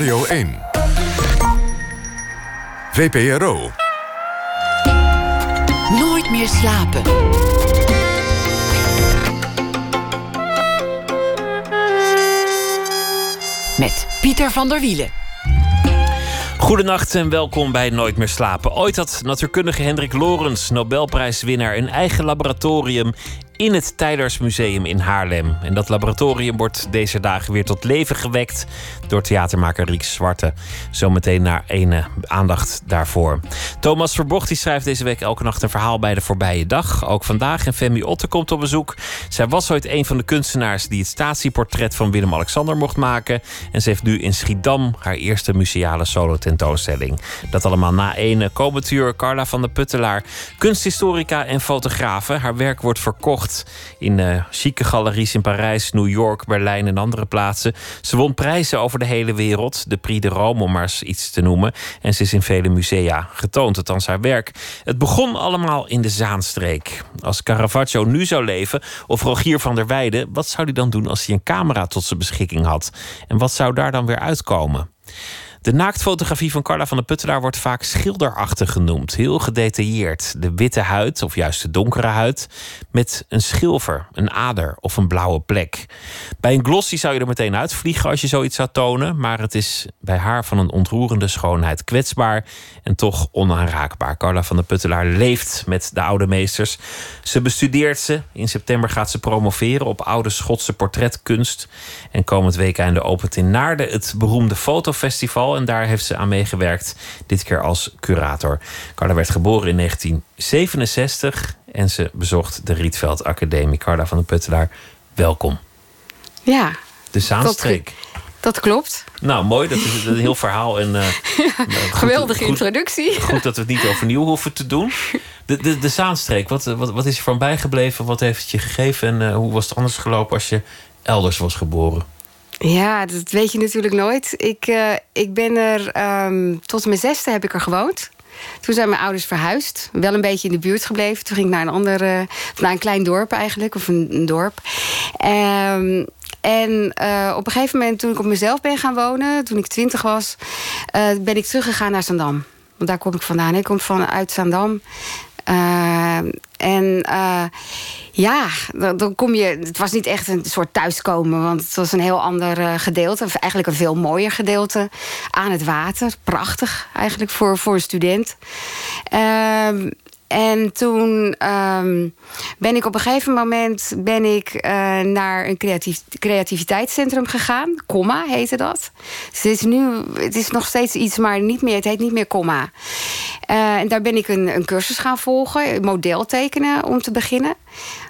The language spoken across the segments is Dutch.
Radio 1. VPRO. Nooit meer slapen. Met Pieter van der Wielen. Goedenacht en welkom bij Nooit meer slapen. Ooit had natuurkundige Hendrik Lorens, Nobelprijswinnaar, een eigen laboratorium in het Tijdersmuseum in Haarlem. En dat laboratorium wordt deze dagen weer tot leven gewekt door theatermaker Riek Zwarte. Zometeen naar ene aandacht daarvoor. Thomas Verbocht die schrijft deze week elke nacht een verhaal bij de voorbije dag. Ook vandaag en Femi Otte komt op bezoek. Zij was ooit een van de kunstenaars die het statieportret van Willem-Alexander mocht maken. En ze heeft nu in Schiedam haar eerste museale solo tentoonstelling. Dat allemaal na ene komend uur Carla van der Puttelaar, kunsthistorica en fotografe. Haar werk wordt verkocht in uh, chique galeries in Parijs, New York, Berlijn en andere plaatsen. Ze won prijzen over de hele wereld. De Prix de Rome, om maar eens iets te noemen. En ze is in vele musea getoond, althans haar werk. Het begon allemaal in de Zaanstreek. Als Caravaggio nu zou leven, of Rogier van der Weijden... wat zou hij dan doen als hij een camera tot zijn beschikking had? En wat zou daar dan weer uitkomen? De naaktfotografie van Carla van der Puttelaar wordt vaak schilderachtig genoemd. Heel gedetailleerd. De witte huid, of juist de donkere huid, met een schilfer, een ader of een blauwe plek. Bij een glossy zou je er meteen uitvliegen als je zoiets zou tonen. Maar het is bij haar van een ontroerende schoonheid kwetsbaar en toch onaanraakbaar. Carla van der Puttelaar leeft met de oude meesters. Ze bestudeert ze. In september gaat ze promoveren op oude Schotse portretkunst. En komend weekend opent in Naarden het beroemde fotofestival en daar heeft ze aan meegewerkt, dit keer als curator. Carla werd geboren in 1967 en ze bezocht de Rietveld Academie. Carla van der Puttelaar, welkom. Ja. De Zaanstreek. Dat, klopt. Nou, mooi. Dat is een heel verhaal. En, uh, geweldige goed, introductie. Goed dat we het niet overnieuw hoeven te doen. De, de, de Zaanstreek, wat, wat, wat is er van bijgebleven? Wat heeft het je gegeven? En uh, hoe was het anders gelopen als je elders was geboren? Ja, dat weet je natuurlijk nooit. Ik, uh, ik ben er um, tot mijn zesde heb ik er gewoond. Toen zijn mijn ouders verhuisd. Wel een beetje in de buurt gebleven. Toen ging ik naar een ander, uh, naar een klein dorp eigenlijk, of een, dorp. Um, en uh, op een gegeven moment, toen ik op mezelf ben gaan wonen, toen ik twintig was, ben ik teruggegaan naar Zandam. Want daar kom ik vandaan. Ik kom vanuit Zandam. Uh, en uh, ja, dan, kom je. Het was niet echt een soort thuiskomen, want het was een heel ander uh, gedeelte. Eigenlijk een veel mooier gedeelte aan het water. Prachtig eigenlijk voor, voor een student. Uh, en toen um, ben ik op een gegeven moment ben ik, uh, naar een creatief, creativiteitscentrum gegaan. Comma heette dat. Dus het is nu, het is nog steeds iets, maar niet meer, het heet niet meer Comma. Uh, en daar ben ik een, een cursus gaan volgen, model tekenen om te beginnen.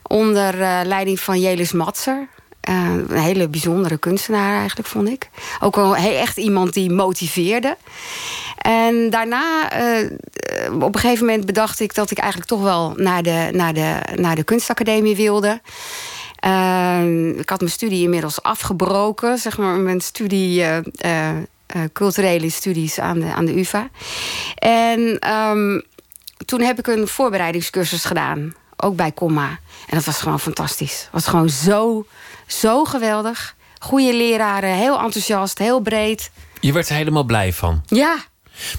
Onder uh, leiding van Jelis Matser. Uh, een hele bijzondere kunstenaar eigenlijk, vond ik. Ook wel echt iemand die motiveerde. En daarna, uh, op een gegeven moment bedacht ik dat ik eigenlijk toch wel naar de, naar de, naar de kunstacademie wilde. Uh, ik had mijn studie inmiddels afgebroken, zeg maar, mijn studie. culturele studies aan de, aan de UVA. En um, toen heb ik een voorbereidingscursus gedaan. Ook bij Comma. En dat was gewoon fantastisch. Het was gewoon zo, zo geweldig. Goede leraren, heel enthousiast, heel breed. Je werd er helemaal blij van. Ja.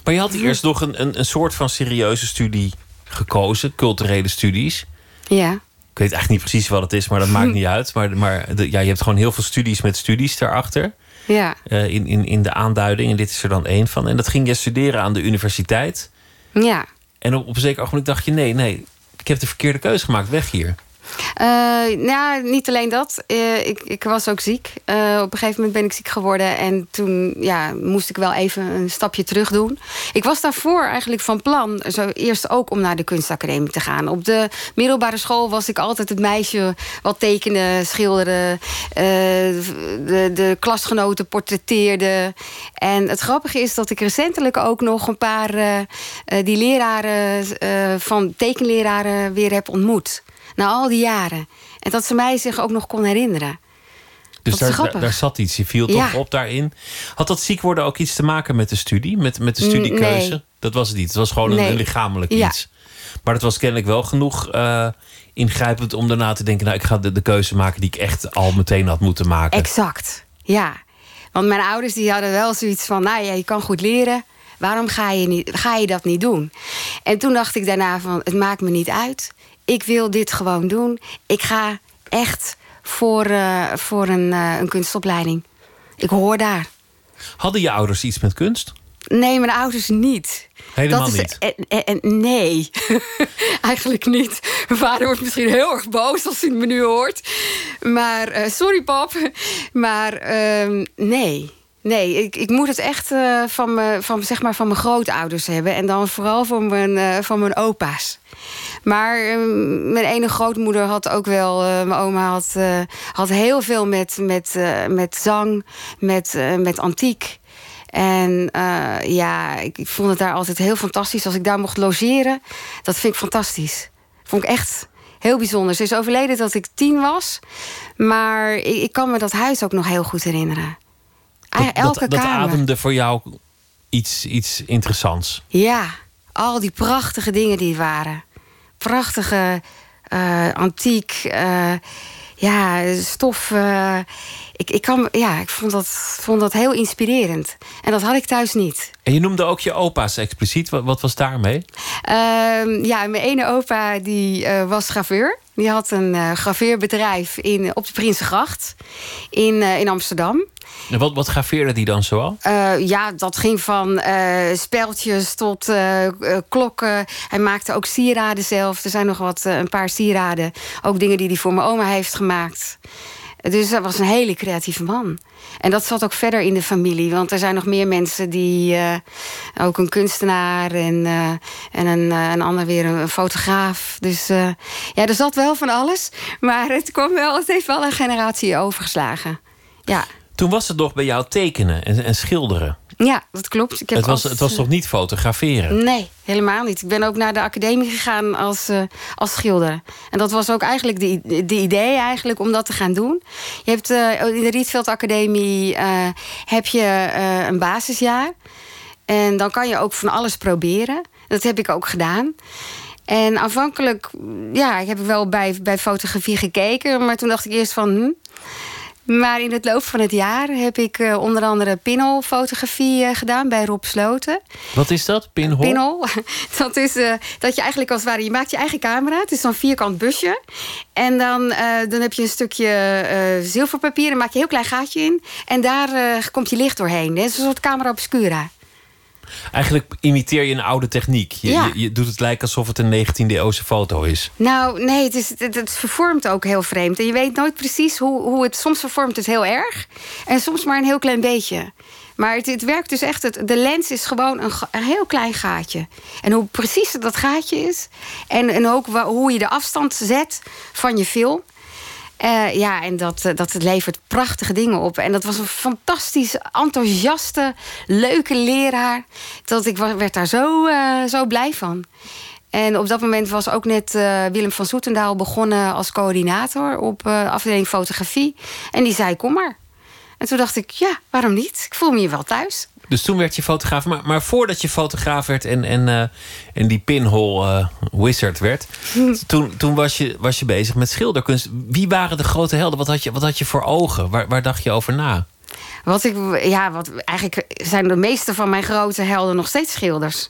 Maar je had eerst nog een, een, een soort van serieuze studie gekozen, culturele studies. Ja. Ik weet eigenlijk niet precies wat het is, maar dat maakt niet uit. Maar, maar de, ja, je hebt gewoon heel veel studies met studies daarachter. Ja. Uh, in, in, in de aanduiding. En dit is er dan één van. En dat ging je studeren aan de universiteit. Ja. En op, op een zeker ogenblik dacht je: nee, nee, ik heb de verkeerde keuze gemaakt, weg hier. Uh, nou, niet alleen dat. Uh, ik, ik, was ook ziek. Uh, op een gegeven moment ben ik ziek geworden. En toen ja, moest ik wel even een stapje terug doen. Ik was daarvoor eigenlijk van plan... Zo eerst ook om naar de kunstacademie te gaan. Op de middelbare school was ik altijd het meisje... wat tekende, schilderde... de, de klasgenoten portretteerde. En het grappige is dat ik recentelijk ook nog een paar... die leraren van tekenleraren weer heb ontmoet na al die jaren. En dat ze mij zich ook nog kon herinneren. Dus daar, daar, daar, zat iets. Je viel ja. toch op daarin. Had dat ziek worden ook iets te maken met de studie? Met, met de studiekeuze? Nee. Dat was het niet. Het was gewoon nee. een, lichamelijk ja. iets. Maar het was kennelijk wel genoeg uh, ingrijpend om daarna te denken... nou, ik ga de, de, keuze maken die ik echt al meteen had moeten maken. Exact, ja. Want mijn ouders die hadden wel zoiets van... nou ja, je kan goed leren, waarom ga je, niet, ga je dat niet doen? En toen dacht ik daarna van, het maakt me niet uit. Ik wil dit gewoon doen. Ik ga echt voor, uh, voor een, uh, een kunstopleiding. Ik hoor daar. Hadden je ouders iets met kunst? Nee, mijn ouders niet. Helemaal dat is, niet? En, en, nee, eigenlijk niet. Mijn vader wordt misschien heel erg boos als hij me nu hoort. Maar, uh, sorry pap. Maar uh, nee. Nee, ik, ik moet het echt van, me, van, zeg maar van mijn grootouders hebben. En dan vooral van mijn, van mijn opa's. Maar ehm, mijn ene grootmoeder had ook wel... mijn oma had, had heel veel met, met, met zang, met, met antiek... En uh, ja, ik, ik, vond het daar altijd heel fantastisch. Als ik daar mocht logeren, dat vind ik fantastisch. Vond ik echt heel bijzonder. Ze is overleden dat ik tien was. Maar ik, ik kan me dat huis ook nog heel goed herinneren. Dat, Elke dat, dat ademde voor jou iets, iets interessants. Ja, al die prachtige dingen die er waren. Prachtige, uh, antiek, uh, ja, stof ik, ik, kan, ja, ik vond, dat, vond dat heel inspirerend. En dat had ik thuis niet. En je noemde ook je opa's expliciet. Wat, wat was daarmee? Uh, ja, mijn ene opa die, was graveur. Die had een uh, graveerbedrijf in, op de Prinsengracht in, eh, in Amsterdam. En wat, wat graveerde die dan zoal? ja, dat ging van speltjes tot klokken. Hij maakte ook sieraden zelf. Er zijn nog wat, een paar sieraden. Ook dingen die hij voor mijn oma heeft gemaakt. Dus dat was een hele creatieve man. En dat zat ook verder in de familie. Want er zijn nog meer mensen die... Uh, ook een kunstenaar en, uh, en een, uh, een ander weer een, fotograaf. Dus ja, er zat wel van alles. Maar het, kwam wel, het heeft wel een generatie overgeslagen. Ja. Toen was het nog bij jou tekenen en, en schilderen. Ja, dat klopt. Ik heb het, was, het was toch niet fotograferen? Nee, helemaal niet. Ik ben ook naar de academie gegaan als, uh, als schilder. En dat was ook eigenlijk de, de idee eigenlijk om dat te gaan doen. Je hebt uh, in de Rietveld Academie uh, heb je een basisjaar. En dan kan je ook van alles proberen. Dat heb ik ook gedaan. En aanvankelijk, ja, ik heb wel bij, bij fotografie gekeken. Maar toen dacht ik eerst van... Hm, maar in het loop van het jaar heb ik uh, onder andere pinhole-fotografie uh, gedaan bij Rob Sloten. Wat is dat, pinhole? Pinhole, dat is uh, dat je eigenlijk als het ware... je maakt je eigen camera, het is zo'n vierkant busje. En dan, dan heb je een stukje zilverpapier, dan maak je een heel klein gaatje in. En daar komt je licht doorheen. Het is een soort camera obscura. Eigenlijk imiteer je een oude techniek. Je, ja. je, je, doet het lijken alsof het een 19e eeuwse foto is. Nou, nee, het, is, het, het, vervormt ook heel vreemd. En je weet nooit precies hoe, hoe het... Soms vervormt het heel erg. En soms maar een heel klein beetje. Maar het, het werkt dus echt... Het, de lens is gewoon een, een, heel klein gaatje. En hoe precies dat gaatje is... en, en ook hoe je de afstand zet van je film... Uh, ja, en dat, uh, dat levert prachtige dingen op. En dat was een fantastisch enthousiaste, leuke leraar. Dat ik werd daar zo, uh, zo blij van. En op dat moment was ook net Willem van Soetendaal begonnen als coördinator op afdeling fotografie. En die zei: Kom maar. En toen dacht ik: Ja, waarom niet? Ik voel me hier wel thuis. Dus toen werd je fotograaf. Maar, maar voordat je fotograaf werd en, en, uh, en die pinhole uh, wizard werd... toen, toen was, je, was je bezig met schilderkunst. Wie waren de grote helden? Wat had je, wat had je voor ogen? Waar, waar dacht je over na? Wat ik, ja, wat, eigenlijk zijn de meeste van mijn grote helden nog steeds schilders.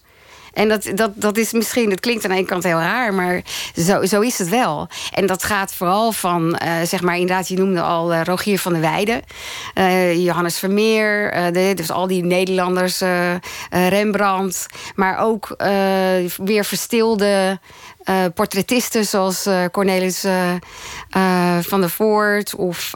En dat, dat, dat is misschien, het klinkt aan de ene kant heel raar, maar zo, zo is het wel. En dat gaat vooral van, uh, zeg maar, inderdaad, je noemde al uh, Rogier van der Weijden, uh, Johannes Vermeer, dus al die Nederlanders, Rembrandt, maar ook weer verstilde. Uh, portretisten zoals Cornelis van der Voort of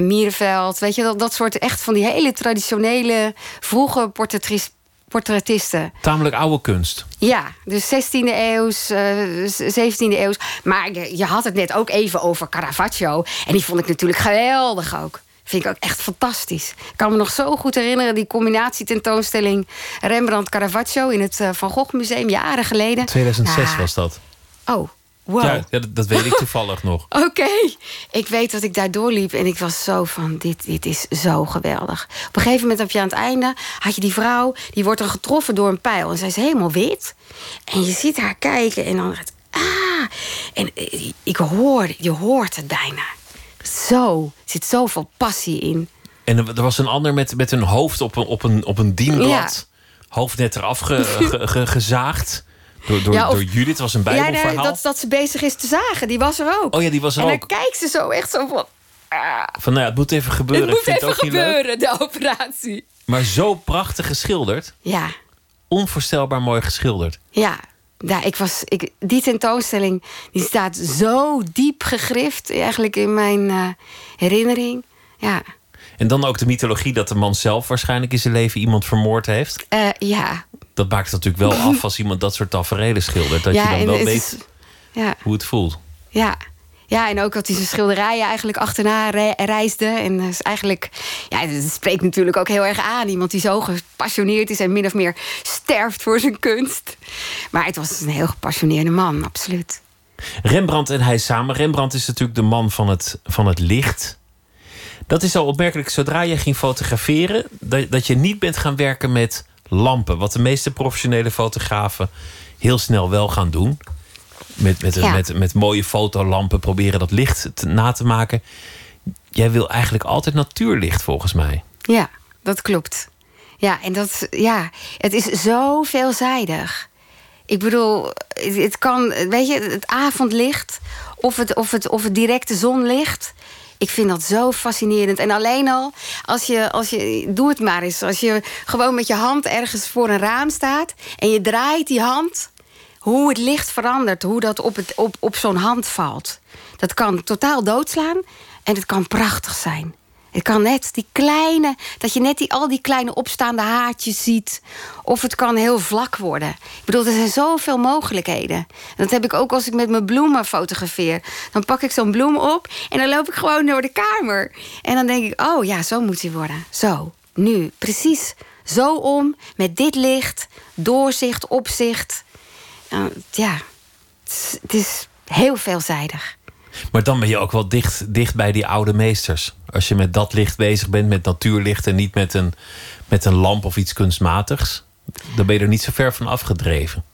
Mierenveld. Weet je, dat, dat soort echt van die hele traditionele vroege portretisten portretisten. Tamelijk oude kunst. Ja, dus 16e eeuws, uh, 17e eeuws. Maar je, had het net ook even over Caravaggio. En die vond ik natuurlijk geweldig ook. Vind ik ook echt fantastisch. Ik kan me nog zo goed herinneren, die combinatietentoonstelling Rembrandt-Caravaggio in het uh, Van Gogh Museum, jaren geleden. 2006 was dat. Oh, Wow. Ja, ja, dat weet ik toevallig nog. Oké. Ik weet dat ik daar doorliep en ik was zo van, dit, dit is zo geweldig. Op een gegeven moment heb je aan het einde... had je die vrouw, die wordt dan getroffen door een pijl. En zij is helemaal wit. En je ziet haar kijken en dan... Ah! En ik hoor, je hoort het bijna. Zo, er zit zoveel passie in. En er was een ander met, met een hoofd op een, op een, op een dienblad. Hoofd net eraf ge, ge, gezaagd. Door, door, door Judith was een bijbelverhaal. Ja, dat, dat ze bezig is te zagen. Die was er ook. Oh ja, die was er en ook. En dan kijkt ze zo echt zo van... Ah. Van nou ja, het moet even gebeuren. Het moet even het gebeuren, de operatie. Maar zo prachtig geschilderd. Ja. Onvoorstelbaar mooi geschilderd. Ja, ja, ik was, ik, die tentoonstelling die staat zo diep gegrift eigenlijk in mijn uh, herinnering. Ja. En dan ook de mythologie dat de man zelf waarschijnlijk in zijn leven iemand vermoord heeft. Uh, ja. Dat maakt het natuurlijk wel af als iemand dat soort tafereelen schildert. Dat ja, je dan wel weet is, ja. hoe het voelt. Ja. Ja, en ook dat hij zijn schilderijen eigenlijk achterna reisde. En dus eigenlijk, ja, dat spreekt natuurlijk ook heel erg aan. Iemand die zo gepassioneerd is en min of meer sterft voor zijn kunst. Maar het was een heel gepassioneerde man, absoluut. Rembrandt en hij samen. Rembrandt is natuurlijk de man van het, van het licht. Dat is al opmerkelijk. Zodra je ging fotograferen, dat, dat je niet bent gaan werken met lampen. Wat de meeste professionele fotografen heel snel wel gaan doen. Met, met, Ja. met, met mooie fotolampen proberen dat licht te- na te maken. Jij wil eigenlijk altijd natuurlicht, volgens mij. Ja, dat klopt. Ja, en dat, ja, het is zo veelzijdig. Ik bedoel, het, het kan, weet je, het avondlicht of het, of, het, of het directe zonlicht. Ik vind dat zo fascinerend. En alleen al, als je, als je, doe het maar eens. Als je gewoon met je hand ergens voor een raam staat en je draait die hand, hoe het licht verandert, hoe dat op, het, op, op zo'n hand valt. Dat kan totaal doodslaan en het kan prachtig zijn. Het kan net die kleine, dat je net die, al die kleine opstaande haartjes ziet. Of het kan heel vlak worden. Ik bedoel, er zijn zoveel mogelijkheden. En dat heb ik ook als ik met mijn bloemen fotografeer. Dan pak ik zo'n bloem op en dan loop ik gewoon door de kamer. En dan denk ik, oh ja, zo moet hij worden. Zo, nu, precies. Zo om, met dit licht, doorzicht, opzicht. Nou, ja, het is heel veelzijdig. Maar dan ben je ook wel dicht, dicht bij die oude meesters. Als je met dat licht bezig bent, met natuurlicht en niet met een, met een lamp of iets kunstmatigs, dan ben je er niet zo ver van afgedreven.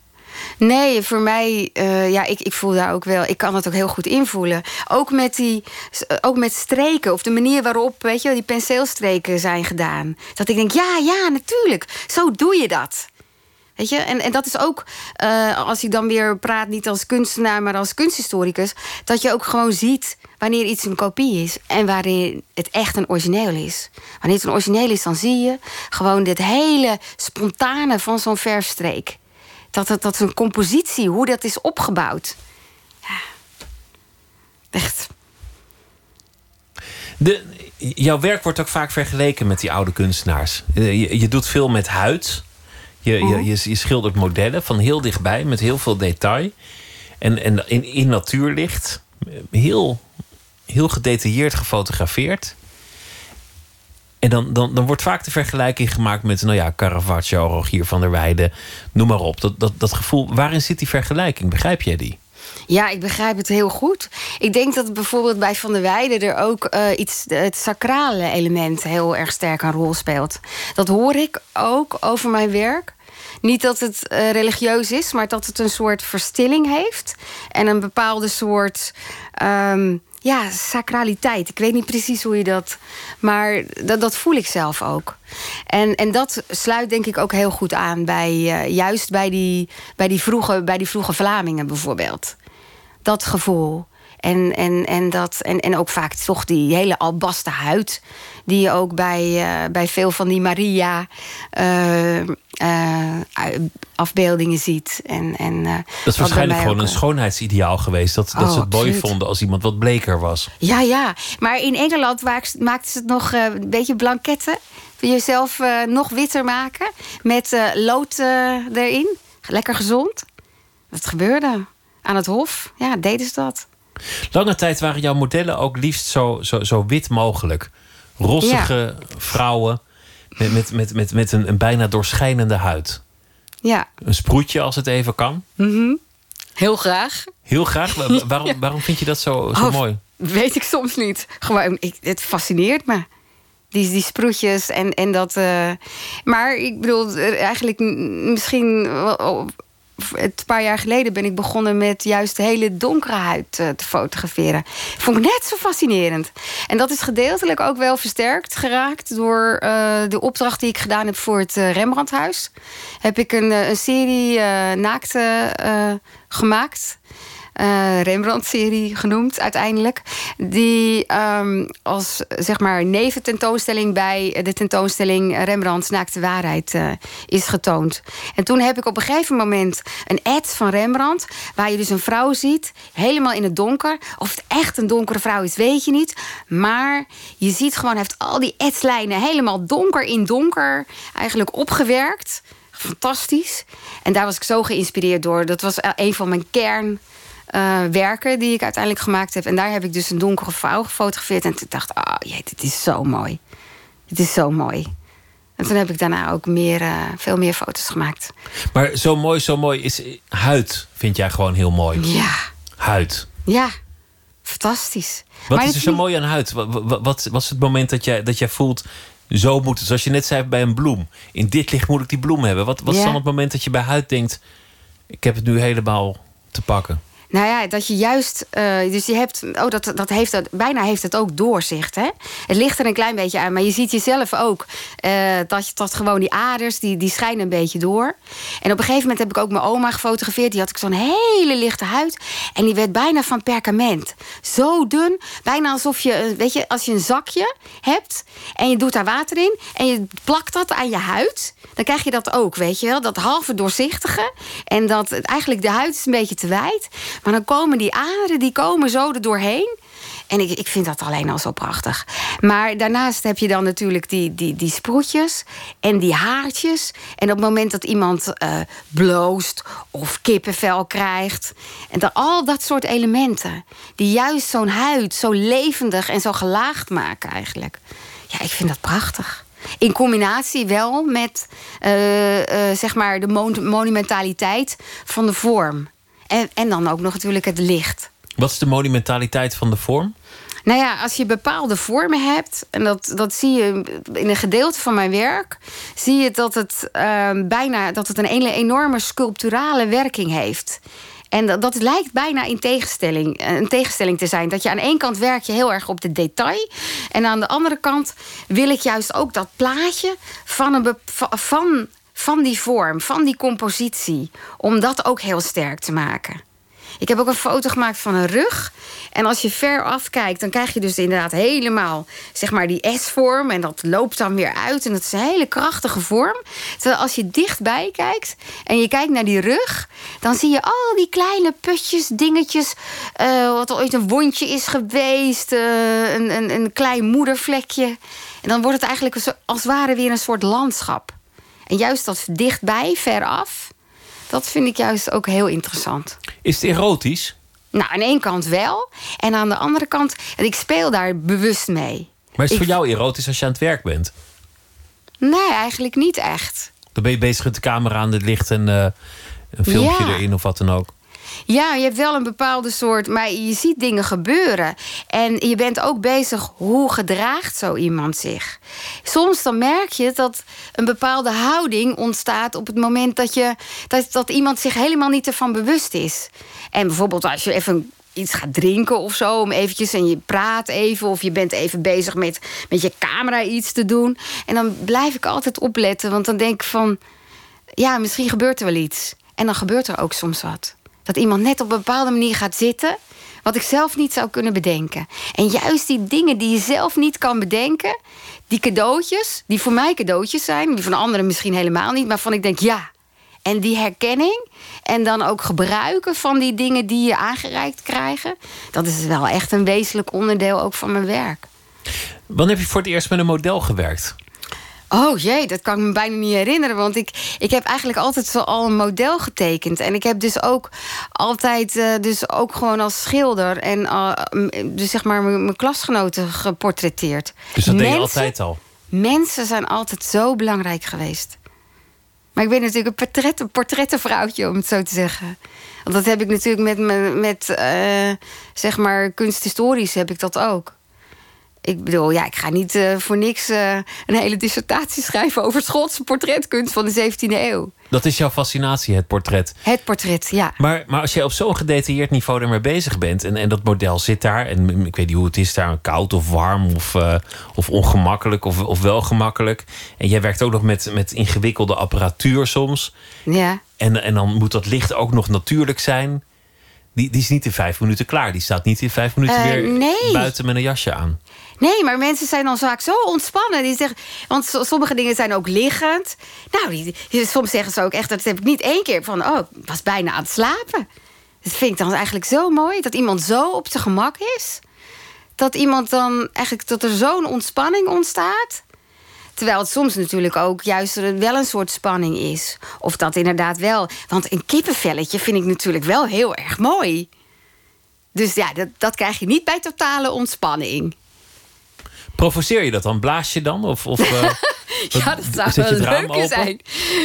Nee, voor mij, eh, ja, ik, ik voel daar ook wel. Ik kan het ook heel goed invoelen. Ook met die, ook met streken of de manier waarop, weet je, die penseelstreken zijn gedaan. Dat ik denk, ja, ja, natuurlijk. Zo doe je dat. Weet je, en, en dat is ook, eh, als ik dan weer praat, niet als kunstenaar, maar als kunsthistoricus, dat je ook gewoon ziet wanneer iets een kopie is en wanneer het echt een origineel is. Wanneer het een origineel is, dan zie je gewoon dit hele spontane van zo'n verfstreek. Dat, dat, dat is een compositie, hoe dat is opgebouwd. Ja. Echt. De, jouw werk wordt ook vaak vergeleken met die oude kunstenaars. Je, je doet veel met huid. Je, je, je, je schildert modellen van heel dichtbij met heel veel detail. En, en in, in natuurlicht. Heel, heel gedetailleerd gefotografeerd. En dan, dan, dan wordt vaak de vergelijking gemaakt met, nou ja, Caravaggio, Rogier van der Weijden, noem maar op. Dat, dat, dat gevoel, waarin zit die vergelijking? Begrijp jij die? Ja, ik begrijp het heel goed. Ik denk dat bijvoorbeeld bij Van der Weijden er ook eh, iets, het sacrale element heel erg sterk een rol speelt. Dat hoor ik ook over mijn werk. Niet dat het eh, religieus is, maar dat het een soort verstilling heeft. En een bepaalde soort ehm, ja, sacraliteit. Ik weet niet precies hoe je dat. Maar dat, dat voel ik zelf ook. En, en dat sluit denk ik ook heel goed aan bij eh, juist bij die, bij, die vroege, bij die vroege Vlamingen bijvoorbeeld. Dat gevoel. En, en, en, dat, en, en ook vaak toch die hele albaste huid. Die je ook bij, eh, bij veel van die Maria eh, eh, afbeeldingen ziet. En, en, Dat is waarschijnlijk gewoon een schoonheidsideaal geweest. Dat, dat Oh, ze het mooi absoluut. vonden als iemand wat bleker was. Ja, ja. Maar in Engeland maakten ze het nog een beetje blanketten. Jezelf nog witter maken. Met lood erin. Lekker gezond. Dat gebeurde. Aan het hof. Ja, deden ze dat. Lange tijd waren jouw modellen ook liefst zo, zo, zo wit mogelijk. Rossige vrouwen met, met, met, met, met een, een bijna doorschijnende huid. Ja. Een sproetje als het even kan. Heel graag. Heel graag. Wa- wa- Waarom, waarom vind je dat zo, zo Oh, mooi? Weet ik soms niet. Gewoon, ik, het fascineert me. Die, die sproetjes en, en dat. eh, maar ik bedoel, er eigenlijk misschien een paar jaar geleden ben ik begonnen met juist de hele donkere huid te fotograferen. Vond ik net zo fascinerend. En dat is gedeeltelijk ook wel versterkt geraakt door de opdracht die ik gedaan heb voor het Rembrandthuis. Heb ik een, een serie naakte gemaakt uh, Rembrandt-serie genoemd uiteindelijk. Die um, als zeg maar nevententoonstelling bij de tentoonstelling Rembrandts Naakte Waarheid uh, is getoond. En toen heb ik op een gegeven moment een ad van Rembrandt, waar je dus een vrouw ziet, helemaal in het donker. Of het echt een donkere vrouw is, weet je niet. Maar je ziet gewoon, heeft al die adslijnen helemaal donker in donker eigenlijk opgewerkt. Fantastisch. En daar was ik zo geïnspireerd door. Dat was een van mijn kern uh, werken die ik uiteindelijk gemaakt heb. En daar heb ik dus een donkere vrouw gefotografeerd. En toen dacht ik, oh jee, dit is zo mooi. Dit is zo mooi. En toen heb ik daarna ook meer, uh, veel meer foto's gemaakt. Maar zo mooi, zo mooi is huid, vind jij gewoon heel mooi? Ja. Huid. Ja, fantastisch. Wat is er zo mooi aan huid? Wat, wat, wat, is het moment dat jij, dat jij voelt, zo moet het? Zoals je net zei bij een bloem. In dit licht moet ik die bloem hebben. Wat, wat is dan het moment dat je bij huid denkt, ik heb het nu helemaal te pakken? Nou ja, dat je juist. Uh, dus je hebt. Oh, dat, dat heeft dat, bijna heeft het ook doorzicht. Hè? Het ligt er een klein beetje aan. Maar je ziet jezelf ook. Uh, dat, dat gewoon die aders. Die, die schijnen een beetje door. En op een gegeven moment heb ik ook mijn oma gefotografeerd. Die had ik zo'n hele lichte huid. En die werd bijna van perkament. Zo dun. Bijna alsof je. Eh, weet je, als je een zakje hebt. En je doet daar water in. En je plakt dat aan je huid. Dan krijg je dat ook, weet je wel. Dat halve doorzichtige. En dat eigenlijk de huid is een beetje te wijd. Maar dan komen die aderen, die komen zo er doorheen. En ik, ik vind dat alleen al zo prachtig. Maar daarnaast heb je dan natuurlijk die, die, die sproetjes en die haartjes. En op het moment dat iemand uh, bloost of kippenvel krijgt. En al dat soort elementen. Die juist zo'n huid zo levendig en zo gelaagd maken eigenlijk. Ja, ik vind dat prachtig. In combinatie wel met uh, uh, zeg maar de monumentaliteit van de vorm. En, en dan ook nog natuurlijk het licht. Wat is de monumentaliteit van de vorm? Nou ja, als je bepaalde vormen hebt, en dat, dat zie je in een gedeelte van mijn werk, zie je dat het uh, bijna dat het een enorme sculpturale werking heeft. En dat, dat, lijkt bijna in tegenstelling, een tegenstelling te zijn. Dat je aan één kant werk je heel erg op de detail. En aan de andere kant wil ik juist ook dat plaatje van, een, van van die vorm, van die compositie. Om dat ook heel sterk te maken. Ik heb ook een foto gemaakt van een rug. En als je ver afkijkt, dan krijg je dus inderdaad helemaal zeg maar die S-vorm. En dat loopt dan weer uit. En dat is een hele krachtige vorm. Terwijl als je dichtbij kijkt en je kijkt naar die rug, dan zie je al die kleine putjes, dingetjes. Uh, wat ooit een wondje is geweest, uh, een, een, een klein moedervlekje. En dan wordt het eigenlijk als het ware weer een soort landschap. En juist dat dichtbij, veraf, dat vind ik juist ook heel interessant. Is het erotisch? Nou, aan één kant wel. En aan de andere kant, en ik speel daar bewust mee. Maar is het voor jou erotisch als je aan het werk bent? Nee, eigenlijk niet echt. Dan ben je bezig met de camera aan het licht en uh, een filmpje erin of wat dan ook. Ja, je hebt wel een bepaalde soort. Maar je ziet dingen gebeuren. En je bent ook bezig hoe gedraagt zo iemand zich. Soms dan merk je dat een bepaalde houding ontstaat op het moment dat, je, dat, dat iemand zich helemaal niet ervan bewust is. En bijvoorbeeld als je even iets gaat drinken of zo, om eventjes en je praat even of je bent even bezig met met je camera iets te doen. En dan blijf ik altijd opletten, want dan denk ik van, ja, misschien gebeurt er wel iets. En dan gebeurt er ook soms wat. Dat iemand net op een bepaalde manier gaat zitten. Wat ik zelf niet zou kunnen bedenken. En juist die dingen die je zelf niet kan bedenken. Die cadeautjes, die voor mij cadeautjes zijn. Die van anderen misschien helemaal niet. Maar van ik denk ja. En die herkenning. En dan ook gebruiken van die dingen die je aangereikt krijgen. Dat is wel echt een wezenlijk onderdeel ook van mijn werk. Wanneer heb je voor het eerst met een model gewerkt? Oh jee, dat kan ik me bijna niet herinneren. Want ik, ik heb eigenlijk altijd zo al een model getekend. En ik heb dus ook altijd, uh, dus ook gewoon als schilder... en uh, dus zeg maar mijn klasgenoten geportretteerd. Dus dat deed je altijd al? Mensen zijn altijd zo belangrijk geweest. Maar ik ben natuurlijk een, portret, een portrettenvrouwtje, om het zo te zeggen. Want dat heb ik natuurlijk met, met uh, zeg maar kunsthistorisch heb ik dat ook. Ik bedoel, ja, ik ga niet uh, voor niks uh, een hele dissertatie schrijven over Schotse portretkunst van de 17e eeuw. Dat is jouw fascinatie, het portret. Het portret, ja. Maar, maar als je op zo'n gedetailleerd niveau ermee bezig bent... En, en dat model zit daar, en ik weet niet hoe het is daar... koud of warm of, uh, of ongemakkelijk of, of wel gemakkelijk... en jij werkt ook nog met, met ingewikkelde apparatuur soms... Ja. En, en dan moet dat licht ook nog natuurlijk zijn... Die, die is niet in vijf minuten klaar. Die staat niet in vijf minuten Uh, weer nee. buiten met een jasje aan. Nee, maar mensen zijn dan vaak zo ontspannen. Die zeggen, want so- sommige dingen zijn ook liggend. Nou, soms zeggen ze ook echt, dat heb ik niet één keer van, oh, ik was bijna aan het slapen. Dat vind ik dan eigenlijk zo mooi, dat iemand zo op zijn gemak is. Dat iemand dan eigenlijk, dat er zo'n ontspanning ontstaat. Terwijl het soms natuurlijk ook juist wel een soort spanning is. Of dat inderdaad wel. Want een kippenvelletje vind ik natuurlijk wel heel erg mooi. Dus ja, dat, dat krijg je niet bij totale ontspanning. Provoceer je dat dan? Blaas je dan? Of, of, eh, Ja, dat zou wel leuk zijn.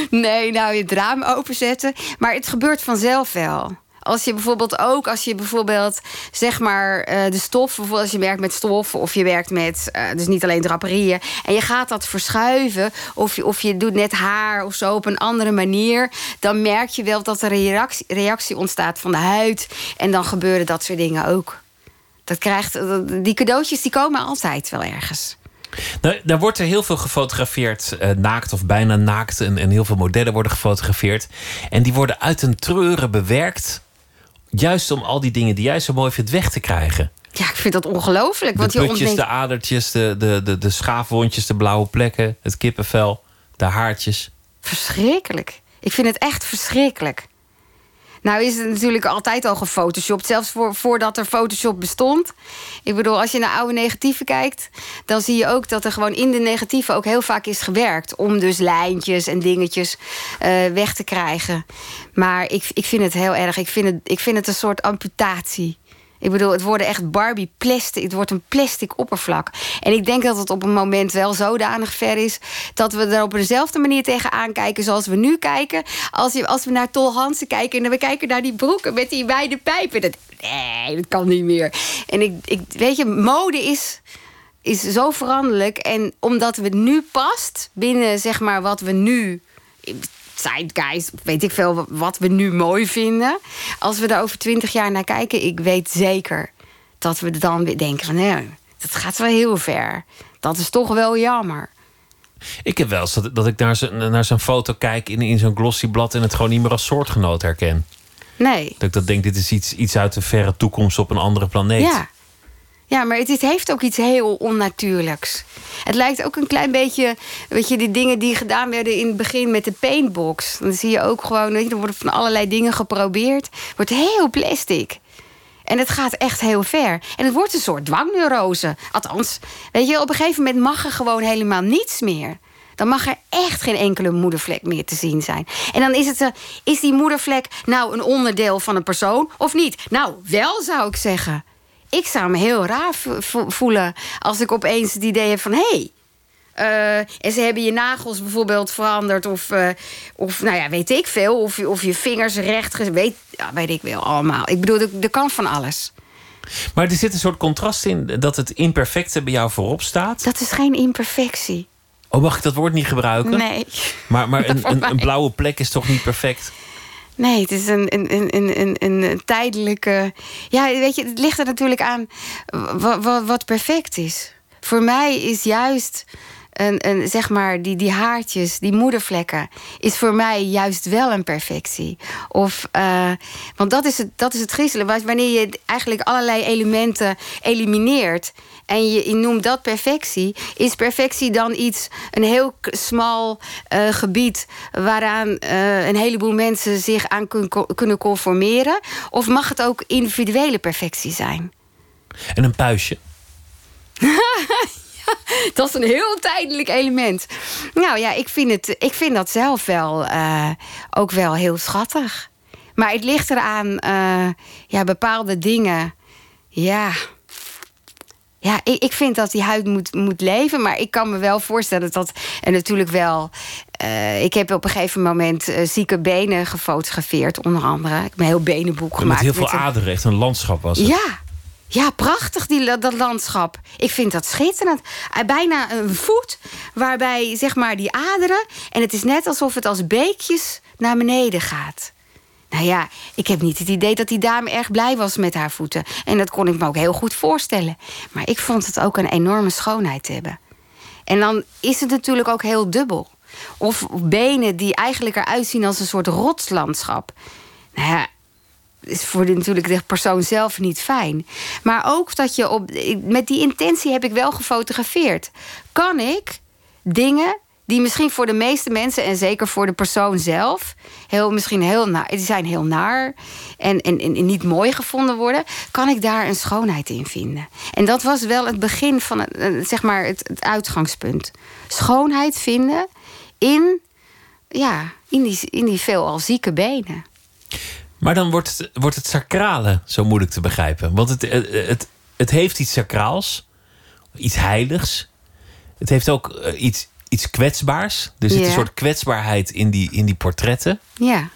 Nee, nou, je het raam openzetten. Maar het gebeurt vanzelf wel. Als je bijvoorbeeld ook, als je bijvoorbeeld zeg maar eh, de stof, bijvoorbeeld als je werkt met stof of je werkt met, eh, dus niet alleen draperieën, en je gaat dat verschuiven, of je, of je doet net haar of zo op een andere manier, dan merk je wel dat er een reactie, reactie ontstaat van de huid. En dan gebeuren dat soort dingen ook. Dat krijgt, die cadeautjes die komen altijd wel ergens. Nou, daar wordt er heel veel gefotografeerd, eh, naakt of bijna naakt. En, en heel veel modellen worden gefotografeerd. En die worden uit een treuren bewerkt. Juist om al die dingen die jij zo mooi vindt weg te krijgen. Ja, ik vind dat ongelooflijk. De je putjes, de adertjes, de, de, de, de schaafwondjes, de blauwe plekken, het kippenvel, de haartjes. Verschrikkelijk. Ik vind het echt verschrikkelijk. Nou is het natuurlijk altijd al gefotoshopt. Zelfs voor, voordat er Photoshop bestond. Ik bedoel, als je naar oude negatieven kijkt... dan zie je ook dat er gewoon in de negatieven ook heel vaak is gewerkt... om dus lijntjes en dingetjes eh, weg te krijgen. Maar ik, ik vind het heel erg. Ik vind het, ik vind het een soort amputatie. Ik bedoel, het worden echt Barbie plastic. Het wordt een plastic oppervlak. En ik denk dat het op een moment wel zodanig ver is... dat we er op dezelfde manier tegenaan kijken zoals we nu kijken. Als, je, als we naar Tol Hansen kijken en we kijken naar die broeken met die wijde pijpen. Dat, nee, dat kan niet meer. En ik, ik, weet je, mode is, is zo veranderlijk. En omdat het nu past binnen zeg maar wat we nu zeitgeist, weet ik veel wat we nu mooi vinden. Als we daar over twintig jaar naar kijken, ik weet zeker dat we dan weer denken van nee, dat gaat wel heel ver. Dat is toch wel jammer. Ik heb wel eens dat, dat ik naar zo'n naar zo'n foto kijk in, in zo'n glossy blad... en het gewoon niet meer als soortgenoot herken. Nee. Dat ik dat denk, dit is iets, iets uit de verre toekomst op een andere planeet. Ja. Ja, maar het, heeft ook iets heel onnatuurlijks. Het lijkt ook een klein beetje, weet je, die dingen die gedaan werden in het begin met de paintbox. Dan zie je ook gewoon, weet je, er worden van allerlei dingen geprobeerd. Wordt heel plastic. En het gaat echt heel ver. En het wordt een soort dwangneurose. Althans, weet je, op een gegeven moment mag er gewoon helemaal niets meer. Dan mag er echt geen enkele moedervlek meer te zien zijn. En dan is het, eh, is die moedervlek nou een onderdeel van een persoon of niet? Nou, wel zou ik zeggen. Ik zou me heel raar vo- vo- voelen als ik opeens het idee heb van... hé, hey, eh, en ze hebben je nagels bijvoorbeeld veranderd. Of, eh, of nou ja, weet ik veel. Of, je- of je vingers recht. Weet, ja, weet ik wel allemaal. Ik bedoel, er, kan van alles. Maar er zit een soort contrast in dat het imperfecte bij jou voorop staat. Dat is geen imperfectie. Oh, mag ik dat woord niet gebruiken? Nee. Maar, maar een, een, een blauwe plek is toch niet perfect? Nee, het is een, een, een, een, een, tijdelijke. Ja, weet je, het ligt er natuurlijk aan wat, perfect is. Voor mij is juist. Een, een, zeg maar, die, die haartjes, die moedervlekken, is voor mij juist wel een perfectie. Of, eh, want dat is het, dat is het griezelen. Wa- Wanneer je eigenlijk allerlei elementen elimineert en je, je noemt dat perfectie, is perfectie dan iets, een heel smal eh, gebied waaraan eh, een heleboel mensen zich aan kun- kunnen conformeren? Of mag het ook individuele perfectie zijn? En een puistje. Dat is een heel tijdelijk element. Nou ja, ik vind, het, ik vind dat zelf wel eh, ook wel heel schattig. Maar het ligt eraan, eh, ja, bepaalde dingen. Ja. Ja, ik, ik vind dat die huid moet, moet leven. Maar ik kan me wel voorstellen dat. En natuurlijk wel. eh, ik heb op een gegeven moment eh, zieke benen gefotografeerd, onder andere. Ik heb een heel benenboek Met gemaakt. heel veel een- aderen, echt een landschap was het. ja. Ja, prachtig, die, dat landschap. Ik vind dat schitterend. Eh, bijna een voet waarbij, zeg maar, die aderen... en het is net alsof het als beekjes naar beneden gaat. Nou ja, ik heb niet het idee dat die dame erg blij was met haar voeten. En dat kon ik me ook heel goed voorstellen. Maar ik vond het ook een enorme schoonheid te hebben. En dan is het natuurlijk ook heel dubbel. Of benen die eigenlijk eruit zien als een soort rotslandschap. Nou ja, is voor de, natuurlijk de persoon zelf niet fijn. Maar ook dat je op. Met die intentie heb ik wel gefotografeerd. Kan ik dingen die misschien voor de meeste mensen en zeker voor de persoon zelf heel, misschien heel naar, die zijn heel naar en, en, en niet mooi gevonden worden, kan ik daar een schoonheid in vinden. En dat was wel het begin van het, eh, zeg maar het, uitgangspunt. Schoonheid vinden in, ja, in, die, in die veelal zieke benen. Maar dan wordt het, wordt het sacrale zo moeilijk te begrijpen. Want het, het, het, het heeft iets sacraals, iets heiligs. Het heeft ook eh, iets, iets kwetsbaars. Er zit een soort kwetsbaarheid in die, in die portretten. Ja.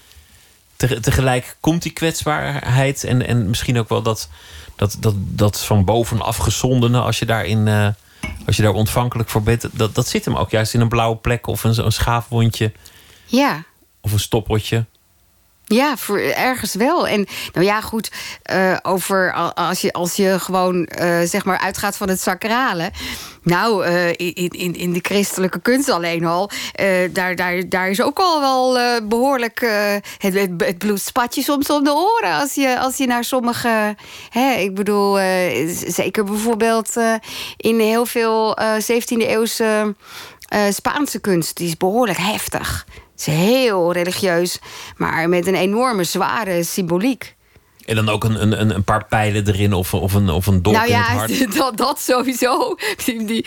tegelijk komt die kwetsbaarheid en, en misschien ook wel dat, dat, dat, dat van bovenaf gezondene, als je daarin. Uh, als je daar ontvankelijk voor bent, dat, dat zit hem ook juist in een blauwe plek of een, een schaafwondje. Ja. Of een stoppeltje. Ja, ergens wel. En nou ja, goed, uh, over als je, als je gewoon uh, zeg maar uitgaat van het sacrale. Nou, uh, in, in, in de christelijke kunst alleen al. daar, daar, daar is ook al wel behoorlijk. het, het, bloed spat je soms om de oren. Als je, als je naar sommige. Hè, ik bedoel, zeker bijvoorbeeld in heel veel 17e eeuwse Spaanse kunst. Die is behoorlijk heftig is heel religieus, maar met een enorme zware symboliek. En dan ook een, een, een paar pijlen erin of, of een, of een dolk nou ja, in het hart. Dat, dat sowieso. Die,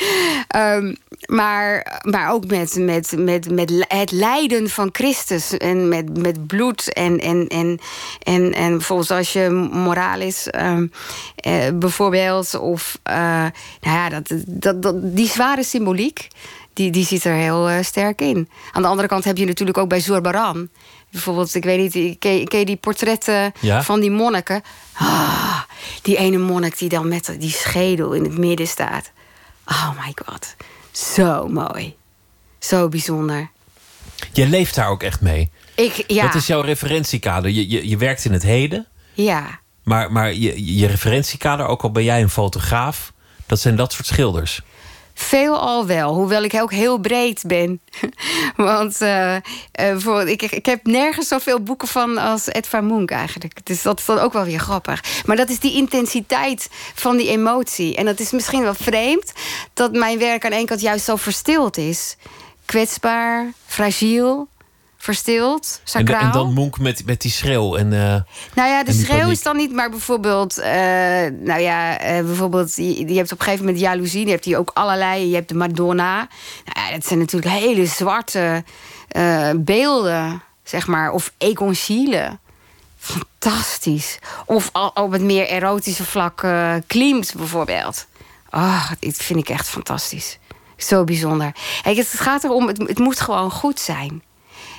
um, maar, maar ook met, met, met, met het lijden van Christus. En met, met bloed. En, en, en, en, en bijvoorbeeld als je moraal is, um, eh, bijvoorbeeld. Of uh, nou ja, dat, dat, dat, die zware symboliek die, die zit er heel uh, sterk in. Aan de andere kant heb je natuurlijk ook bij Zurbaran. Bijvoorbeeld, ik weet niet, ken, ken je die portretten ja? van die monniken? Ah, die ene monnik die dan met die schedel in het midden staat. Oh my god, zo mooi. Zo bijzonder. Je leeft daar ook echt mee. Ik, ja. Wat is jouw referentiekader? Je, je, je werkt in het heden. Ja. Maar, maar je, je referentiekader, ook al ben jij een fotograaf... dat zijn dat soort schilders. Veel al wel, hoewel ik ook heel breed ben. Want uh, uh, ik, ik heb nergens zoveel boeken van als Edvard Munch eigenlijk. Dus dat is dan ook wel weer grappig. Maar dat is die intensiteit van die emotie. En dat is misschien wel vreemd dat mijn werk aan één kant juist zo verstild is. Kwetsbaar, fragiel, verstild, sacraal. En, en, dan Monk met, met die schreeuw. En, uh, nou ja, de schreeuw is dan niet, maar bijvoorbeeld... Uh, nou ja, uh, bijvoorbeeld, je, je, hebt op een gegeven moment jaloezie. Je hebt die ook allerlei. Je hebt de Madonna. Nou ja, dat zijn natuurlijk hele zwarte beelden, zeg maar. Of Egon Schiele. Fantastisch. Of op het meer erotische vlak uh, Klimt bijvoorbeeld. Oh, dit vind ik echt fantastisch. Zo bijzonder. Kijk, het gaat erom, het, het moet gewoon goed zijn.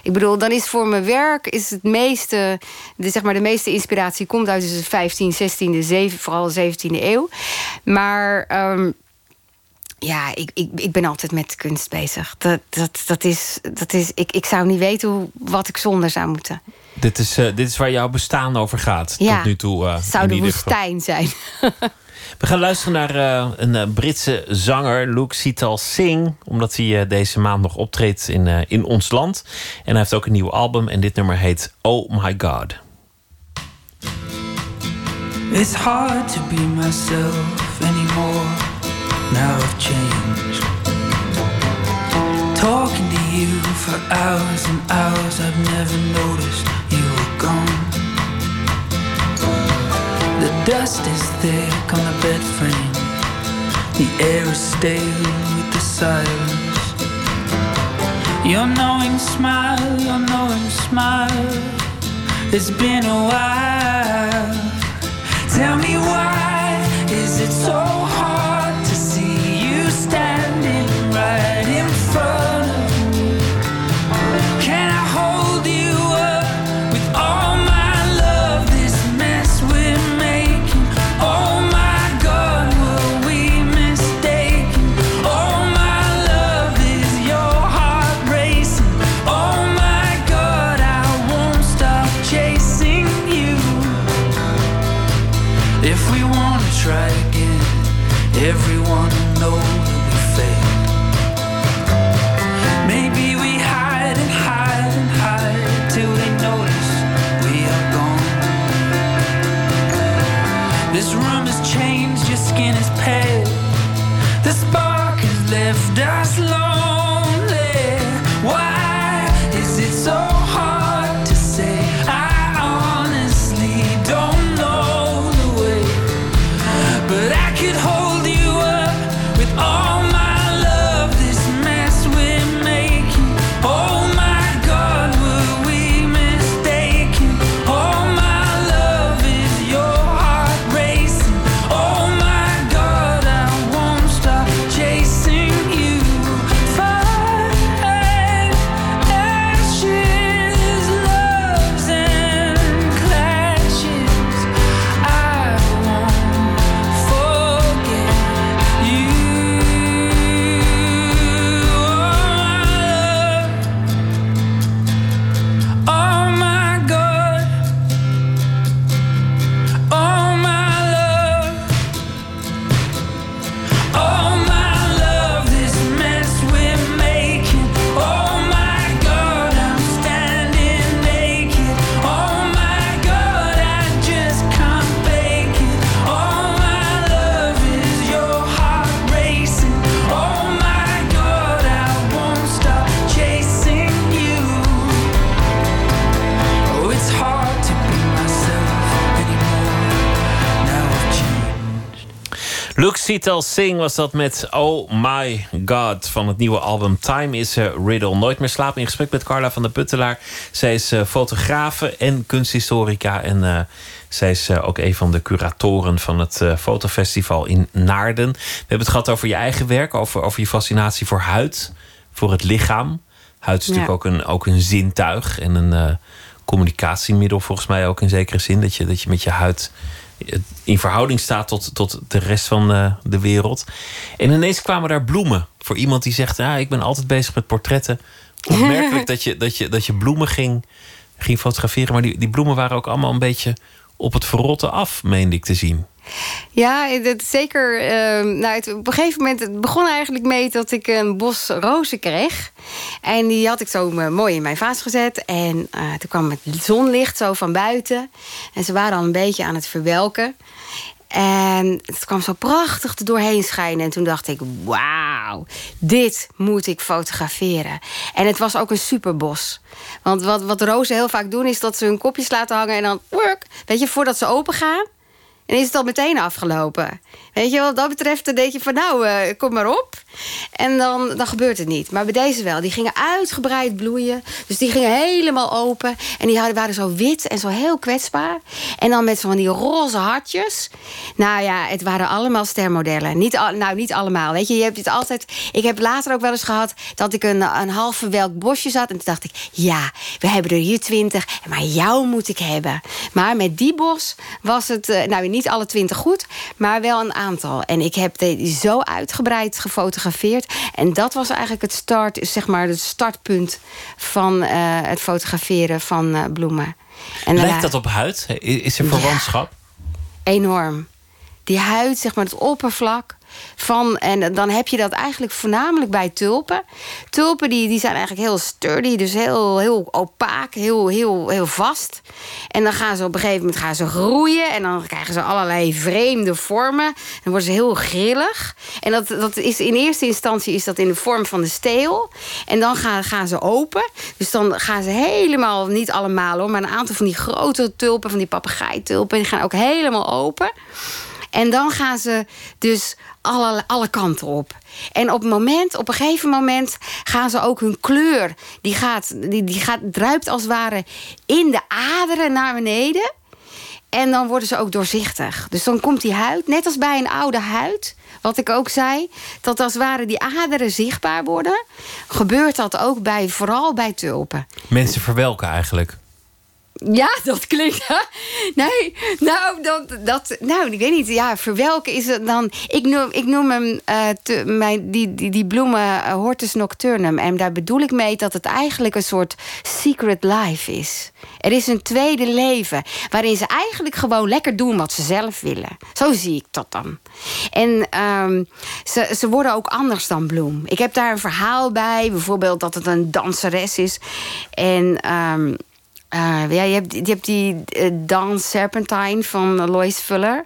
Ik bedoel, dan is voor mijn werk is het meeste, de, zeg maar, de meeste inspiratie komt uit de 15, 16e, 7, vooral 17e eeuw. Maar um, ja, ik, ik, ik ben altijd met kunst bezig. Dat, dat, dat is, dat is, ik, ik zou niet weten hoe, wat ik zonder zou moeten. Dit is, uh, dit is waar jouw bestaan over gaat ja, tot nu toe. Uh, zou de woestijn zijn. We gaan luisteren naar uh, een uh, Britse zanger, Luke Sital Singh. Omdat hij uh, deze maand nog optreedt in, in ons land. En hij heeft ook een nieuw album en dit nummer heet Oh My God. It's hard to be myself anymore. Now I've changed. Talking to you for hours and hours, I've never noticed you were gone. The dust is thick on the bed frame. The air is stale with the silence. Your knowing smile, your knowing smile. It's been a while. Tell me why is it so Cital Sing was dat met Oh My God van het nieuwe album Time is a Riddle. Nooit meer slapen in gesprek met Carla van der Puttelaar. Zij is eh, fotografe en kunsthistorica. En eh, zij is eh, ook een van de curatoren van het fotofestival in Naarden. We hebben het gehad over je eigen werk, over, over je fascinatie voor huid, voor het lichaam. Huid is natuurlijk ook een, ook een zintuig en een communicatiemiddel, volgens mij ook in zekere zin. Dat je, dat je met je huid in verhouding staat tot, tot de rest van eh, de wereld. En ineens kwamen daar bloemen. Voor iemand die zegt, ja, ik ben altijd bezig met portretten. Opmerkelijk dat je, dat je, dat je bloemen ging, ging fotograferen. Maar die, die bloemen waren ook allemaal een beetje op het verrotten af, meende ik te zien. Ja, is zeker. ehm, nou, het, op een gegeven moment het begon eigenlijk mee dat ik een bos rozen kreeg. En die had ik zo eh, mooi in mijn vaas gezet. En eh, toen kwam het zonlicht zo van buiten. En ze waren al een beetje aan het verwelken. En het kwam zo prachtig er doorheen schijnen. En toen dacht ik, wauw, dit moet ik fotograferen. En het was ook een superbos. Want wat, wat rozen heel vaak doen, is dat ze hun kopjes laten hangen... en dan, weet je, voordat ze open gaan... En is het al meteen afgelopen. Weet je, wat dat betreft, dan denk je van nou, eh, kom maar op. En dan, dan gebeurt het niet. Maar bij deze wel. Die gingen uitgebreid bloeien. Dus die gingen helemaal open. En die waren zo wit en zo heel kwetsbaar. En dan met van die roze hartjes. Nou ja, het waren allemaal stermodellen. Niet, al- nou, niet allemaal. Weet je, je hebt het altijd. Ik heb later ook wel eens gehad dat ik een, een half verwelkt bosje zat. En toen dacht ik, ja, we hebben er hier twintig. Maar jou moet ik hebben. Maar met die bos was het, eh, nou niet alle twintig goed, maar wel een aantal. En ik heb die zo uitgebreid gefotografeerd. En dat was eigenlijk het start, zeg maar, het startpunt van eh, het fotograferen van eh, bloemen. En Lijkt daarna- dat op huid? Is er verwantschap? enorm. Die huid, zeg maar, het oppervlak. Van, en dan heb je dat eigenlijk voornamelijk bij tulpen. Tulpen die, die zijn eigenlijk heel sturdy, dus heel, heel opaak, heel, heel, heel vast. En dan gaan ze op een gegeven moment gaan ze groeien. En dan krijgen ze allerlei vreemde vormen. Dan worden ze heel grillig. En dat, dat is, in eerste instantie is dat in de vorm van de steel. En dan gaan, gaan ze open. Dus dan gaan ze helemaal, niet allemaal hoor... maar een aantal van die grote tulpen, van die papegaaitulpen... die gaan ook helemaal open. En dan gaan ze dus alle, alle kanten op. En op moment, op een gegeven moment, gaan ze ook hun kleur. Die, gaat, die, die gaat, druipt als het ware in de aderen naar beneden. En dan worden ze ook doorzichtig. Dus dan komt die huid, net als bij een oude huid, wat ik ook zei, dat als het ware die aderen zichtbaar worden. Gebeurt dat ook bij, vooral bij tulpen. Mensen verwelken eigenlijk. Ja, dat klinkt. Nee, nou, dat, dat, nou, ik weet niet. Ja, verwelken is het dan. Ik noem, ik noem hem te, mijn, die, die, die bloemen uh, Hortus Nocturnum. En daar bedoel ik mee dat het eigenlijk een soort secret life is. Er is een tweede leven waarin ze eigenlijk gewoon lekker doen wat ze zelf willen. Zo zie ik dat dan. En um, ze, ze worden ook anders dan bloem. Ik heb daar een verhaal bij, bijvoorbeeld dat het een danseres is. En um, uh, ja, je, hebt, je hebt die uh, Dans Serpentine van Lois Fuller.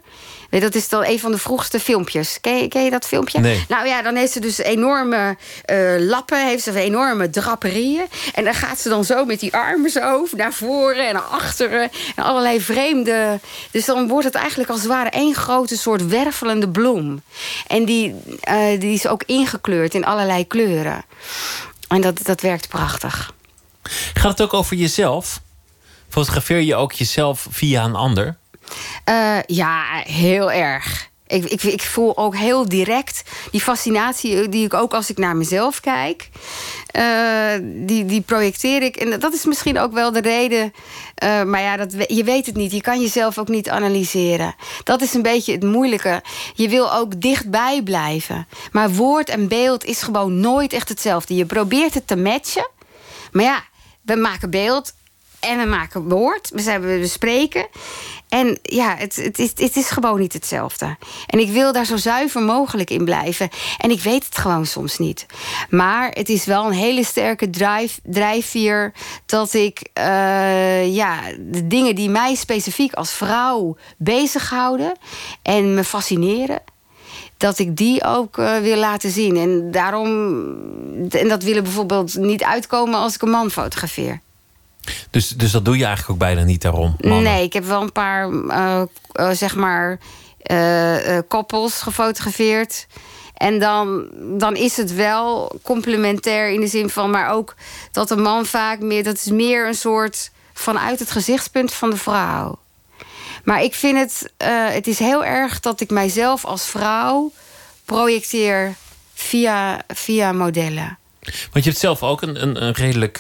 Nee, dat is dan een van de vroegste filmpjes. Ken je, ken je dat filmpje? Nee. Nou ja, dan heeft ze dus enorme uh, lappen, heeft ze enorme draperieën. En dan gaat ze dan zo met die armen zo naar voren en naar achteren. En allerlei vreemde. Dus dan wordt het eigenlijk als het ware één grote soort wervelende bloem. En die, uh, die is ook ingekleurd in allerlei kleuren. En dat, dat werkt prachtig. Gaat het ook over jezelf? Fotografeer je ook jezelf via een ander? Uh, ja, heel erg. Ik, ik, ik, voel ook heel direct die fascinatie die ik ook als ik naar mezelf kijk. Uh, die, die projecteer ik. En dat is misschien ook wel de reden. Uh, maar ja, dat, je weet het niet. Je kan jezelf ook niet analyseren. Dat is een beetje het moeilijke. Je wil ook dichtbij blijven. Maar woord en beeld is gewoon nooit echt hetzelfde. Je probeert het te matchen. Maar ja, we maken beeld en we maken woord. We, zijn, we. En ja, het, het, is, het is gewoon niet hetzelfde. En ik wil daar zo zuiver mogelijk in blijven. En ik weet het gewoon soms niet. Maar het is wel een hele sterke drive, drijfveer dat ik uh, ja, de dingen die mij specifiek als vrouw bezighouden en me fascineren, dat ik die ook uh, wil laten zien. En daarom, en dat willen bijvoorbeeld niet uitkomen als ik een man fotografeer. Dus, dus dat doe je eigenlijk ook bijna niet daarom? Mannen. Nee, ik heb wel een paar, uh, uh, zeg maar, uh, koppels gefotografeerd. En dan, dan is het wel complementair in de zin van... maar ook dat een man vaak meer... dat is meer een soort vanuit het gezichtspunt van de vrouw. Maar ik vind het... het is heel erg dat ik mijzelf als vrouw projecteer via, via modellen. Want je hebt zelf ook een, een, een redelijk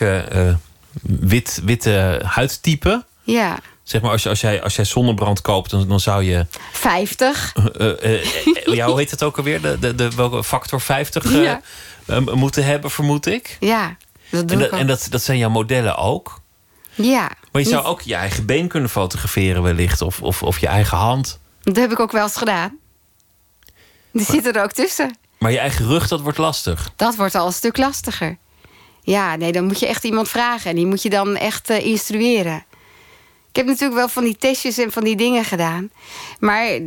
wit, witte huidtype. Ja. Zeg maar, als, je, als, jij, als jij zonnebrand koopt, dan, dan zou je. 50. Uh, uh, ja, hoe heet het ook alweer? De, de, de welke factor 50 ja. moeten hebben, vermoed ik. Ja, dat doe en, ook. en dat, dat zijn jouw modellen ook? Ja. Maar je zou ook je eigen been kunnen fotograferen, wellicht. Of, of, of je eigen hand. Dat heb ik ook wel eens gedaan. Die maar, zit er ook tussen. Maar je eigen rug, dat wordt lastig. Dat wordt al een stuk lastiger. Ja, nee, dan moet je echt iemand vragen. En die moet je dan echt uh, instrueren. Ik heb natuurlijk wel van die testjes en van die dingen gedaan. Maar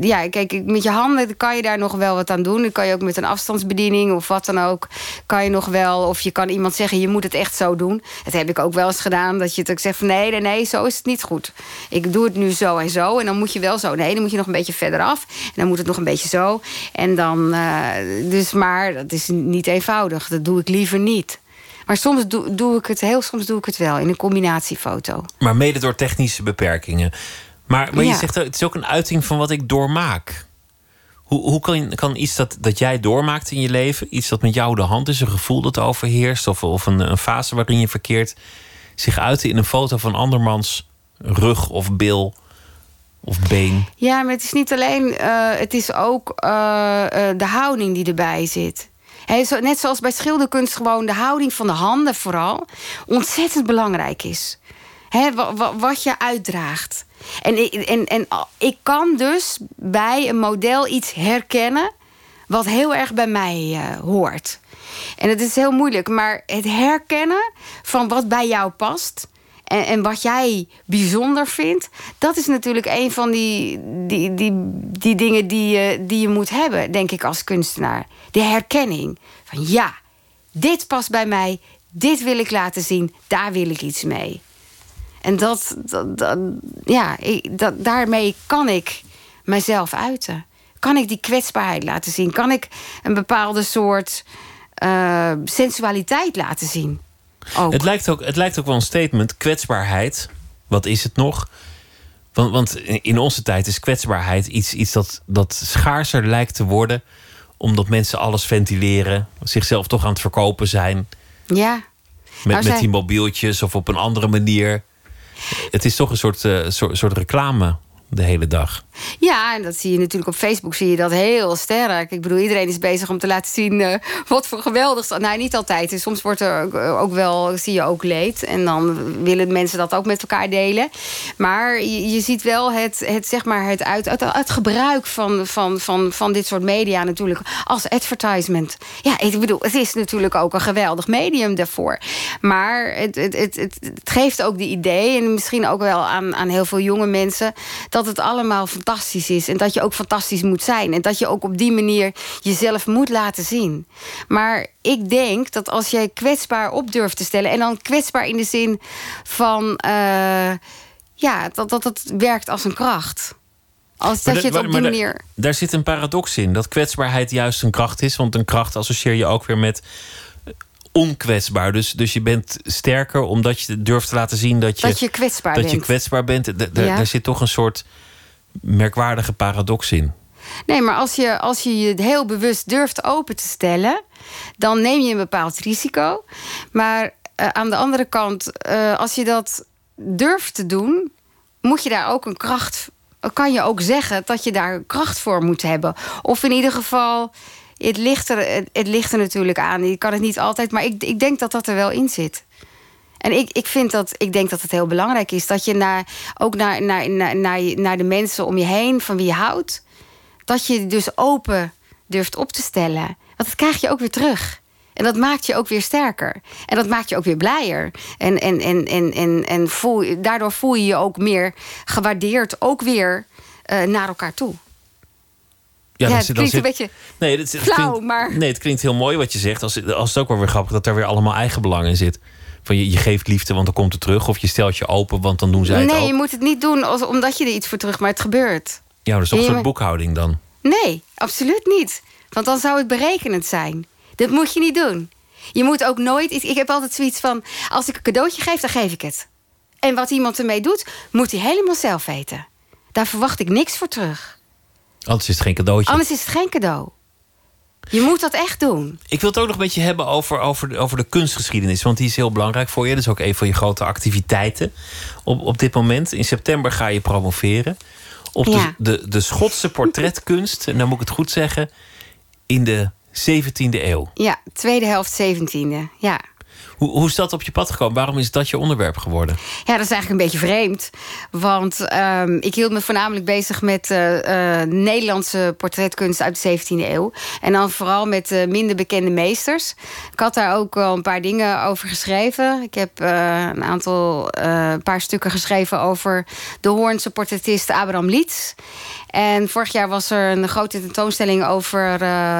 ja, kijk, met je handen kan je daar nog wel wat aan doen. Dan kan je ook met een afstandsbediening of wat dan ook. Kan je nog wel, of je kan iemand zeggen, je moet het echt zo doen. Dat heb ik ook wel eens gedaan. Dat je het ook zegt van nee, nee, nee, zo is het niet goed. Ik doe het nu zo en zo. En dan moet je wel zo. Nee, dan moet je nog een beetje verder af. En dan moet het nog een beetje zo. En dan, uh, dus maar dat is niet eenvoudig. Dat doe ik liever niet. Maar soms doe, doe, ik het, heel soms doe ik het wel in een combinatiefoto. Maar mede door technische beperkingen. Maar, maar ja. je zegt, het is ook een uiting van wat ik doormaak. Hoe, hoe kan, kan iets dat, dat jij doormaakt in je leven, iets dat met jou de hand is, een gevoel dat overheerst, of, of een, een fase waarin je verkeert, zich uiten in een foto van andermans rug of bil of been? Ja, maar het is niet alleen, uh, het is ook uh, uh, de houding die erbij zit. He, zo, net zoals bij schilderkunst gewoon de houding van de handen vooral ontzettend belangrijk is. Wat je uitdraagt. En, en, en ik kan dus bij een model iets herkennen wat heel erg bij mij uh, hoort. En het is heel moeilijk, maar het herkennen van wat bij jou past. En, en wat jij bijzonder vindt, dat is natuurlijk een van die, die, die, die dingen die je, die je moet hebben, denk ik, als kunstenaar. De herkenning. Van ja, dit past bij mij, dit wil ik laten zien, daar wil ik iets mee. En dat, dat, ja, dat, daarmee kan ik mezelf uiten. Kan ik die kwetsbaarheid laten zien? Kan ik een bepaalde soort uh, sensualiteit laten zien? Ook. Het, lijkt ook, het lijkt ook wel een statement. Kwetsbaarheid, wat is het nog? Want, want in onze tijd is kwetsbaarheid iets, iets dat, dat schaarser lijkt te worden. Omdat mensen alles ventileren, zichzelf toch aan het verkopen zijn. Ja. Met, nou, met die mobieltjes of op een andere manier. het is toch een soort, uh, soort, soort reclame de hele dag. Ja, en dat zie je natuurlijk op Facebook zie je dat heel sterk. Ik bedoel, iedereen is bezig om te laten zien uh, wat voor geweldig. Nou, niet altijd. Soms wordt er ook wel, zie je ook leed. En dan willen mensen dat ook met elkaar delen. Maar je, je ziet wel het, het, zeg maar het, uit, het, het gebruik van, van, van, van dit soort media natuurlijk als advertisement. Ja, ik bedoel, het is natuurlijk ook een geweldig medium daarvoor. Maar het, het, het, het, geeft ook de idee, en misschien ook wel aan, aan heel veel jonge mensen, dat het allemaal fantastisch is. En dat je ook fantastisch moet zijn. En dat je ook op die manier jezelf moet laten zien. Maar ik denk dat als jij kwetsbaar op durft te stellen... en dan kwetsbaar in de zin van... Uh, ja, dat, dat het werkt als een kracht. Als dat je het op die manier... Daar zit een paradox in. Dat kwetsbaarheid juist een kracht is. Want een kracht associeer je ook weer met onkwetsbaar. Dus, dus je bent sterker omdat je durft te laten zien dat je, dat je kwetsbaar dat bent. Je kwetsbaar bent. Daar zit toch een soort merkwaardige paradox in. Nee, maar als je, als je je heel bewust durft open te stellen, dan neem je een bepaald risico. Maar uh, aan de andere kant, uh, als je dat durft te doen, moet je daar ook een kracht. Kan je ook zeggen dat je daar kracht voor moet hebben. Of in ieder geval, het ligt er, het ligt er natuurlijk aan. Je kan het niet altijd, maar ik, ik denk dat dat er wel in zit. En ik, ik, vind dat, ik denk dat het heel belangrijk is dat je naar, ook naar, naar, naar, naar, de mensen om je heen, van wie je houdt, dat je dus open durft op te stellen. Want dat krijg je ook weer terug. En dat maakt je ook weer sterker. En dat maakt je ook weer blijer. En, en, en, en, en, en voel, daardoor voel je je ook meer gewaardeerd, ook weer uh, naar elkaar toe. Ja, ja het klinkt een beetje nee, het flauw, klinkt, maar... Nee, het klinkt heel mooi wat je zegt. Als, als het ook wel weer grappig dat er weer allemaal eigen belang in zit. Van je, je geeft liefde, want dan komt het terug. Of je stelt je open, want dan doen zij het Nee, je moet het niet doen als, omdat je er iets voor terug... maar het gebeurt. Ja, dat is toch een soort boekhouding dan? Nee, absoluut niet. Want dan zou het berekenend zijn. Dat moet je niet doen. Je moet ook nooit... Ik heb altijd zoiets van... als ik een cadeautje geef, dan geef ik het. En wat iemand ermee doet, moet hij helemaal zelf weten. Daar verwacht ik niks voor terug. Anders is het geen cadeautje. Anders is het geen cadeau. Je moet dat echt doen. Ik wil het ook nog een beetje hebben over, over, over de kunstgeschiedenis. Want die is heel belangrijk voor je. Dat is ook een van je grote activiteiten op, op dit moment. In september ga je promoveren. Op de, de, de Schotse portretkunst. En dan moet ik het goed zeggen. In de 17e eeuw. Ja, tweede helft 17e. Ja. Hoe, hoe is dat op je pad gekomen? Waarom is dat je onderwerp geworden? Ja, dat is eigenlijk een beetje vreemd. Want um, ik hield me voornamelijk bezig met uh, uh, Nederlandse portretkunst uit de 17e eeuw. En dan vooral met uh, minder bekende meesters. Ik had daar ook al een paar dingen over geschreven. Ik heb een aantal, een paar stukken geschreven over de Hoornse portretist Abraham Lietz. En vorig jaar was er een grote tentoonstelling over uh,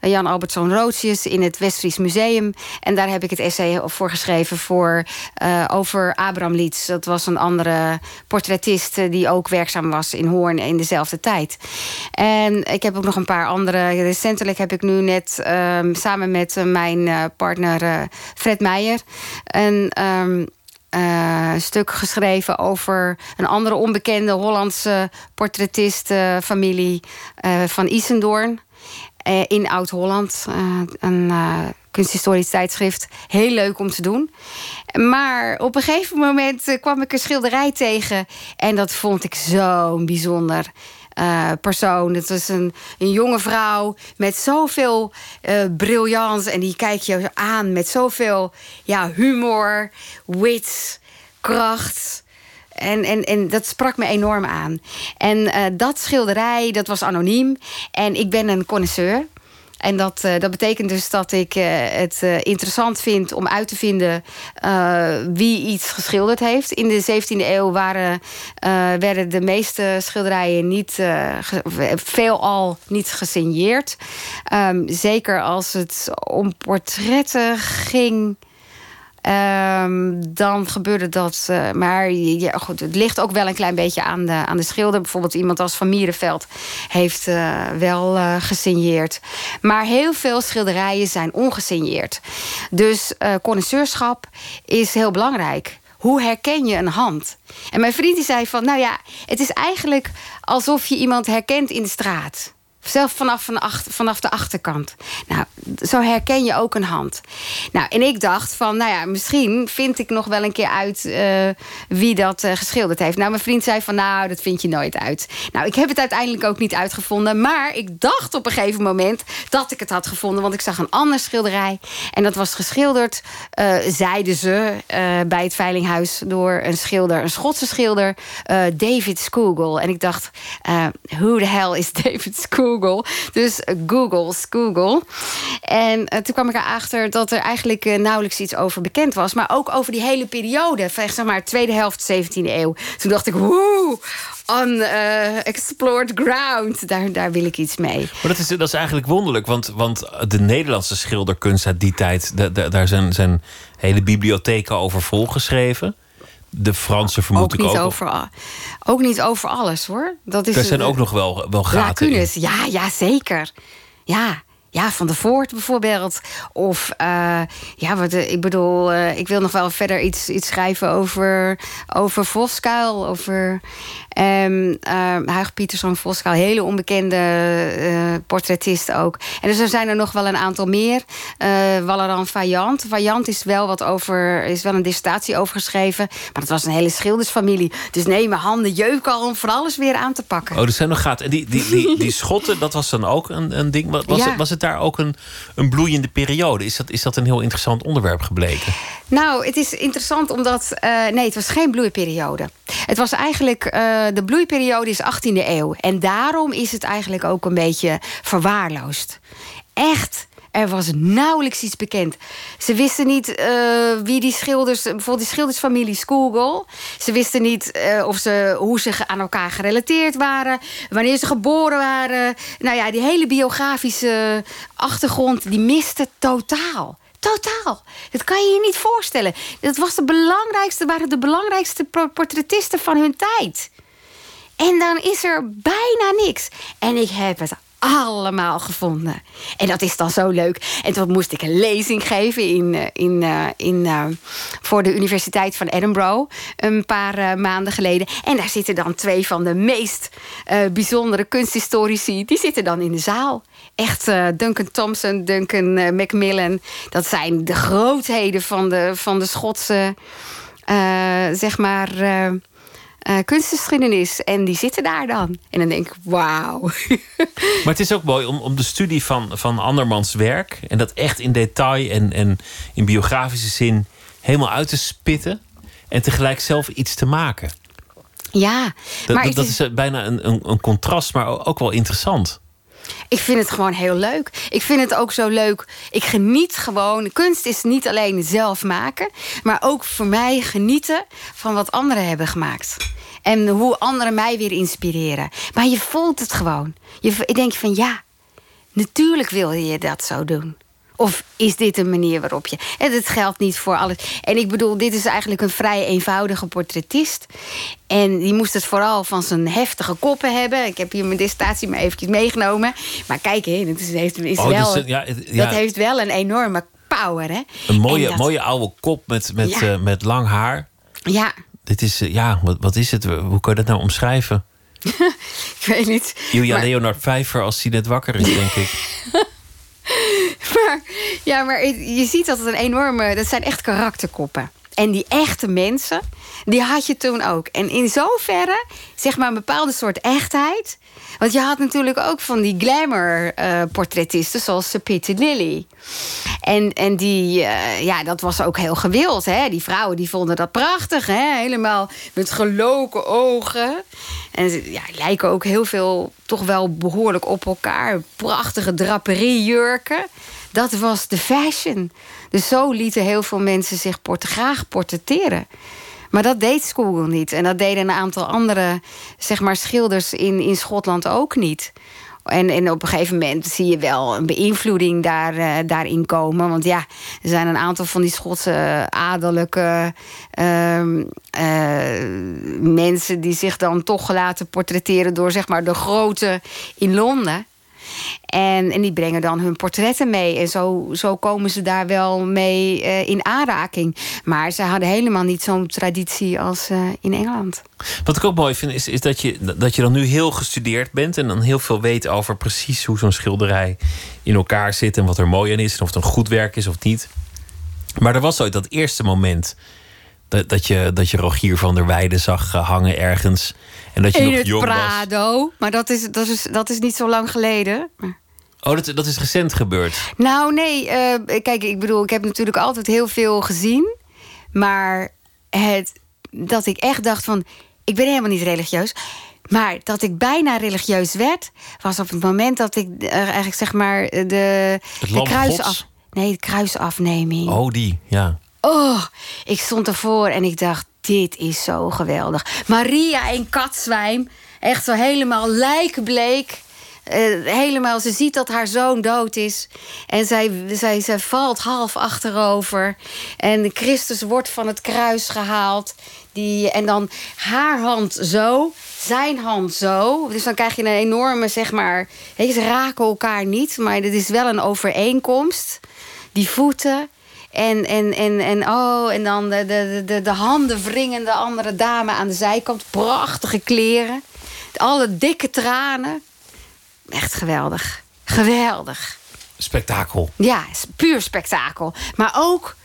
Jan Albertson Rotius, in het Westfries Museum. En daar heb ik het essay voor geschreven voor, uh, over Abraham Lietz. Dat was een andere portretist eh, die ook werkzaam was in Hoorn in dezelfde tijd. En ik heb ook nog een paar andere. Recentelijk heb ik nu net um, samen met mijn partner Fred Meijer een. Um, uh, stuk geschreven over een andere onbekende Hollandse portretist-familie uh, van Isendoorn. Uh, in Oud-Holland. een kunsthistorisch tijdschrift. Heel leuk om te doen. Maar op een gegeven moment kwam ik een schilderij tegen. En dat vond ik zo bijzonder. Uh, persoon. Het was een, een jonge vrouw met zoveel uh. En die kijk je aan met zoveel ja, humor, wit, kracht. En, en, en dat sprak me enorm aan. En uh, dat schilderij, dat was anoniem. En ik ben een connoisseur. En dat, uh, dat betekent dus dat ik uh, het uh, interessant vind om uit te vinden wie iets geschilderd heeft. In de 17e eeuw waren, werden de meeste schilderijen niet, veelal niet gesigneerd. Um, zeker als het om portretten ging. Um, dan gebeurde dat. Uh, maar goed, het ligt ook wel een klein beetje aan de, aan de schilder. Bijvoorbeeld iemand als Van Mierenveld heeft uh, wel uh, gesigneerd. Maar heel veel schilderijen zijn ongesigneerd. Dus connoisseurschap is heel belangrijk. Hoe herken je een hand? En mijn vriend die zei van, nou ja, het is eigenlijk alsof je iemand herkent in de straat. Zelf vanaf, van vanaf de achterkant. Nou, zo herken je ook een hand. Nou, en ik dacht van, nou ja, misschien vind ik nog wel een keer uit uh, wie dat uh, geschilderd heeft. Nou, mijn vriend zei van, nou, dat vind je nooit uit. Nou, ik heb het uiteindelijk ook niet uitgevonden. Maar ik dacht op een gegeven moment dat ik het had gevonden. Want ik zag een ander schilderij. En dat was geschilderd, uh, zeiden ze, bij het Veilinghuis... door een schilder, een Schotse schilder, David Scoogle. En ik dacht, who the hell is David Scoogle? Dus Google, Google. En uh, toen kwam ik erachter dat er eigenlijk uh, nauwelijks iets over bekend was. Maar ook over die hele periode, van zeg maar tweede helft 17e eeuw. Toen dacht ik, woe, unexplored uh, ground. Daar, wil ik iets mee. Maar dat is, dat is eigenlijk wonderlijk, want, want de Nederlandse schilderkunst uit die tijd, daar zijn, zijn hele bibliotheken over volgeschreven de Franse vermoed ook. Niet ook. Over, ook niet over alles hoor. Dat is, er zijn ook nog wel, wel gaten in. Ja, ja, zeker. Ja, ja, Van de Voort bijvoorbeeld. Of uh, ja, wat, eh, ik bedoel, uh, ik wil nog wel verder iets, iets schrijven over, over Voskuil. Over um, uh, Huig Pieterszoon Voskuil. Hele onbekende portretist ook. En dus er zijn er nog wel een aantal meer. Walleran Vaillant. Vaillant is wel wat over, is wel een dissertatie over geschreven. Maar dat was een hele schildersfamilie. Dus nee, mijn handen jeuken al om van alles weer aan te pakken. Oh, er zijn nog gaten. En die, die, die, die schotten, dat was dan ook een, een ding. Was, het, was het daar ook een, een bloeiende periode? Is dat, is dat een heel interessant onderwerp gebleken? Nou, het is interessant omdat... Uh, nee, het was geen bloeiperiode. Het was eigenlijk... Uh, de bloeiperiode is 18e eeuw. En daarom is het eigenlijk ook een beetje verwaarloosd. Echt er was nauwelijks iets bekend. Ze wisten niet uh, wie die schilders, bijvoorbeeld die schildersfamilie Skoogel. Ze wisten niet uh, of ze, hoe ze aan elkaar gerelateerd waren, wanneer ze geboren waren. Nou ja, die hele biografische achtergrond, die miste totaal. Totaal. Dat kan je je niet voorstellen. Dat was de belangrijkste, waren de belangrijkste portretisten van hun tijd. En dan is er bijna niks. En ik heb het allemaal gevonden. En dat is dan zo leuk. En toen moest ik een lezing geven in, eh, in, eh, in, uh, voor de Universiteit van Edinburgh. Een paar maanden geleden. En daar zitten dan twee van de meest bijzondere kunsthistorici. Die zitten dan in de zaal. Echt Duncan Thompson, Duncan Macmillan. Dat zijn de grootheden van de, van de Schotse, zeg maar uh, kunstgeschiedenis. En die zitten daar dan. En dan denk ik, wauw. Maar het is ook mooi om, om de studie van, van andermans werk... en dat echt in detail en, en in biografische zin helemaal uit te spitten... en tegelijk zelf iets te maken. Ja. Dat, maar dat, is, bijna een, een, een contrast, maar ook wel interessant. Ik vind het gewoon heel leuk. Ik vind het ook zo leuk. Ik geniet gewoon. Kunst is niet alleen zelf maken, maar ook voor mij genieten van wat anderen hebben gemaakt. En hoe anderen mij weer inspireren. Maar je voelt het gewoon. Je, ik denk van ja, natuurlijk wil je dat zo doen. Of is dit een manier waarop je. En het geldt niet voor alles. En ik bedoel, dit is eigenlijk een vrij eenvoudige portretist. En die moest het vooral van zijn heftige koppen hebben. Ik heb hier mijn dissertatie maar eventjes meegenomen. Maar kijk, het is, heeft, is oh, wel, ja, ja. dat heeft wel een enorme power. Hè? Een mooie, mooie oude kop met, met, ja. uh, met lang haar. Ja. Dit is, uh, ja, wat, wat is het? Hoe kan je dat nou omschrijven? ik weet niet. Julia maar... Leonard Vijver als hij net wakker is, denk ik. maar, ja, maar je ziet dat het een enorme... Dat zijn echt karakterkoppen. En die echte mensen, die had je toen ook. En in zoverre, zeg maar, een bepaalde soort echtheid. Want je had natuurlijk ook van die glamour-portretisten, zoals Peter Lilly. En, en die, uh, ja, dat was ook heel gewild. Hè? Die vrouwen die vonden dat prachtig. Hè? Helemaal met geloken ogen. En ze ja, lijken ook heel veel toch wel behoorlijk op elkaar. Prachtige draperiejurken. Dat was de fashion. Dus zo lieten heel veel mensen zich graag portretteren. Maar dat deed Skoogel niet. En dat deden een aantal andere zeg maar, schilders in, in Schotland ook niet. En, en op een gegeven moment zie je wel een beïnvloeding daar, uh, daarin komen. Want ja, er zijn een aantal van die Schotse adellijke uh, uh, mensen die zich dan toch laten portretteren door zeg maar de grote in Londen. En, en die brengen dan hun portretten mee. En zo, zo komen ze daar wel mee uh, in aanraking. Maar ze hadden helemaal niet zo'n traditie als uh, in Engeland. Wat ik ook mooi vind, is, is dat, je, dat je dan nu heel gestudeerd bent... en dan heel veel weet over precies hoe zo'n schilderij in elkaar zit... en wat er mooi aan is, en of het een goed werk is of niet. Maar er was ooit dat eerste moment dat, dat, je, dat je Rogier van der Weijden zag eh, hangen ergens. En dat je In nog het jong Prado. was. Maar dat is, dat, is, dat is niet zo lang geleden. Oh, dat, dat is recent gebeurd. Nou, nee. Uh, kijk, ik bedoel, ik heb natuurlijk altijd heel veel gezien. Maar het, dat ik echt dacht van... Ik ben helemaal niet religieus. Maar dat ik bijna religieus werd... was op het moment dat ik uh, eigenlijk zeg maar de, de kruisaf... Nee, de kruisafneming. Oh, die, ja. Oh, ik stond ervoor en ik dacht, dit is zo geweldig. Maria in katzwijm, echt zo helemaal lijkbleek. Uh, helemaal, ze ziet dat haar zoon dood is. En zij, zij, zij valt half achterover. En Christus wordt van het kruis gehaald. Die, en dan haar hand zo, zijn hand zo. Dus dan krijg je een enorme, zeg maar... Ze raken elkaar niet, maar dit is wel een overeenkomst. Die voeten, en, en, en, en, oh, en dan de, de, de, de handen wringende andere dame aan de zijkant. Prachtige kleren. Alle dikke tranen. Echt geweldig. Geweldig. Spektakel. Ja, puur spektakel. Maar ook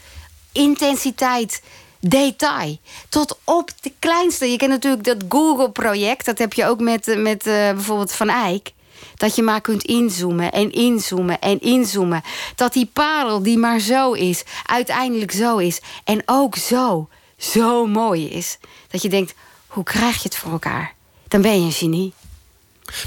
intensiteit, detail. Tot op de kleinste. Je kent natuurlijk dat Google-project. Dat heb je ook met, met uh, bijvoorbeeld Van Eyck. Dat je maar kunt inzoomen en inzoomen en inzoomen. Dat die parel die maar zo is, uiteindelijk zo is. En ook zo, zo mooi is. Dat je denkt, hoe krijg je het voor elkaar? Dan ben je een genie.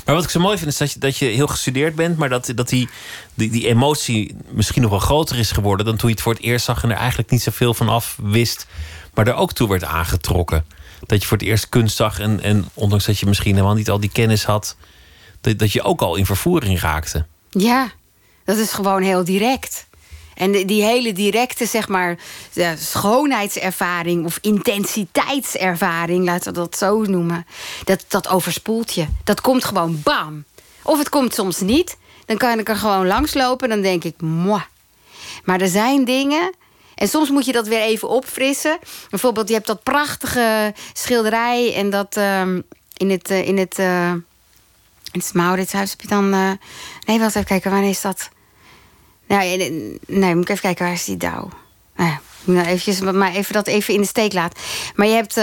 Maar wat ik zo mooi vind is dat je, dat je heel gestudeerd bent, maar dat, dat die, die, die emotie misschien nog wel groter is geworden dan toen je het voor het eerst zag en er eigenlijk niet zoveel van af wist, maar er ook toe werd aangetrokken. Dat je voor het eerst kunst zag en, en ondanks dat je misschien helemaal niet al die kennis had, dat, je ook al in vervoering raakte. Ja, dat is gewoon heel direct. En die, hele directe, zeg maar, schoonheidservaring of intensiteitservaring, laten we dat zo noemen, dat, dat overspoelt je. Dat komt gewoon bam. Of het komt soms niet. Dan kan ik er gewoon langslopen en dan denk ik, moi. Maar er zijn dingen. En soms moet je dat weer even opfrissen. Bijvoorbeeld, je hebt dat prachtige schilderij en dat um, in het. Uh, in het uh, in het Mauritshuis heb je dan... Uh, nee, wacht even kijken, wanneer is dat? Nou, nee, moet ik even kijken, waar is die? Nou ja, nou eventjes, maar even dat even in de steek laat. Maar je hebt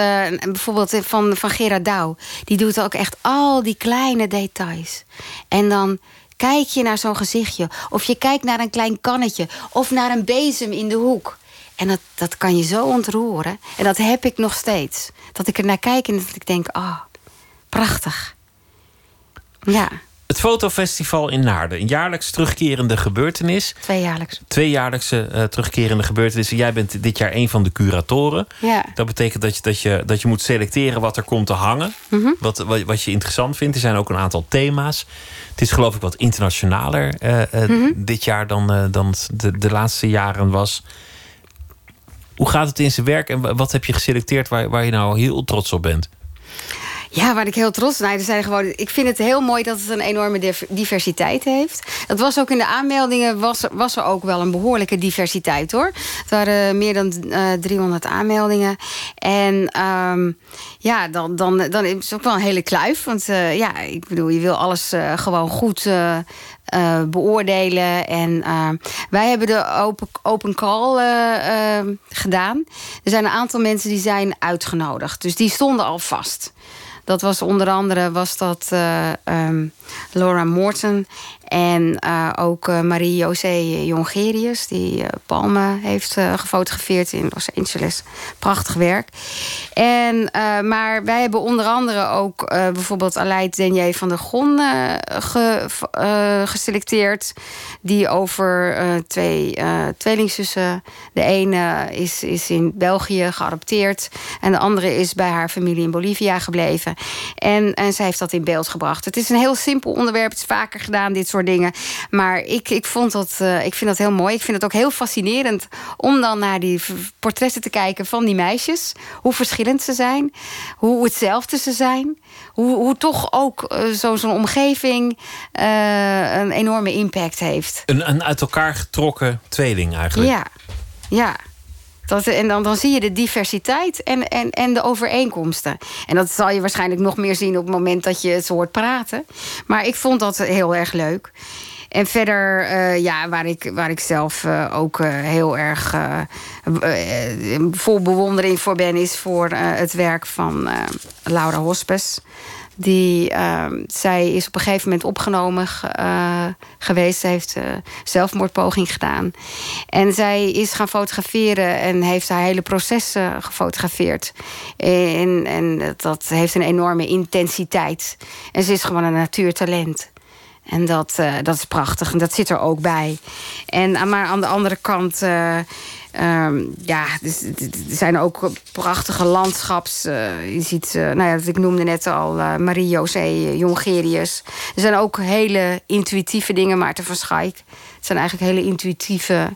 bijvoorbeeld van, van Gerard Douw. Die doet ook echt al die kleine details. En dan kijk je naar zo'n gezichtje. Of je kijkt naar een klein kannetje. Of naar een bezem in de hoek. En dat, dat kan je zo ontroeren. En dat heb ik nog steeds. Dat ik er naar kijk en dat ik denk, oh, prachtig. Ja. Het fotofestival in Naarden, een jaarlijks terugkerende gebeurtenis. Tweejaarlijks. Tweejaarlijkse uh, terugkerende gebeurtenissen. Jij bent dit jaar een van de curatoren. Ja. Dat betekent dat je, dat, je, dat je moet selecteren wat er komt te hangen. Mm -hmm. wat, wat, wat, je interessant vindt. Er zijn ook een aantal thema's. Het is geloof ik wat internationaler uh, uh, mm -hmm. dit jaar dan, dan de, de laatste jaren was. Hoe gaat het in zijn werk en wat heb je geselecteerd waar, waar je nou heel trots op bent? Ja, waar ik heel trots ben. Nou, zijn gewoon, ik vind het heel mooi dat het een enorme diversiteit heeft. Dat was ook in de aanmeldingen, was, was er ook wel een behoorlijke diversiteit hoor. Het waren meer dan uh, 300 aanmeldingen. En um, ja, dan, dan, dan is het ook wel een hele kluif. Want uh, ja, ik bedoel, je wil alles gewoon goed beoordelen. En wij hebben de open, open call gedaan. Er zijn een aantal mensen die zijn uitgenodigd. Dus die stonden al vast. Dat was onder andere was dat, uh, um, Laura Morton en uh, ook uh, Marie-José Jongerius... die Palme heeft gefotografeerd in Los Angeles. Prachtig werk. En, maar wij hebben onder andere ook bijvoorbeeld Aleid Denier van der Gon ge, geselecteerd... die over twee tweelingzussen... de ene is, is in België geadopteerd... en de andere is bij haar familie in Bolivia gebleven... En, en zij heeft dat in beeld gebracht. Het is een heel simpel onderwerp. Het is vaker gedaan, dit soort dingen. Maar ik, ik, vond dat, uh, ik vind dat heel mooi. Ik vind het ook heel fascinerend om dan naar die portretten te kijken van die meisjes. Hoe verschillend ze zijn. Hoe hetzelfde ze zijn. Hoe, hoe toch ook uh, zo'n omgeving uh, een enorme impact heeft. Een, een uit elkaar getrokken tweeling eigenlijk. Ja, ja. En dan, dan zie je de diversiteit en, en, en de overeenkomsten. En dat zal je waarschijnlijk nog meer zien op het moment dat je het hoort praten. Maar ik vond dat heel erg leuk. En verder, uh, ja, waar ik, waar ik zelf uh, ook uh, heel erg vol bewondering voor ben, is voor het werk van Laura Hospes. Die, uh, zij is op een gegeven moment opgenomen uh, geweest. Ze heeft uh, zelfmoordpoging gedaan. En zij is gaan fotograferen en heeft haar hele proces gefotografeerd. En, en dat heeft een enorme intensiteit. En ze is gewoon een natuurtalent. En dat, dat is prachtig. En dat zit er ook bij. En, maar aan de andere kant Um, ja, er zijn ook prachtige landschaps. Uh, je ziet, uh, nou ja, ik noemde net al uh, Marie-José Jongerius. Er zijn ook hele intuïtieve dingen, Maarten van Schaik. Het zijn eigenlijk hele intuïtieve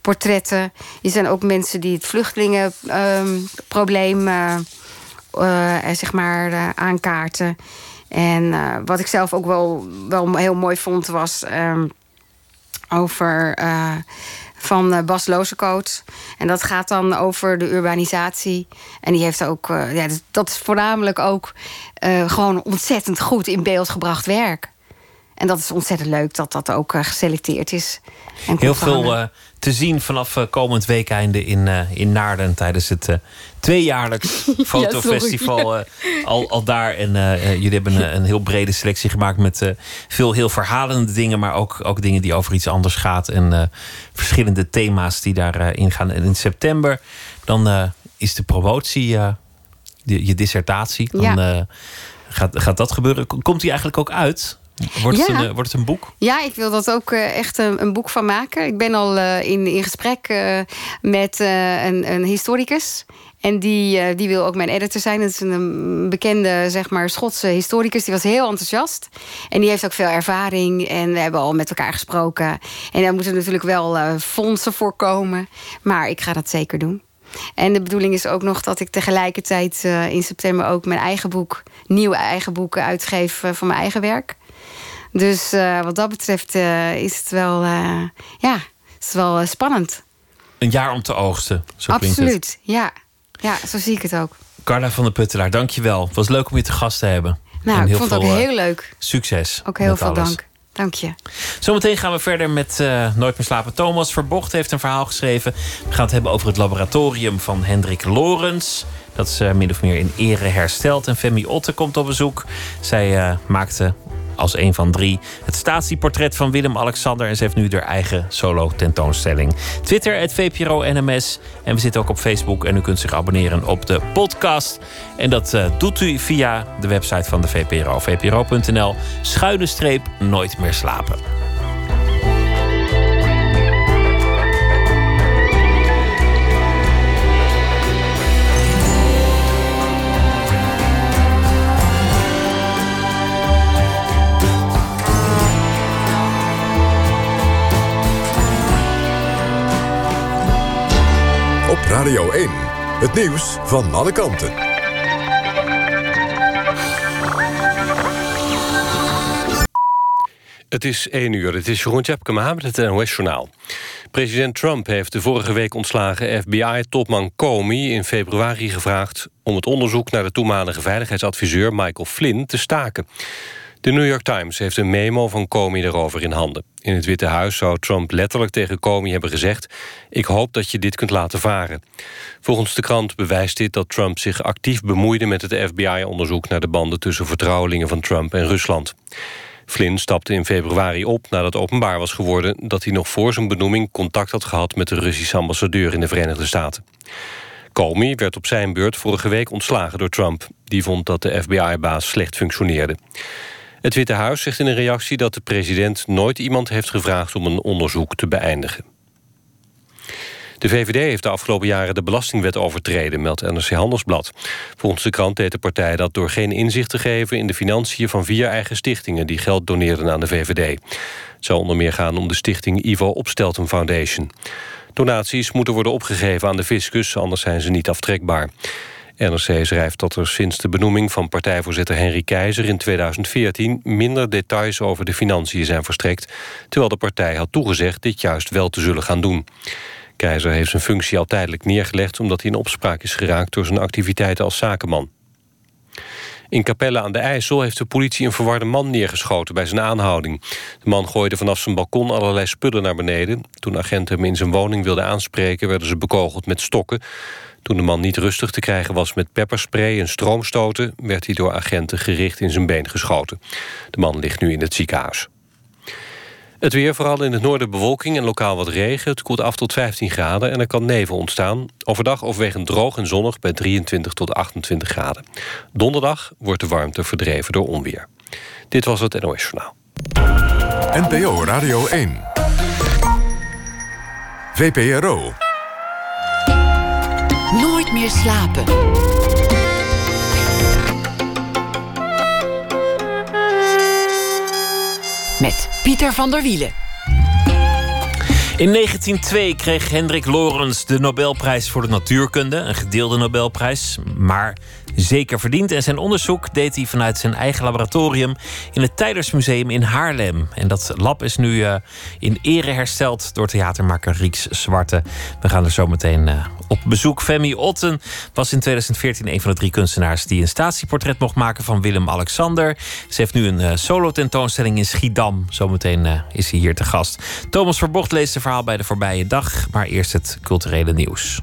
portretten. Er zijn ook mensen die het vluchtelingenprobleem zeg maar, aankaarten. En wat ik zelf ook wel, wel heel mooi vond, was um, over van eh, Bas Lozekoot. En dat gaat dan over de urbanisatie. En die heeft ook, uh, ja, dat is voornamelijk ook uh, gewoon ontzettend goed in beeld gebracht werk. En dat is ontzettend leuk dat dat ook geselecteerd is. En Heel veel te zien vanaf komend weekeinde in, in Naarden tijdens het tweejaarlijks fotofestival ja, al, al daar. En jullie hebben een, een, heel brede selectie gemaakt met veel heel verhalende dingen, maar ook, ook dingen die over iets anders gaat. En verschillende thema's die daarin gaan. En in september dan is de promotie, je, je dissertatie. Dan ja. gaat, gaat dat gebeuren. Komt die eigenlijk ook uit? Wordt, ja. het een, wordt het een boek? Ja, ik wil dat ook uh, echt een, een, boek van maken. Ik ben al uh, in, in gesprek met een, een historicus. En die, die wil ook mijn editor zijn. Dat is een bekende zeg maar, Schotse historicus. Die was heel enthousiast. En die heeft ook veel ervaring. En we hebben al met elkaar gesproken. En daar moeten natuurlijk wel fondsen voor komen. Maar ik ga dat zeker doen. En de bedoeling is ook nog dat ik tegelijkertijd in september ook mijn eigen boek, nieuwe eigen boeken uitgeef van mijn eigen werk. Dus uh, wat dat betreft uh, is het wel, uh, ja, is wel spannend. Een jaar om te oogsten, zo Absoluut, ja. Ja, zo zie ik het ook. Carla van der Puttelaar, dankjewel. Het was leuk om je te gast te hebben. Nou, en ik vond het ook heel leuk. Succes. Ook heel veel alles. dank. Dank je. Zometeen gaan we verder met uh, Nooit meer slapen. Thomas Verbocht heeft een verhaal geschreven. We gaan het hebben over het laboratorium van Hendrik Lorens. Dat is uh, min of meer in ere hersteld. En Femi Otte komt op bezoek. Zij uh, maakte als een van drie het statieportret van Willem-Alexander. En ze heeft nu haar eigen solo tentoonstelling. Twitter, het VPRO NMS. En we zitten ook op Facebook. En u kunt zich abonneren op de podcast. En dat uh, doet u via de website van de VPRO. VPRO.nl. Schuine streep, nooit meer slapen. Radio 1. Het nieuws van alle kanten. Het is 1 uur. Het is Jeroen Tjepkema met het NOS-journaal. President Trump heeft de vorige week ontslagen FBI-topman Comey... in februari gevraagd om het onderzoek naar de toenmalige veiligheidsadviseur Michael Flynn te staken. De New York Times heeft een memo van Comey erover in handen. In het Witte Huis zou Trump letterlijk tegen Comey hebben gezegd... ik hoop dat je dit kunt laten varen. Volgens de krant bewijst dit dat Trump zich actief bemoeide... met het FBI-onderzoek naar de banden tussen vertrouwelingen van Trump en Rusland. Flynn stapte in februari op nadat openbaar was geworden... dat hij nog voor zijn benoeming contact had gehad... met de Russische ambassadeur in de Verenigde Staten. Comey werd op zijn beurt vorige week ontslagen door Trump. Die vond dat de FBI-baas slecht functioneerde. Het Witte Huis zegt in een reactie dat de president nooit iemand heeft gevraagd om een onderzoek te beëindigen. De VVD heeft de afgelopen jaren de belastingwet overtreden, meldt NRC Handelsblad. Volgens de krant deed de partij dat door geen inzicht te geven... in de financiën van vier eigen stichtingen die geld doneerden aan de VVD. Het zou onder meer gaan om de stichting Ivo Opstelten Foundation. Donaties moeten worden opgegeven aan de fiscus, anders zijn ze niet aftrekbaar. NRC schrijft dat er sinds de benoeming van partijvoorzitter Henry Keizer in 2014 minder details over de financiën zijn verstrekt, terwijl de partij had toegezegd dit juist wel te zullen gaan doen. Keizer heeft zijn functie al tijdelijk neergelegd omdat hij in opspraak is geraakt door zijn activiteiten als zakenman. In Capelle aan de IJssel heeft de politie een verwarde man neergeschoten bij zijn aanhouding. De man gooide vanaf zijn balkon allerlei spullen naar beneden. Toen agenten hem in zijn woning wilden aanspreken... werden ze bekogeld met stokken. Toen de man niet rustig te krijgen was met pepperspray en stroomstoten... werd hij door agenten gericht in zijn been geschoten. De man ligt nu in het ziekenhuis. Het weer, vooral in het noorden bewolking en lokaal wat regen. Het koelt af tot 15 graden en er kan nevel ontstaan. Overdag overwegend droog en zonnig bij 23 tot 28 graden. Donderdag wordt de warmte verdreven door onweer. Dit was het NOS Journaal. NPO Radio 1. VPRO. Meer slapen. Met Pieter van der Wielen. In 1902 kreeg Hendrik Lorentz de Nobelprijs voor de natuurkunde. Een gedeelde Nobelprijs, maar zeker verdiend. En zijn onderzoek deed hij vanuit zijn eigen laboratorium in het Tijdersmuseum in Haarlem. En dat lab is nu uh, in ere hersteld door theatermaker Rieks Zwarte. We gaan er zo meteen uh, op bezoek. Femi Otten was in 2014 een van de drie kunstenaars die een statieportret mocht maken van Willem-Alexander. Ze heeft nu een uh, solo-tentoonstelling in Schiedam. Zometeen is hij hier te gast. Thomas Verbocht leest het verhaal bij de voorbije dag, maar eerst het culturele nieuws.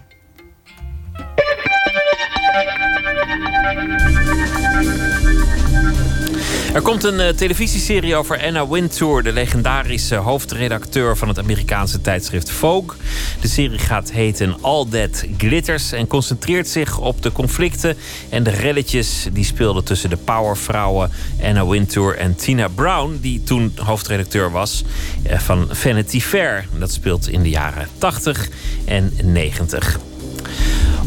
Er komt een uh, televisieserie over Anna Wintour, de legendarische hoofdredacteur van het Amerikaanse tijdschrift Vogue. De serie gaat heten All That Glitters en concentreert zich op de conflicten en de relletjes die speelden tussen de powervrouwen Anna Wintour en Tina Brown, die toen hoofdredacteur was uh, van Vanity Fair. Dat speelt in de jaren 80 en 90.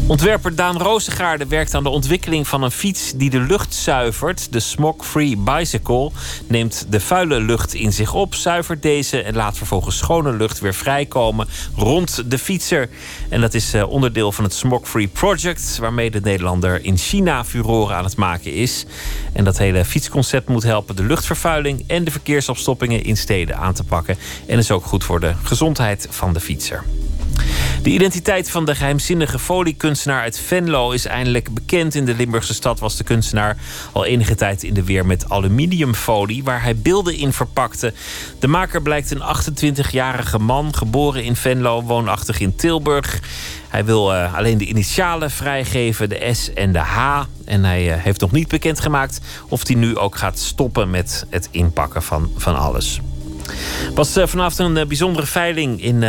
Ontwerper Daan Rozengaarde werkt aan de ontwikkeling van een fiets die de lucht zuivert. De Smog-Free Bicycle neemt de vuile lucht in zich op, zuivert deze en laat vervolgens schone lucht weer vrijkomen rond de fietser. En dat is eh, onderdeel van het Smog-Free Project, waarmee de Nederlander in China furoren aan het maken is. En dat hele fietsconcept moet helpen de luchtvervuiling en de verkeersopstoppingen in steden aan te pakken. En is ook goed voor de gezondheid van de fietser. De identiteit van de geheimzinnige foliekunstenaar uit Venlo is eindelijk bekend. In de Limburgse stad was de kunstenaar al enige tijd in de weer met aluminiumfolie, waar hij beelden in verpakte. De maker blijkt een 28-jarige man, geboren in Venlo, woonachtig in Tilburg. Hij wil uh, alleen de initialen vrijgeven, de S en de H. En hij uh, heeft nog niet bekendgemaakt of hij nu ook gaat stoppen met het inpakken van, van alles. Was uh, vanavond een bijzondere veiling in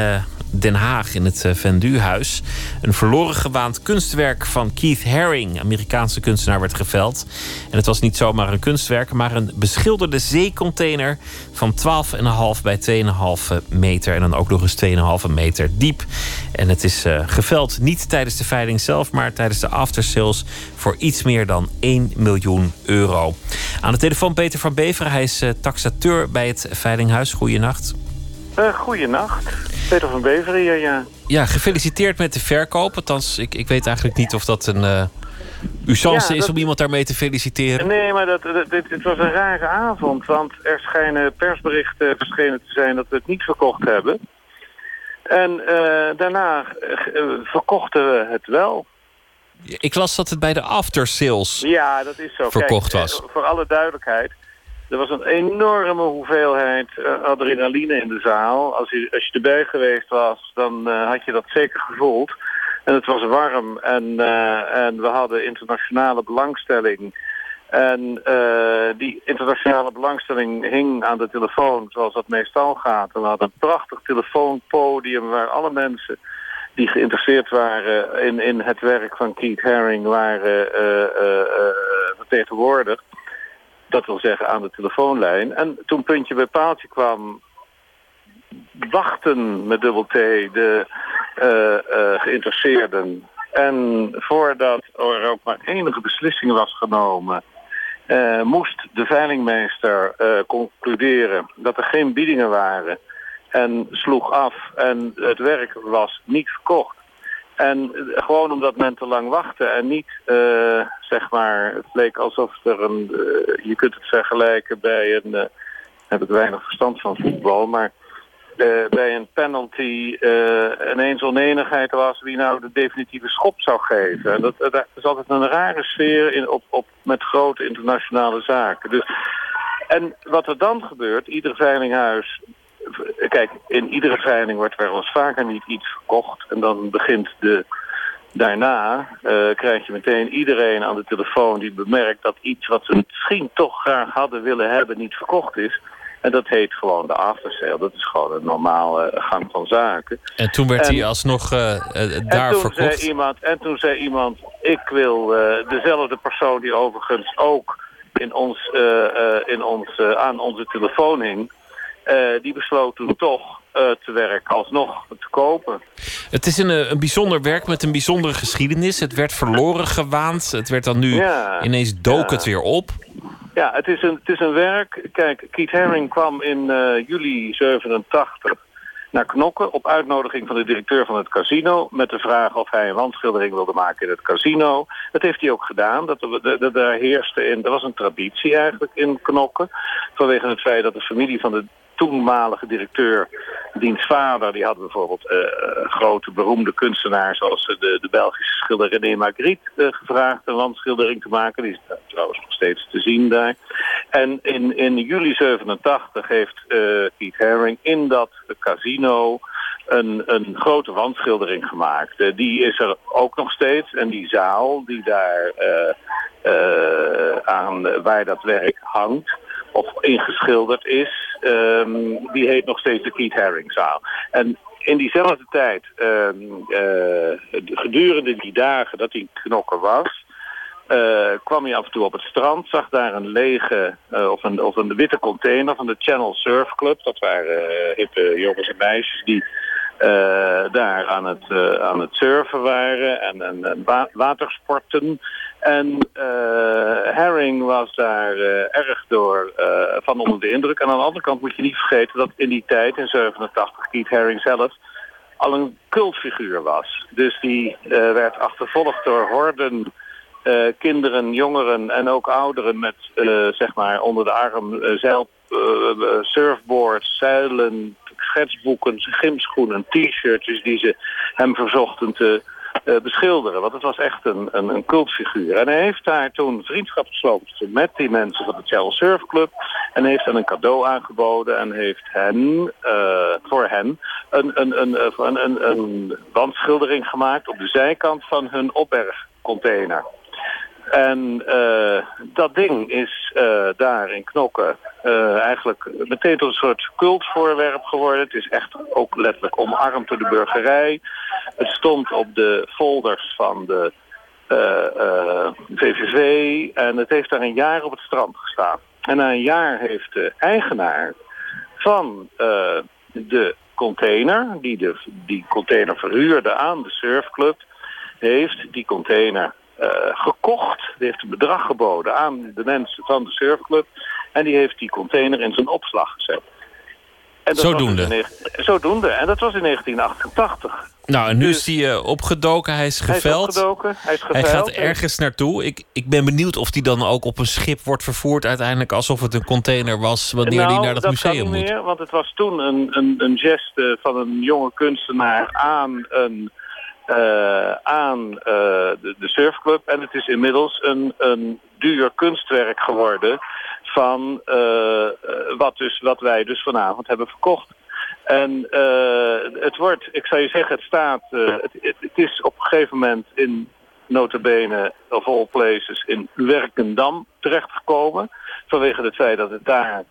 Den Haag in het Venduhuis. Een verloren gewaand kunstwerk van Keith Haring, Amerikaanse kunstenaar, werd geveld. En het was niet zomaar een kunstwerk, maar een beschilderde zeecontainer van 12,5 bij 2,5 meter. En dan ook nog eens 2,5 meter diep. En het is uh, geveld niet tijdens de veiling zelf, maar tijdens de aftersales voor iets meer dan 1 miljoen euro. Aan de telefoon Peter van Beveren. Hij is uh, taxateur bij het Veilinghuis. Goeienacht. Uh, goeienacht. Peter van Beveren hier, ja. Ja, gefeliciteerd met de verkoop. Althans, ik, ik weet eigenlijk niet of dat een uh, usance ja, is om iemand daarmee te feliciteren. Nee, maar dat, dat, dit, dit, was een rare avond. Want er schijnen persberichten verschenen te zijn dat we het niet verkocht hebben. En uh, daarna verkochten we het wel. Ik las dat het bij de aftersales ja, dat is zo. verkocht Kijk, was. Voor alle duidelijkheid. Er was een enorme hoeveelheid uh, adrenaline in de zaal. Als je, als je erbij geweest was, dan uh, had je dat zeker gevoeld. En het was warm en, uh, en we hadden internationale belangstelling. En die internationale belangstelling hing aan de telefoon, zoals dat meestal gaat. En we hadden een prachtig telefoonpodium waar alle mensen die geïnteresseerd waren in, in het werk van Keith Haring waren vertegenwoordigd. Dat wil zeggen aan de telefoonlijn. En toen puntje bij paaltje kwam... wachten met dubbel T de geïnteresseerden. En voordat er ook maar enige beslissing was genomen... moest de veilingmeester concluderen dat er geen biedingen waren... en sloeg af en het werk was niet verkocht. En gewoon omdat men te lang wachtte en niet, uh, zeg maar, het leek alsof er een, uh, je kunt het vergelijken bij een, uh, heb ik weinig verstand van voetbal, maar bij een penalty ineens onenigheid was wie nou de definitieve schop zou geven. En dat, dat is altijd een rare sfeer in, op, op, met grote internationale zaken. Dus, en wat er dan gebeurt, ieder veilinghuis kijk, in iedere veiling wordt wel eens vaker niet iets verkocht. En dan begint de... Daarna uh, krijg je meteen iedereen aan de telefoon die bemerkt dat iets wat ze misschien toch graag hadden willen hebben niet verkocht is. En dat heet gewoon de aftersale. Dat is gewoon een normale gang van zaken. En toen werd hij alsnog uh, uh, daar en toen verkocht? Zei iemand, en toen zei iemand, ik wil dezelfde persoon die overigens ook in ons, in ons, aan onze telefoon hing... Uh, die besloot toen toch uh, te werk alsnog te kopen. Het is een, eh, een bijzonder werk met een bijzondere geschiedenis. Het werd verloren gewaand. Het werd dan nu ja, ineens dook ja. het weer op. Ja, het is, een, het is een werk. Kijk, Keith Haring kwam in uh, juli 87 naar Knokken... op uitnodiging van de directeur van het casino... met de vraag of hij een wandschildering wilde maken in het casino. Dat heeft hij ook gedaan. Dat, dat, dat, daar heerste in, er was een traditie eigenlijk in Knokken... vanwege het feit dat de familie van de toenmalige directeur, diens vader, die had bijvoorbeeld uh, grote beroemde kunstenaars zoals de, de Belgische schilder René Magritte gevraagd een landschildering te maken. Die is trouwens nog steeds te zien daar. En in, in juli 87 heeft Keith Haring in dat casino een, een grote wandschildering gemaakt. die is er ook nog steeds. En die zaal die daar aan, waar dat werk hangt of ingeschilderd is, um, die heet nog steeds de Keith Haringzaal. En in diezelfde tijd, um, uh, gedurende die dagen dat hij knokken was, uh, kwam hij af en toe op het strand, zag daar een lege uh, of, een, of een witte container van de Channel Surf Club. Dat waren hippe jongens en meisjes die daar aan het, aan het surfen waren en, en, en wa watersporten. En uh, Herring was daar erg door van onder de indruk. En aan de andere kant moet je niet vergeten dat in die tijd, in 87, Keith Herring zelf al een cultfiguur was. Dus die werd achtervolgd door horden kinderen, jongeren en ook ouderen met zeg maar onder de arm zeil, surfboards, zeilen, schetsboeken, gymschoenen, t-shirts die ze hem verzochten te uh, beschilderen. Want het was echt een, een, een cultfiguur. En hij heeft daar toen vriendschap gesloten met die mensen van de Channel Surf Club. En heeft hen een cadeau aangeboden en heeft hen, uh, voor hen een, een, een, een, een, een wandschildering gemaakt op de zijkant van hun opbergcontainer. En uh, dat ding is uh, daar in Knokken uh, eigenlijk meteen tot een soort cultvoorwerp geworden. Het is echt ook letterlijk omarmd door de burgerij. Het stond op de folders van de VVV en het heeft daar een jaar op het strand gestaan. En na een jaar heeft de eigenaar van de container, die de, die container verhuurde aan de surfclub, heeft die container gekocht. Die heeft een bedrag geboden aan de mensen van de surfclub. En die heeft die container in zijn opslag gezet. En dat zodoende? In, zodoende. En dat was in 1988. Nou, en nu dus, is hij uh, opgedoken, hij is geveld. Hij is opgedoken, hij is geveld. Hij gaat ergens naartoe. Ik, ik ben benieuwd of hij dan ook op een schip wordt vervoerd... uiteindelijk alsof het een container was wanneer nou, hij naar dat, dat museum kan moet. Meer, want het was toen een, een, een geste van een jonge kunstenaar aan een uh, aan uh, de, surfclub. En het is inmiddels een, een duur kunstwerk geworden van uh, wat, dus, wat wij dus vanavond hebben verkocht. En het wordt, ik zou je zeggen, het staat, het, het, het, is op een gegeven moment in notabene of all places in Werkendam terechtgekomen. Vanwege het feit dat het daar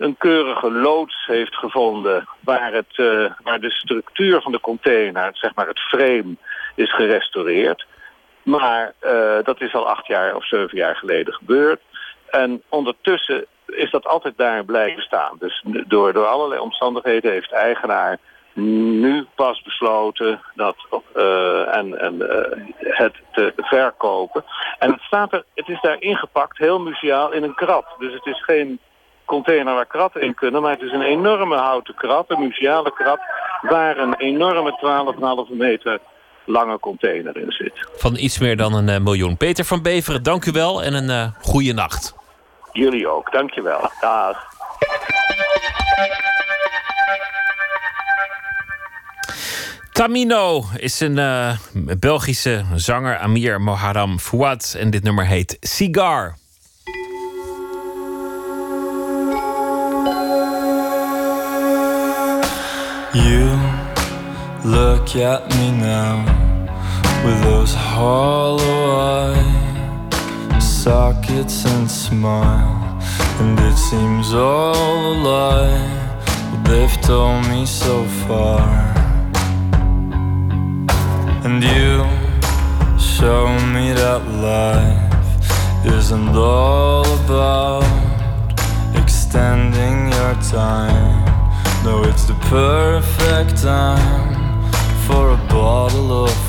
een keurige loods heeft gevonden waar, het, uh, waar de structuur van de container, zeg maar het frame, is gerestaureerd. Maar uh, dat is al acht jaar of zeven jaar geleden gebeurd. En ondertussen is dat altijd daar blijven staan. Dus door, door allerlei omstandigheden heeft de eigenaar nu pas besloten dat, uh, en, en het te verkopen. En het, staat er, het is daar ingepakt, heel museaal, in een krat. Dus het is geen container waar kratten in kunnen, maar het is een enorme houten krat, een museale krat, waar een enorme 12,5 meter lange container in zit. Van iets meer dan een uh, miljoen. Peter van Beveren, dank u wel en een uh, goede nacht. Jullie ook, dank je wel. Dag. Tamino is een uh, Belgische zanger, Amir Moharam Fouad. En dit nummer heet Cigar. You look at me now with those hollow eyes, sockets and smile, and it seems all a lie. They've told me so far, and you show me that life isn't all about extending your time. No, it's the perfect time for a bottle of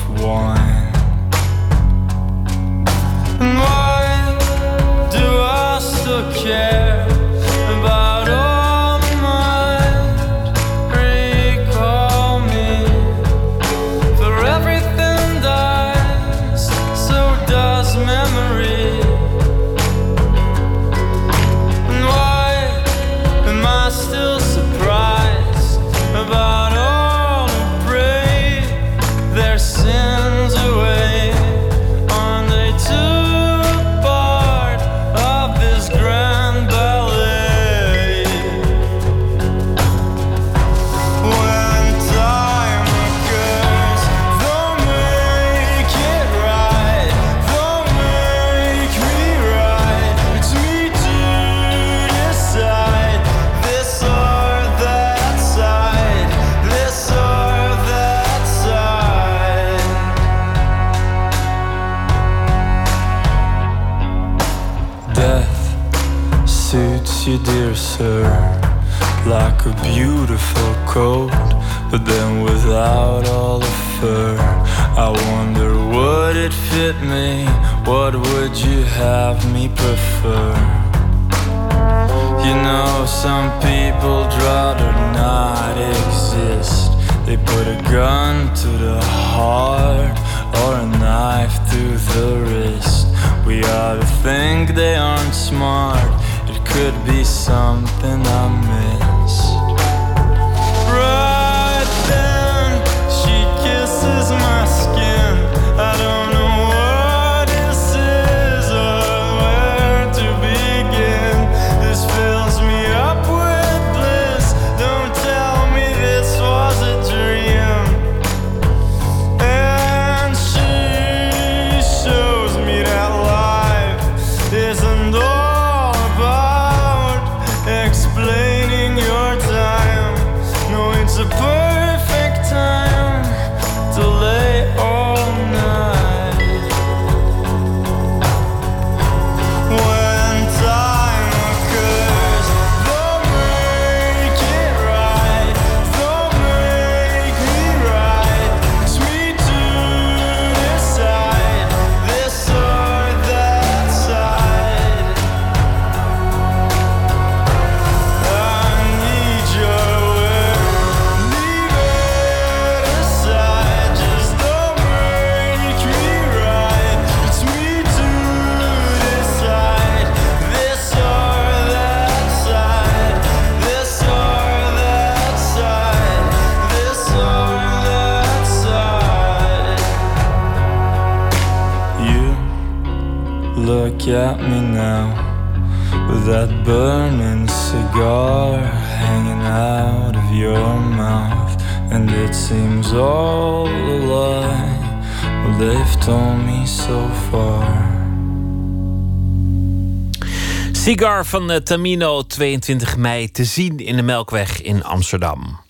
Cigar van eh, Tamino, 22 mei, te zien in de Melkweg in Amsterdam.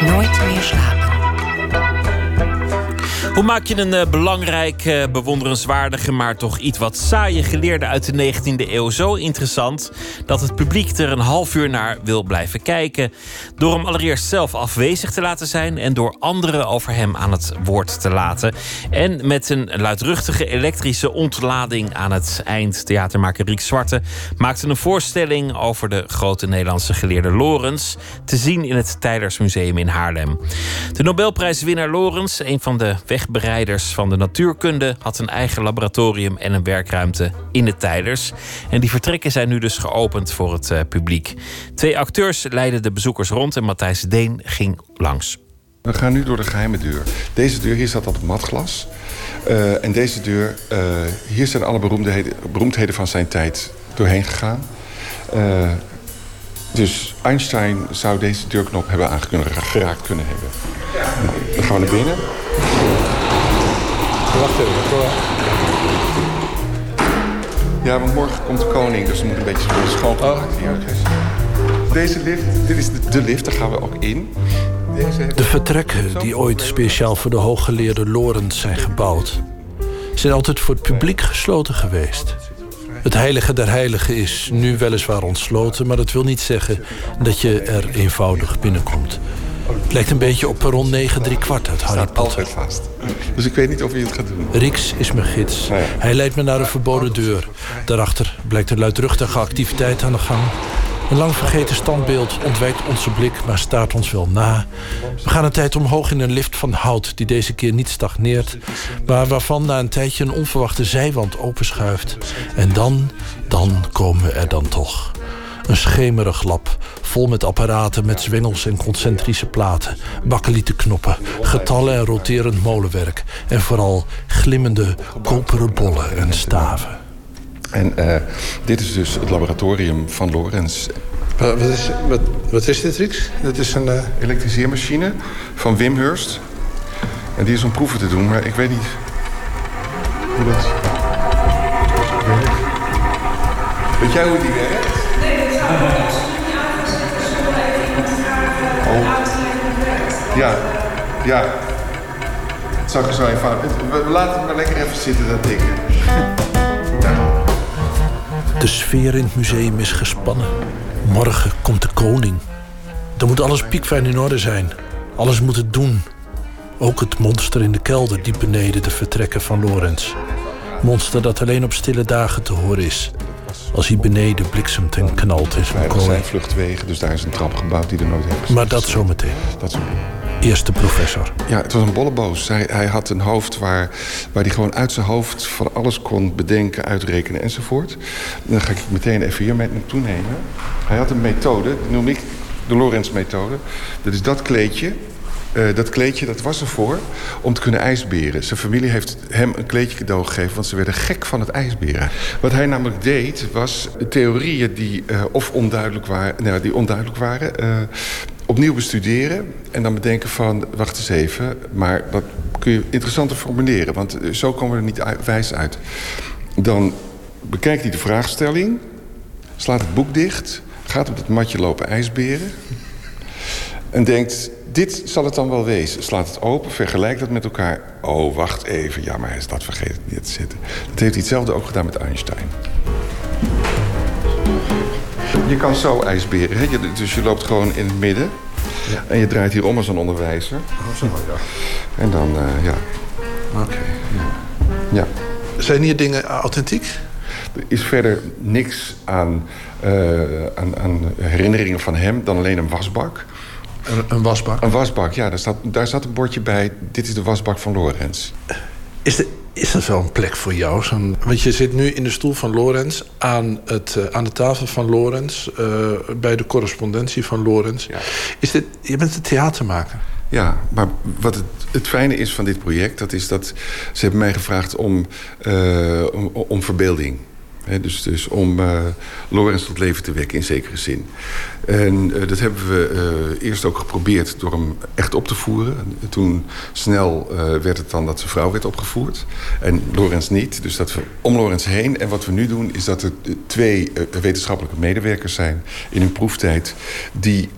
Nooit meer slapen. Hoe maak je een uh, belangrijk, uh, bewonderenswaardige, maar toch iets wat saaie geleerde uit de 19e eeuw zo interessant dat het publiek er een half uur naar wil blijven kijken? Door hem allereerst zelf afwezig te laten zijn en door anderen over hem aan het woord te laten. En met een luidruchtige elektrische ontlading aan het eind. Theatermaker Riek Zwarte maakte een voorstelling over de grote Nederlandse geleerde Lorens te zien in het Tijdersmuseum in Haarlem. De Nobelprijswinnaar Lorens, een van de weg bereiders van de natuurkunde had een eigen laboratorium en een werkruimte in de Tijders. En die vertrekken zijn nu dus geopend voor het uh, publiek. Twee acteurs leidden de bezoekers rond en Matthijs Deen ging langs. We gaan nu door de geheime deur. Deze deur, hier staat op matglas. Uh, en deze deur, uh, hier zijn alle beroemdheden, beroemdheden van zijn tijd doorheen gegaan. Uh, dus Einstein zou deze deurknop hebben aangeraakt kunnen hebben. Dan gaan we naar binnen. Wacht even. Ja, want morgen komt de koning, dus er moet een beetje schoongemaakt oh. hier. Deze lift, dit is de, de lift, daar gaan we ook in. De vertrekken die ooit speciaal voor de hooggeleerde Lorentz zijn gebouwd... zijn altijd voor het publiek gesloten geweest. Het heilige der heiligen is nu weliswaar ontsloten... maar dat wil niet zeggen dat je er eenvoudig binnenkomt. Het lijkt een beetje op perron 9 3 kwart uit Harry Potter. altijd vast. Dus ik weet niet of hij het gaat doen. Rix is mijn gids. Hij leidt me naar een verboden deur. Daarachter blijkt een luidruchtige activiteit aan de gang. Een lang vergeten standbeeld ontwijkt onze blik, maar staart ons wel na. We gaan een tijd omhoog in een lift van hout... die deze keer niet stagneert... maar waarvan na een tijdje een onverwachte zijwand openschuift. En dan, dan komen we er dan toch. Een schemerig lab, vol met apparaten met zwengels en concentrische platen, bakkelieten knoppen, getallen en roterend molenwerk en vooral glimmende koperen bollen en staven. En uh, dit is dus het laboratorium van Lorenz. Wat is, wat, wat is dit, Rix? Dit is een uh, elektriseermachine van Wim Hurst. En die is om proeven te doen, maar ik weet niet hoe dat. Weet jij hoe die werkt? Oh. Ja, ja. Zag er zo eenvoudig We laten het maar lekker even zitten, dat ding. De sfeer in het museum is gespannen. Morgen komt de koning. Dan moet alles piekfijn in orde zijn. Alles moet het doen. Ook het monster in de kelder diep beneden de vertrekken van Lorenz. Monster dat alleen op stille dagen te horen is. Als hij beneden bliksemt en knalt is. Er zijn vluchtwegen, dus daar is een trap gebouwd die er nooit heeft. Maar dat zometeen. Dat zo. Eerste professor. Ja, het was een bolleboos. Hij, hij had een hoofd waar, waar hij gewoon uit zijn hoofd van alles kon bedenken, uitrekenen enzovoort. Dan ga ik meteen even hier mee naartoe nemen. Hij had een methode, die noem ik de Lorenz-methode. Dat is dat kleedje uh, dat kleedje dat was ervoor om te kunnen ijsberen. Zijn familie heeft hem een kleedje cadeau gegeven... want ze werden gek van het ijsberen. Wat hij namelijk deed, was theorieën die, uh, of onduidelijk waren, nou, die onduidelijk waren... Uh, opnieuw bestuderen en dan bedenken van... wacht eens even, maar dat kun je interessanter formuleren... want zo komen we er niet wijs uit. Dan bekijkt hij de vraagstelling, slaat het boek dicht... gaat op het matje lopen ijsberen... en denkt, dit zal het dan wel wezen. Slaat het open, vergelijk dat met elkaar. Oh, wacht even. Ja, maar hij is dat vergeten niet te zitten. Dat heeft hij hetzelfde ook gedaan met Einstein. Je kan zo ijsberen. Hè? dus je loopt gewoon in het midden. Ja. En je draait hier om als een onderwijzer. Oh, zo, ja. En dan, uh, ja. Oké. Okay. Ja. ja. Zijn hier dingen authentiek? Er is verder niks aan, uh, aan, aan herinneringen van hem dan alleen een wasbak. Een, een, wasbak? Een wasbak, ja. Daar, staat, daar zat een bordje bij. Dit is de wasbak van Lorenz. Is, de, is dat wel een plek voor jou? Zo'n, want je zit nu in de stoel van Lorenz... aan, het, uh, aan de tafel van Lorenz... Uh, bij de correspondentie van Lorenz. Ja. Is dit, je bent een theatermaker. Ja, maar wat het, het, fijne is van dit project... dat is dat ze hebben mij gevraagd om, uh, om, om verbeelding Dus, dus om uh, Lorenz tot leven te wekken in zekere zin. En uh, dat hebben we uh, eerst ook geprobeerd door hem echt op te voeren. Toen snel werd het dan dat zijn vrouw werd opgevoerd. En Lorenz niet. Dus dat we om Lorenz heen. En wat we nu doen is dat er twee wetenschappelijke medewerkers zijn in hun proeftijd. Die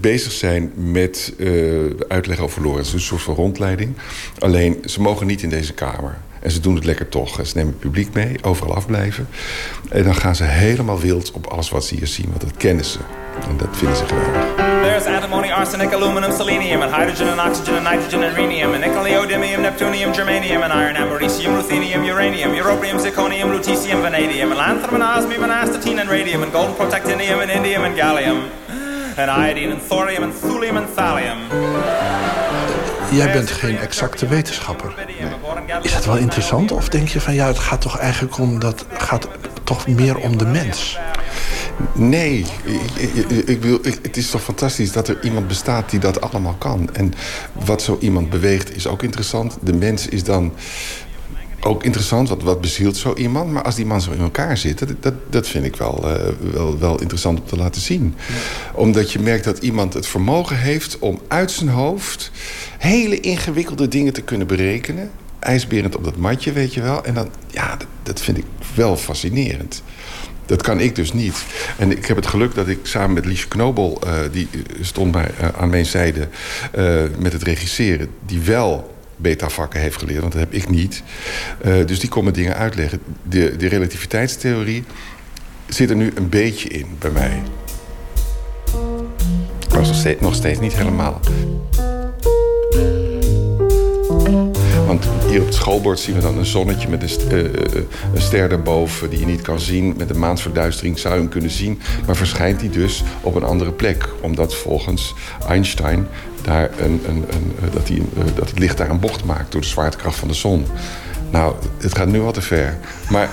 bezig zijn met uitleg over Lorenz. Dus een soort van rondleiding. Alleen ze mogen niet in deze kamer. En ze doen het lekker toch. Ze nemen het publiek mee, overal afblijven. En dan gaan ze helemaal wild op alles wat ze hier zien. Want dat kennen ze. En dat vinden ze geweldig. There's antimony, arsenic, aluminum, selenium, and hydrogen, and oxygen, and nitrogen, and rhenium, and nickel, neodymium, neptunium, germanium, and iron, americium, ruthenium, uranium, europium, zirconium, lutetium, vanadium, and lanthanum, and osmium, and astatine, and radium, and golden protactinium, and indium, and gallium, and iodine, and thorium, and thulium, and thallium. Jij bent geen exacte wetenschapper. Is dat wel interessant? Of denk je van ja, het gaat toch eigenlijk om dat gaat toch meer om de mens? Nee, ik, ik, wil, het is toch fantastisch dat er iemand bestaat die dat allemaal kan. En wat zo iemand beweegt is ook interessant. De mens is dan ook interessant, wat, wat bezielt zo iemand. Maar als die man zo in elkaar zit, dat, dat, vind ik wel, uh, wel, wel interessant om te laten zien. Omdat je merkt dat iemand het vermogen heeft om uit zijn hoofd... hele ingewikkelde dingen te kunnen berekenen. IJsberend op dat matje, weet je wel. En dan, ja, dat, dat vind ik wel fascinerend. Dat kan ik dus niet. En ik heb het geluk dat ik samen met Liesje Knobel... Uh, die stond bij, uh, aan mijn zijde met het regisseren... die wel beta-vakken heeft geleerd, want dat heb ik niet. Uh, dus die komen dingen uitleggen. De, de relativiteitstheorie zit er nu een beetje in bij mij. Maar nog steeds, nog steeds niet helemaal. Want hier op het schoolbord zien we dan een zonnetje met een, uh, een ster daarboven... die je niet kan zien. Met een maansverduistering zou je hem kunnen zien. Maar verschijnt die dus op een andere plek. Omdat volgens Einstein daar een, een, een, dat, die, dat het licht daar een bocht maakt... door de zwaartekracht van de zon. Nou, het gaat nu al te ver. Maar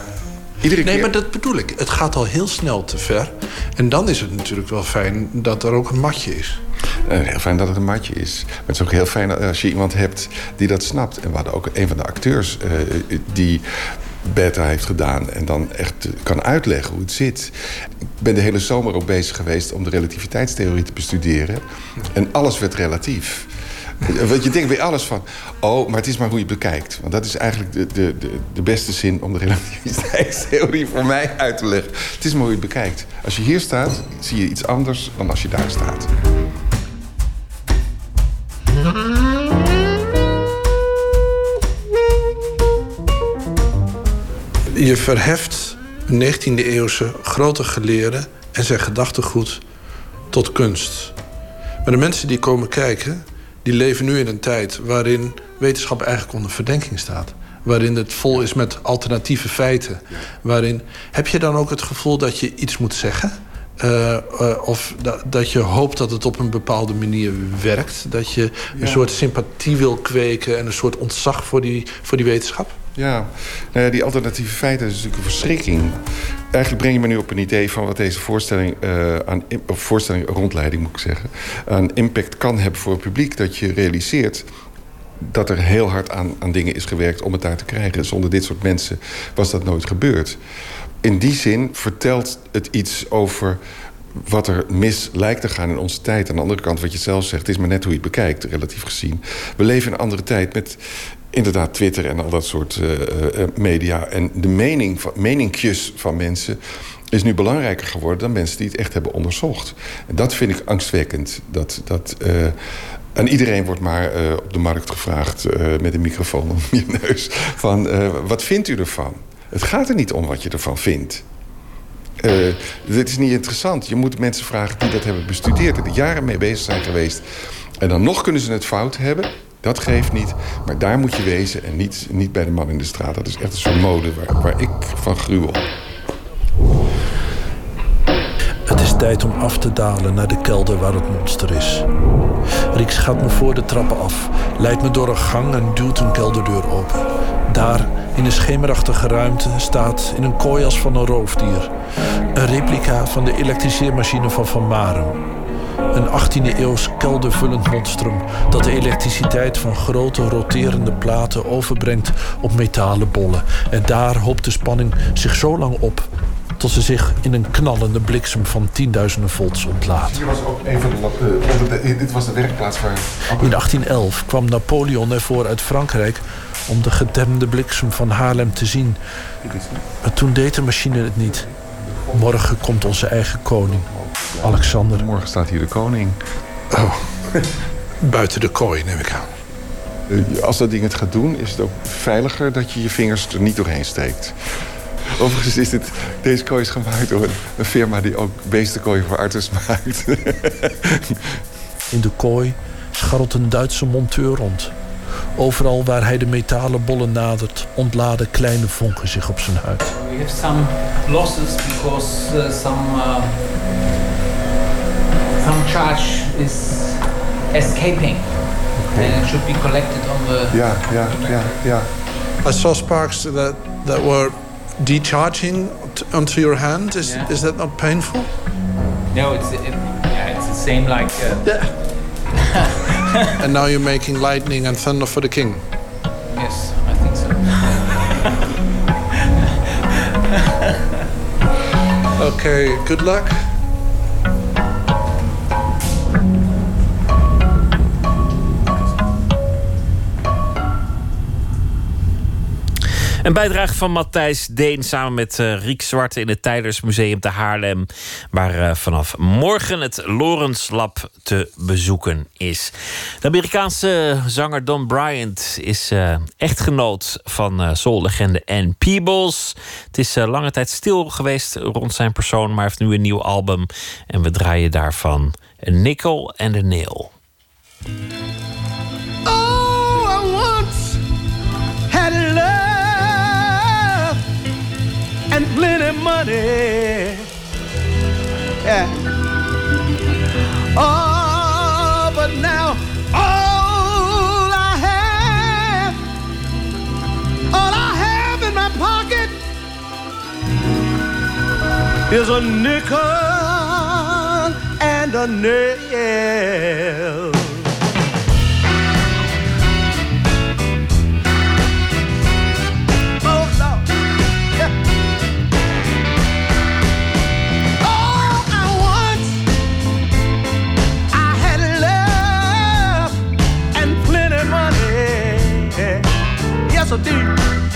Iedere nee, keer... maar dat bedoel ik. Het gaat al heel snel te ver. En dan is het natuurlijk wel fijn dat er ook een matje is. Uh, heel fijn dat het een matje is. Maar het is ook heel fijn als je iemand hebt die dat snapt. En we hadden ook een van de acteurs uh, die beta heeft gedaan... en dan echt kan uitleggen hoe het zit. Ik ben de hele zomer ook bezig geweest om de relativiteitstheorie te bestuderen. En alles werd relatief. Want je denkt bij alles van... oh, maar het is maar hoe je het bekijkt. Want dat is eigenlijk de, de, de, de beste zin om de relativiteitstheorie voor mij uit te leggen. Het is maar hoe je het bekijkt. Als je hier staat, zie je iets anders dan als je daar staat. Je verheft 19e-eeuwse grote geleerden en zijn gedachtegoed tot kunst. Maar de mensen die komen kijken, die leven nu in een tijd waarin wetenschap eigenlijk onder verdenking staat. Waarin het vol is met alternatieve feiten. Waarin, heb je dan ook het gevoel dat je iets moet zeggen? Uh, uh, of da dat je hoopt dat het op een bepaalde manier werkt? Dat je ja. een soort sympathie wil kweken en een soort ontzag voor die, voor die wetenschap? Ja, nou die alternatieve feiten is natuurlijk een verschrikking. Eigenlijk breng je me nu op een idee van wat deze voorstelling, uh, aan, of voorstelling rondleiding moet ik zeggen, aan impact kan hebben voor het publiek. Dat je realiseert dat er heel hard aan, aan dingen is gewerkt om het daar te krijgen. Zonder dit soort mensen was dat nooit gebeurd. In die zin vertelt het iets over wat er mis lijkt te gaan in onze tijd. Aan de andere kant, wat je zelf zegt, is maar net hoe je het bekijkt, relatief gezien. We leven in een andere tijd met inderdaad Twitter en al dat soort uh, uh, media. En de mening van, meninkjes van mensen is nu belangrijker geworden dan mensen die het echt hebben onderzocht. En dat vind ik angstwekkend. Dat, dat, uh, en iedereen wordt maar op de markt gevraagd met een microfoon om je neus. Van wat vindt u ervan? Het gaat er niet om wat je ervan vindt. Uh, dit is niet interessant. Je moet mensen vragen die dat hebben bestudeerd... en er jaren mee bezig zijn geweest. En dan nog kunnen ze het fout hebben. Dat geeft niet. Maar daar moet je wezen en niet, niet bij de man in de straat. Dat is echt een soort mode waar, waar ik van gruwel. Het is tijd om af te dalen naar de kelder waar het monster is. Rieks gaat me voor de trappen af, leidt me door een gang en duwt een kelderdeur open. Daar, in een schemerachtige ruimte, staat in een kooi als van een roofdier... een replica van de elektriceermachine van Van Maren. Een 18e eeuws keldervullend monstrum dat de elektriciteit van grote roterende platen overbrengt op metalen bollen. En daar hoopt de spanning zich zo lang op tot ze zich in een knallende bliksem van tienduizenden volts ontlaat. Hier was ook een van de, de, dit was de werkplaats waar... In 1811 kwam Napoleon ervoor uit Frankrijk om de gedemde bliksem van Haarlem te zien. Maar toen deed de machine het niet. Morgen komt onze eigen koning, Alexander. Morgen staat hier de koning. Oh, buiten de kooi neem ik aan. Eh, als dat ding het gaat doen, is het ook veiliger dat je je vingers er niet doorheen steekt. Overigens is dit, deze kooi is gemaakt door een, firma die ook beestenkooien voor arters maakt. In de kooi scharrelt een Duitse monteur rond. Overal waar hij de metalen bollen nadert, ontladen kleine vonken zich op zijn huid. We have some losses because uh, some uh, some charge is escaping. Okay. And it should be collected on the. Ja, ja, ja, ja. I saw sparks that that were decharging onto your hand. Is Yeah. is that not painful? No, it's it, yeah, it's the same like. Uh, Yeah. and now you're making lightning and thunder for the king. Yes, I think so. Okay, good luck. Een bijdrage van Matthijs Deen samen met eh, Riek Zwarte in het Tijdersmuseum te Haarlem. Waar eh, vanaf morgen het Lawrence Lab te bezoeken is. De Amerikaanse zanger Don Bryant is eh, echtgenoot van soullegende Ann Peebles. Het is lange tijd stil geweest rond zijn persoon, maar heeft nu een nieuw album. En we draaien daarvan een nickel en een nail. Money. Yeah. Oh, but now all I have, all I have in my pocket is a nickel and a nail. Yes, I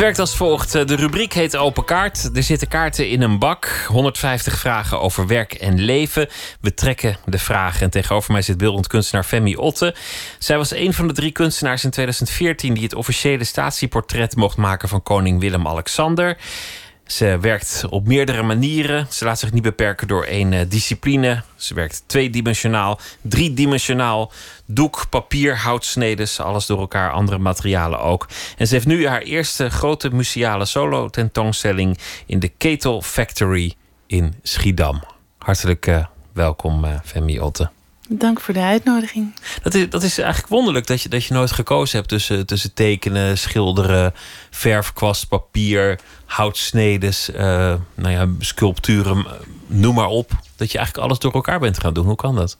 werkt als volgt. De rubriek heet Open Kaart. Er zitten kaarten in een bak. 150 vragen over werk en leven. We trekken de vragen. En tegenover mij zit beeldend kunstenaar Femi Otte. Zij was een van de drie kunstenaars in 2014 die het officiële statieportret mocht maken van koning Willem-Alexander. Ze werkt op meerdere manieren. Ze laat zich niet beperken door één eh, discipline. Ze werkt tweedimensionaal, driedimensionaal. Doek, papier, houtsnedes, alles door elkaar, andere materialen ook. En ze heeft nu haar eerste grote museale solo-tentoonstelling in de Ketel Factory in Schiedam. Hartelijk uh, welkom, uh, Femi Otte. Dank voor de uitnodiging. Dat is, dat is eigenlijk wonderlijk dat je, dat je nooit gekozen hebt tussen, tussen tekenen, schilderen, verfkwast, papier, houtsnedes, uh, nou ja, sculpturen, noem maar op. Dat je eigenlijk alles door elkaar bent gaan doen. Hoe kan dat?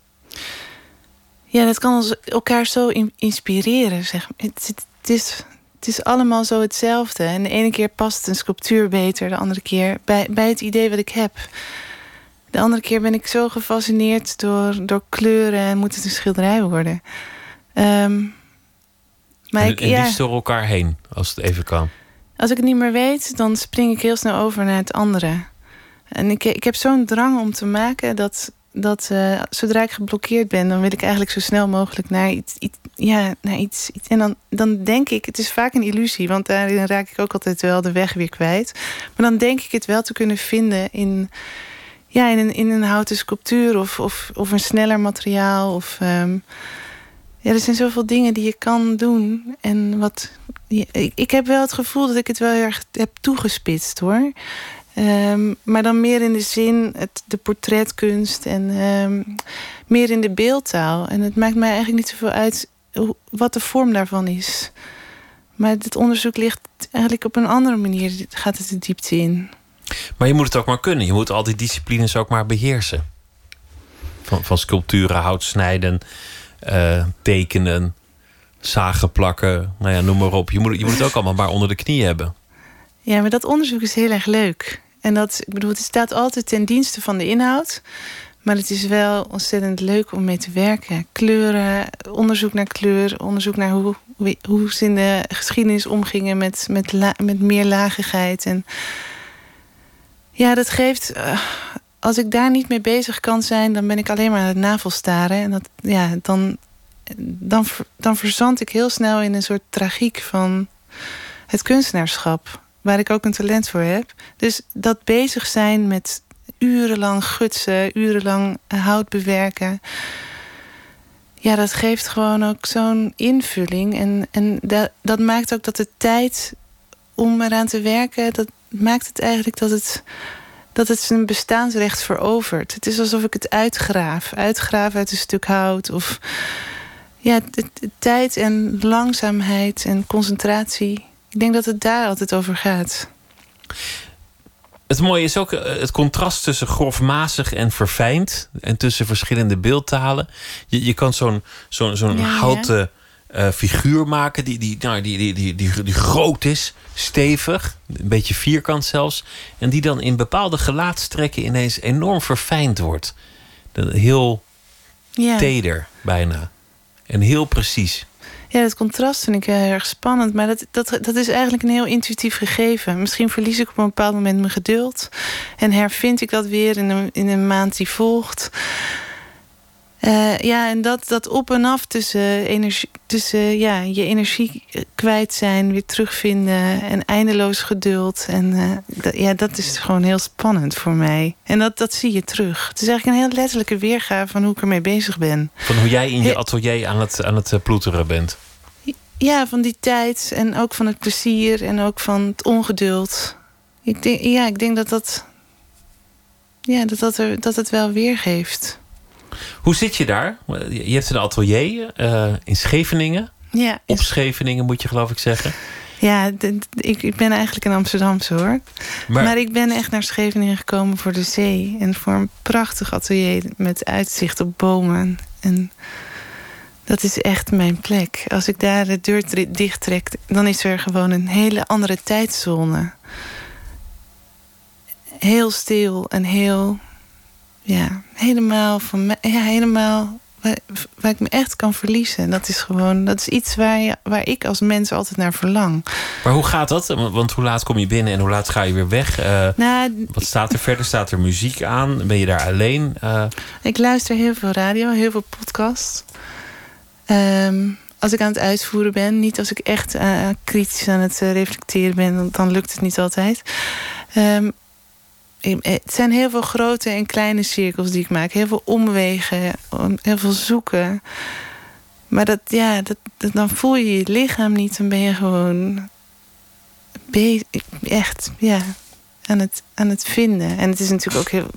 Ja, dat kan ons elkaar zo inspireren. Zeg. Het, het, is, het is allemaal zo hetzelfde. En de ene keer past een sculptuur beter, de andere keer bij, bij het idee wat ik heb. De andere keer ben ik zo gefascineerd door, door kleuren en moet het een schilderij worden. Um, maar en, ik, en ja, liefst door elkaar heen, als het even kan. Als ik het niet meer weet, dan spring ik heel snel over naar het andere. En ik, ik heb zo'n drang om te maken dat, dat uh, zodra ik geblokkeerd ben, dan wil ik eigenlijk zo snel mogelijk naar iets. iets ja, naar iets, iets. En dan, dan denk ik, het is vaak een illusie, want daarin raak ik ook altijd wel de weg weer kwijt. Maar dan denk ik het wel te kunnen vinden in ja, in, een, in een houten sculptuur of, of, of een sneller materiaal. Of, um, ja, er zijn zoveel dingen die je kan doen. En wat, ik, ik heb wel het gevoel dat ik het wel erg heb toegespitst hoor. Um, maar dan meer in de zin, het, de portretkunst en um, meer in de beeldtaal. En het maakt mij eigenlijk niet zoveel uit wat de vorm daarvan is. Maar het onderzoek ligt eigenlijk op een andere manier, gaat het de diepte in. Maar je moet het ook maar kunnen. Je moet al die disciplines ook maar beheersen. Van, van sculpturen, hout snijden, uh, tekenen, zagen plakken. Nou ja, noem maar op. Je moet, je moet het ook allemaal maar onder de knie hebben. Ja, maar dat onderzoek is heel erg leuk. En dat, ik bedoel, het staat altijd ten dienste van de inhoud. Maar het is wel ontzettend leuk om mee te werken. Kleuren, onderzoek naar kleur, onderzoek naar hoe, hoe ze in de geschiedenis omgingen met, met, la, met meerlagigheid. En ja, dat geeft. Uh, als ik daar niet mee bezig kan zijn, dan ben ik alleen maar aan het navelstaren. En dat, ja, dan, dan, dan verzand ik heel snel in een soort tragiek van het kunstenaarschap. Waar ik ook een talent voor heb. Dus dat bezig zijn met urenlang gutsen, urenlang hout bewerken. Ja, dat geeft gewoon ook zo'n invulling. En, en dat, dat maakt ook dat de tijd om eraan te werken, dat, maakt het eigenlijk dat het, dat het zijn bestaansrecht verovert. Het is alsof ik het uitgraaf. Uitgraaf uit een stuk hout. Of ja, de, tijd en langzaamheid en concentratie. Ik denk dat het daar altijd over gaat. Het mooie is ook eh, het contrast tussen grofmazig en verfijnd. En tussen verschillende beeldtalen. Je, je kan zo'n zo'n zo'n houten uh, figuur maken die, die, nou, die, die, die, die, die, groot is, stevig, een beetje vierkant zelfs. En die dan in bepaalde gelaatstrekken ineens enorm verfijnd wordt. Heel ja. teder bijna. En heel precies. Ja, dat contrast vind ik heel erg spannend. Maar dat, dat, dat is eigenlijk een heel intuïtief gegeven. Misschien verlies ik op een bepaald moment mijn geduld. En hervind ik dat weer in een, in een maand die volgt. Uh, ja, en dat, dat op en af tussen, energie, tussen ja, je energie kwijt zijn, weer terugvinden en eindeloos geduld. En uh, dat, ja, dat is gewoon heel spannend voor mij. En dat, dat zie je terug. Het is eigenlijk een heel letterlijke weergave van hoe ik ermee bezig ben. Van hoe jij in je atelier aan het, aan het eh, ploeteren bent. Ja, van die tijd en ook van het plezier en ook van het ongeduld. Ik denk, ja, ik denk dat dat, ja, dat, dat, er, dat het wel weergeeft. Hoe zit je daar? Je hebt een atelier uh, in Scheveningen. Ja. Op Scheveningen moet je geloof ik zeggen. Ja, ik, ik ben eigenlijk in Amsterdamse hoor. Maar, maar, ik ben echt naar Scheveningen gekomen voor de zee. En voor een prachtig atelier met uitzicht op bomen. En dat is echt mijn plek. Als ik daar de deur dicht trek, dan is er gewoon een hele andere tijdzone. Heel stil en heel ja, helemaal van me, ja, helemaal waar, waar ik me echt kan verliezen. Dat is gewoon, dat is iets waar, waar ik als mens altijd naar verlang. Maar hoe gaat dat? Want hoe laat kom je binnen en hoe laat ga je weer weg? Eh, Nou, wat staat er verder? Staat er muziek aan? Ben je daar alleen? Eh, Ik luister heel veel radio, heel veel podcasts. Ehm, als ik aan het uitvoeren ben, niet als ik echt eh, kritisch aan het reflecteren ben, want dan lukt het niet altijd. Ehm, het zijn heel veel grote en kleine cirkels die ik maak. Heel veel omwegen, om- heel veel zoeken. Maar dat, ja, dat, dan voel je je lichaam niet. Dan ben je gewoon echt ja, aan, het, aan het vinden. En het is natuurlijk ook heel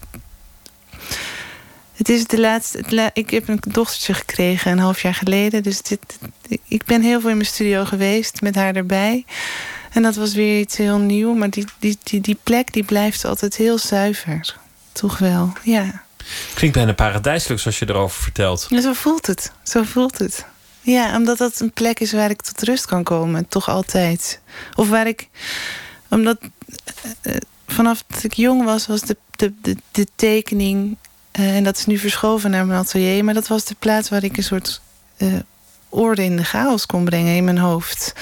het is de laatste. ik heb een dochtertje gekregen een half jaar geleden. Dus dit, ik ben heel veel in mijn studio geweest met haar erbij. En dat was weer iets heel nieuw. Maar die, die, die, die plek die blijft altijd heel zuiver. Toch wel, ja. klinkt bijna paradijselijk zoals je erover vertelt. ja. Zo voelt het. Zo voelt het. Ja, omdat dat een plek is waar ik tot rust kan komen. Toch altijd. Of waar ik. Omdat. eh, eh, vanaf dat ik jong was, was de, de, de, de tekening. eh, en dat is nu verschoven naar mijn atelier. Maar dat was de plaats waar ik een soort orde in de chaos kon brengen in mijn hoofd.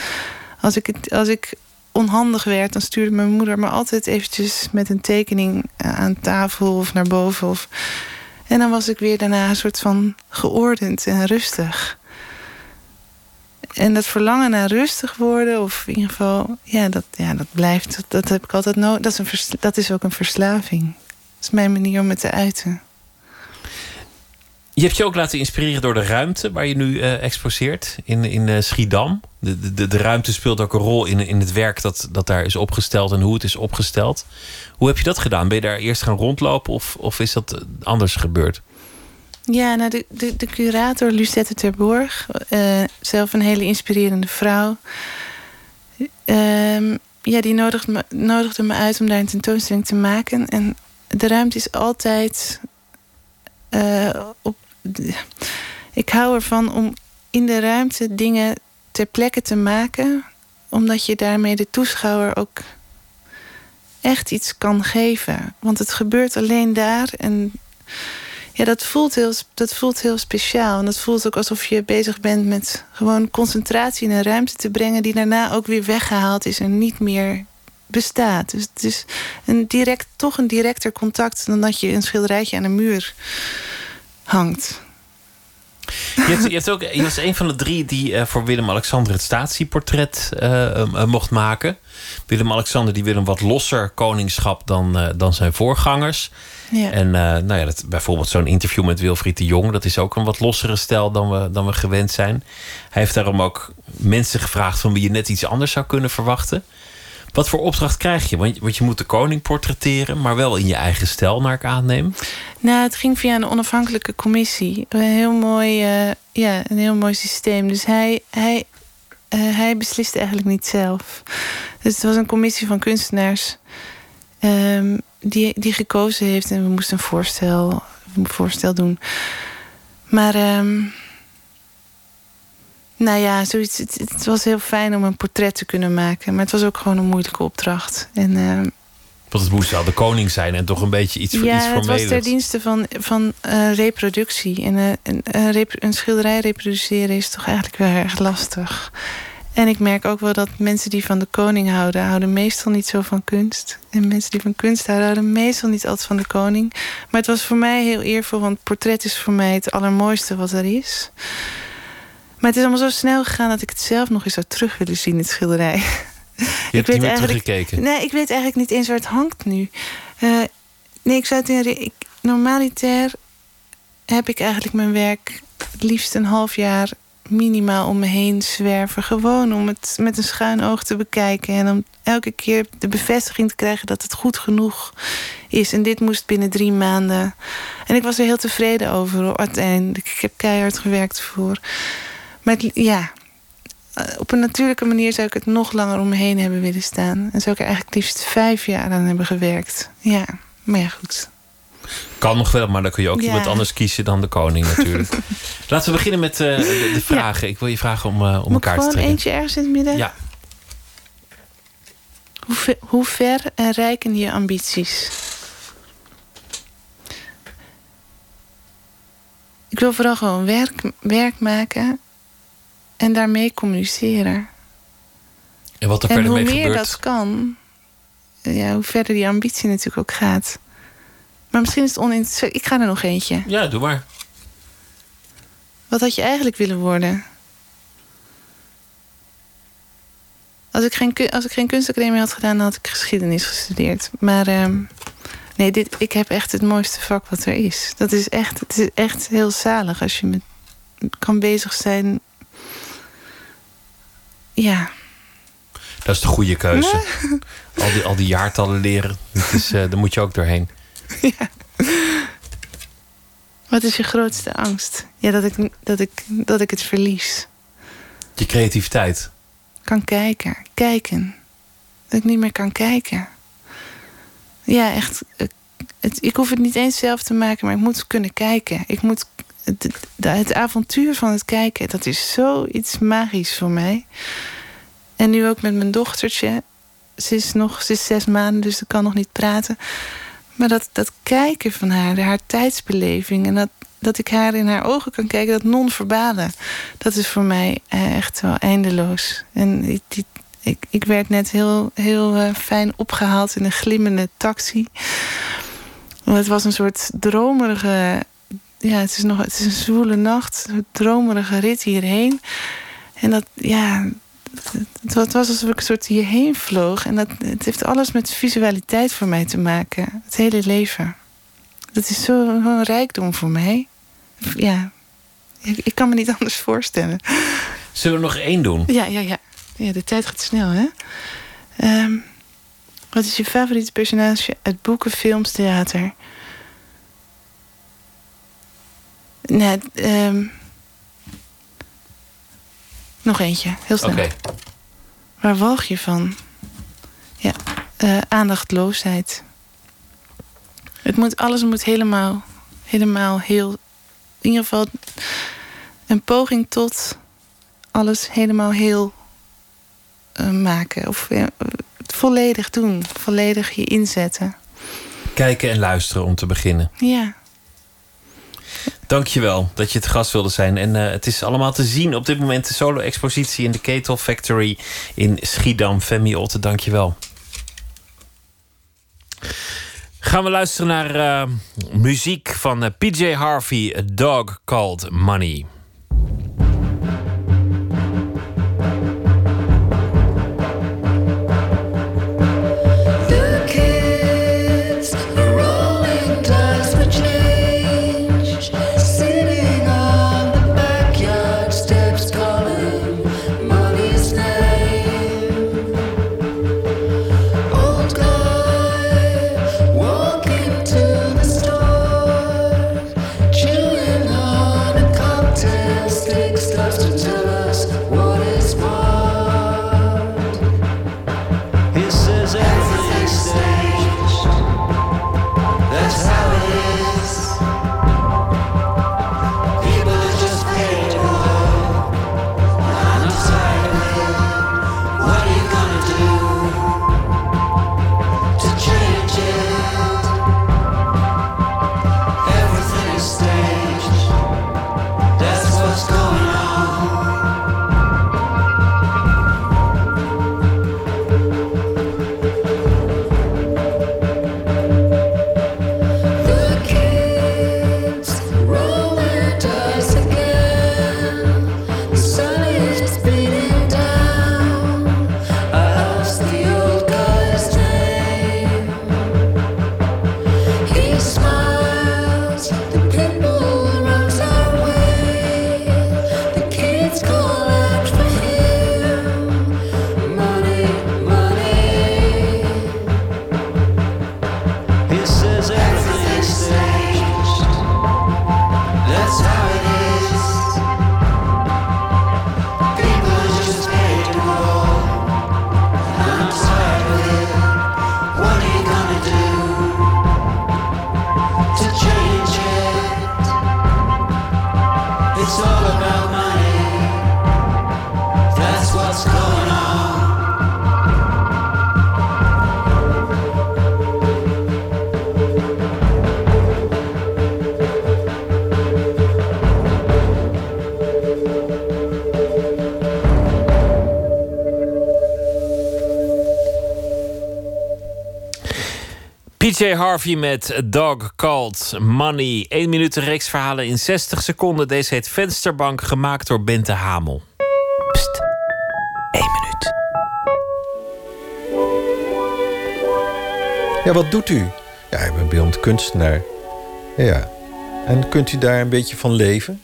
Als ik, als ik onhandig werd, dan stuurde mijn moeder me altijd eventjes met een tekening eh, aan tafel of naar boven. Of, en dan was ik weer daarna een soort van geordend en rustig. En dat verlangen naar rustig worden, of in ieder geval, ja, dat, ja, dat blijft. Dat, heb ik altijd nodig. Dat, dat is ook een verslaving. Dat is mijn manier om het te uiten. Je hebt je ook laten inspireren door de ruimte waar je nu eh, exposeert in, in eh, Schiedam. De, de, de ruimte speelt ook een rol in, in het werk dat, dat daar is opgesteld en hoe het is opgesteld. Hoe heb je dat gedaan? Ben je daar eerst gaan rondlopen of, of is dat eh, anders gebeurd? Ja, nou, de, de, curator Lucette Terborg, eh, zelf een hele inspirerende vrouw. Ehm, ja, die nodigde me, nodigde me uit om daar een tentoonstelling te maken. En de ruimte is altijd eh, op. ik hou ervan om in de ruimte dingen ter plekke te maken, omdat je daarmee de toeschouwer ook echt iets kan geven. Want het gebeurt alleen daar en ja, dat voelt, heel, dat voelt heel speciaal. En dat voelt ook alsof je bezig bent met gewoon concentratie in een ruimte te brengen die daarna ook weer weggehaald is en niet meer bestaat. Dus het is een direct, toch een directer contact dan dat je een schilderijtje aan de muur hangt. Je, hebt, je, hebt ook, je was een van de drie die eh, voor Willem-Alexander het statieportret eh, eh, mocht maken. Willem-Alexander die wil een wat losser koningschap dan, dan zijn voorgangers. Ja. En nou ja, dat, bijvoorbeeld zo'n interview met Wilfried de Jong... dat is ook een wat lossere stijl dan we, dan we gewend zijn. Hij heeft daarom ook mensen gevraagd... van wie je net iets anders zou kunnen verwachten. Wat voor opdracht krijg je? Want, je moet de koning portretteren... maar wel in je eigen stijl, naar ik aanneem. Nou, het ging via een onafhankelijke commissie. Een heel mooi, eh, ja, een heel mooi systeem. Dus hij, hij, eh, hij besliste eigenlijk niet zelf. Dus het was een commissie van kunstenaars ehm, die, die gekozen heeft. En we moesten een voorstel, voorstel doen. Maar, ehm, nou ja, zoiets, het, het was heel fijn om een portret te kunnen maken. Maar het was ook gewoon een moeilijke opdracht. En ehm, Want het moest wel de koning zijn en toch een beetje iets, voor ja, iets het was ter dienste van, van eh, reproductie. En eh, een, een, rep- een schilderij reproduceren is toch eigenlijk wel erg lastig. En ik merk ook wel dat mensen die van de koning houden, houden meestal niet zo van kunst. En mensen die van kunst houden, houden meestal niet altijd van de koning. Maar het was voor mij heel eervol, want portret is voor mij het allermooiste wat er is. Maar het is allemaal zo snel gegaan dat ik het zelf nog eens zou terug willen zien, het schilderij. Je hebt niet meer teruggekeken. Nee, ik weet eigenlijk niet eens waar het hangt nu. Eh, nee, ik zou het in. Ik, normaliter heb ik eigenlijk mijn werk het liefst een half jaar minimaal om me heen zwerven. Gewoon om het met een schuin oog te bekijken. En om elke keer de bevestiging te krijgen dat het goed genoeg is. En dit moest binnen drie maanden. En ik was er heel tevreden over. Uiteindelijk. Ik heb keihard gewerkt voor. Maar het- ja, eh, op een natuurlijke manier zou ik het nog langer om me heen hebben willen staan. En zou ik er eigenlijk liefst vijf jaar aan hebben gewerkt. Ja, maar ja, goed. Kan nog wel, maar dan kun je ook Ja. iemand anders kiezen dan de koning natuurlijk. Laten we beginnen met eh, de, de vragen. Ik wil je vragen om, eh, om Moet ik elkaar te gewoon trekken. eentje ergens in het midden? Ja. Hoe ver, hoe ver en je ambities? Ik wil vooral gewoon werk, werk maken en daarmee communiceren. En wat er en verder hoe mee meer gebeurt. dat kan, ja, hoe verder die ambitie natuurlijk ook gaat. Maar misschien is het oninteressant. Ik ga er nog eentje. Ja, doe maar. Wat had je eigenlijk willen worden? Als ik geen, als ik geen kunstacademie had gedaan, dan had ik geschiedenis gestudeerd. Maar ehm, nee, dit, ik heb echt het mooiste vak wat er is. Dat is echt, het is echt heel zalig als je met, kan bezig zijn. Ja, Dat is de goede keuze. Al, die, al die jaartallen leren, dat is, eh, daar moet je ook doorheen. wat is je grootste angst? Ja, dat ik, dat ik, dat ik het verlies. Je creativiteit. Kan kijken, kijken. Dat ik niet meer kan kijken. Ja, echt. eh, Het, ik hoef het niet eens zelf te maken, maar ik moet kunnen kijken. Ik moet. Het, avontuur van het kijken, dat is zoiets magisch voor mij. En nu ook met mijn dochtertje. Ze is nog ze is zes maanden, dus ze kan nog niet praten. Maar dat, dat kijken van haar, haar tijdsbeleving... en dat, dat ik haar in haar ogen kan kijken, dat non-verbale... dat is voor mij eh, echt wel eindeloos. En ik, ik, ik werd net heel, heel eh, fijn opgehaald in een glimmende taxi. Het was een soort dromerige... Ja, het is, nog, het is een zwoele nacht. Een dromerige rit hierheen. En dat, ja... Het wa- het was alsof ik een soort hierheen vloog. En dat, het heeft alles met visualiteit voor mij te maken. Het hele leven. Dat is zo'n zo rijkdom voor mij. Ja, ik, ik kan me niet anders voorstellen. Zullen we nog één doen? Ja, ja, ja. Ja, de tijd gaat snel, hè? Ehm, wat is je favoriete personage uit boeken, films, theater? Nee, ehm, nog eentje, heel snel. Oké. Waar walg je van? Ja, eh, aandachtloosheid. Het moet, alles moet helemaal, helemaal heel... In ieder geval een poging tot alles helemaal heel eh, maken. Of eh, volledig doen. Volledig je inzetten. Kijken en luisteren om te beginnen. Ja. Dankjewel dat je het gast wilde zijn. En eh, het is allemaal te zien op dit moment. De solo-expositie in de Ketel Factory in Schiedam. Femi Otte, dankjewel. Gaan we luisteren naar eh, muziek van eh, PJ Harvey, A Dog Called Money. PJ Harvey met Dog Called Money. 1 minuut een reeks verhalen in 60 seconden. Deze heet Vensterbank, gemaakt door Bente Hamel. Pst, 1 minuut. Ja, wat doet u? Ja, ik ben beeldend kunstenaar. Ja. En kunt u daar een beetje van leven?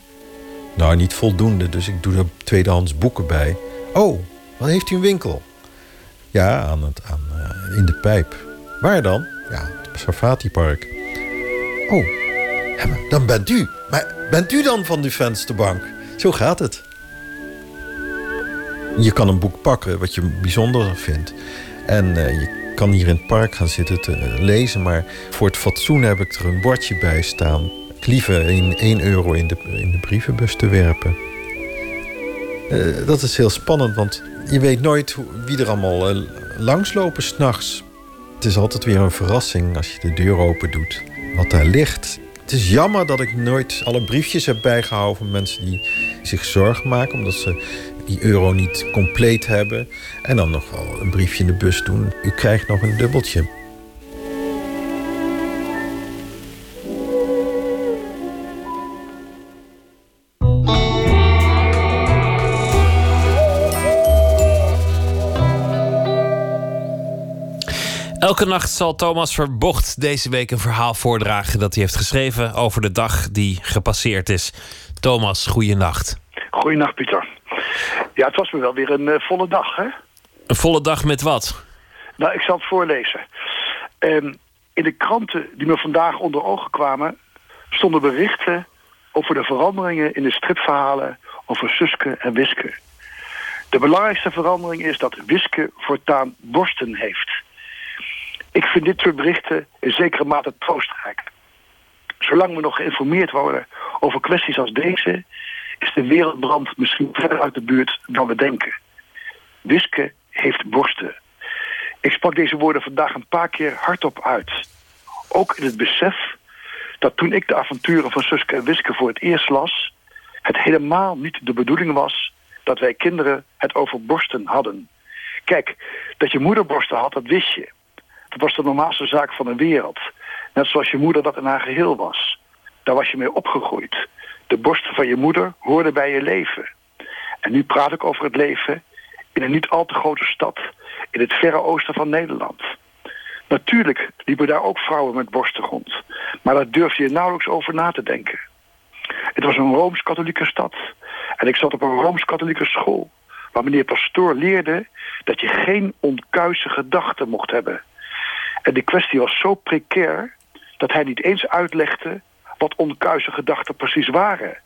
Nou, niet voldoende, dus ik doe er tweedehands boeken bij. Oh, wat heeft u een winkel? Ja, aan het, aan, eh, in de pijp. Waar dan? Ja, Sarfati Park. Oh, dan bent u. Maar bent u dan van de vensterbank? Zo gaat het. Je kan een boek pakken wat je bijzonder vindt. En eh, je kan hier in het park gaan zitten te eh, lezen. Maar voor het fatsoen heb ik er een bordje bij staan. Klieven in 1 euro in de, in de brievenbus te werpen. Eh, dat is heel spannend, want je weet nooit wie er allemaal eh, langslopen s'nachts. Het is altijd weer een verrassing als je de deur open doet. Wat daar ligt. Het is jammer dat ik nooit alle briefjes heb bijgehouden van mensen die zich zorgen maken. Omdat ze die euro niet compleet hebben. En dan nog wel een briefje in de bus doen. U krijgt nog een dubbeltje. Elke nacht zal Thomas Verbocht deze week een verhaal voordragen dat hij heeft geschreven over de dag die gepasseerd is. Thomas, goeienacht. Goeienacht, Pieter. Ja, het was me wel weer een eh, volle dag, hè? Een volle dag met wat? Nou, ik zal het voorlezen. Ehm, in de kranten die me vandaag onder ogen kwamen... stonden berichten over de veranderingen in de stripverhalen... over Suske en Wiske. De belangrijkste verandering is dat Wiske voortaan borsten heeft. Ik vind dit soort berichten in zekere mate troostrijk. Zolang we nog geïnformeerd worden over kwesties als deze... is de wereldbrand misschien verder uit de buurt dan we denken. Wiske heeft borsten. Ik sprak deze woorden vandaag een paar keer hardop uit. Ook in het besef dat toen ik de avonturen van Suske en Wiske voor het eerst las... het helemaal niet de bedoeling was dat wij kinderen het over borsten hadden. Kijk, dat je moeder borsten had, dat wist je. Was de normaalste zaak van de wereld. Net zoals je moeder dat in haar geheel was. Daar was je mee opgegroeid. De borsten van je moeder hoorden bij je leven. En nu praat ik over het leven in een niet al te grote stad... in het verre oosten van Nederland. Natuurlijk liepen daar ook vrouwen met borsten rond. Maar daar durfde je nauwelijks over na te denken. Het was een Rooms-Katholieke stad. En ik zat op een Rooms-Katholieke school... waar meneer Pastoor leerde dat je geen onkuise gedachten mocht hebben... En de kwestie was zo precair dat hij niet eens uitlegde wat onkuise gedachten precies waren.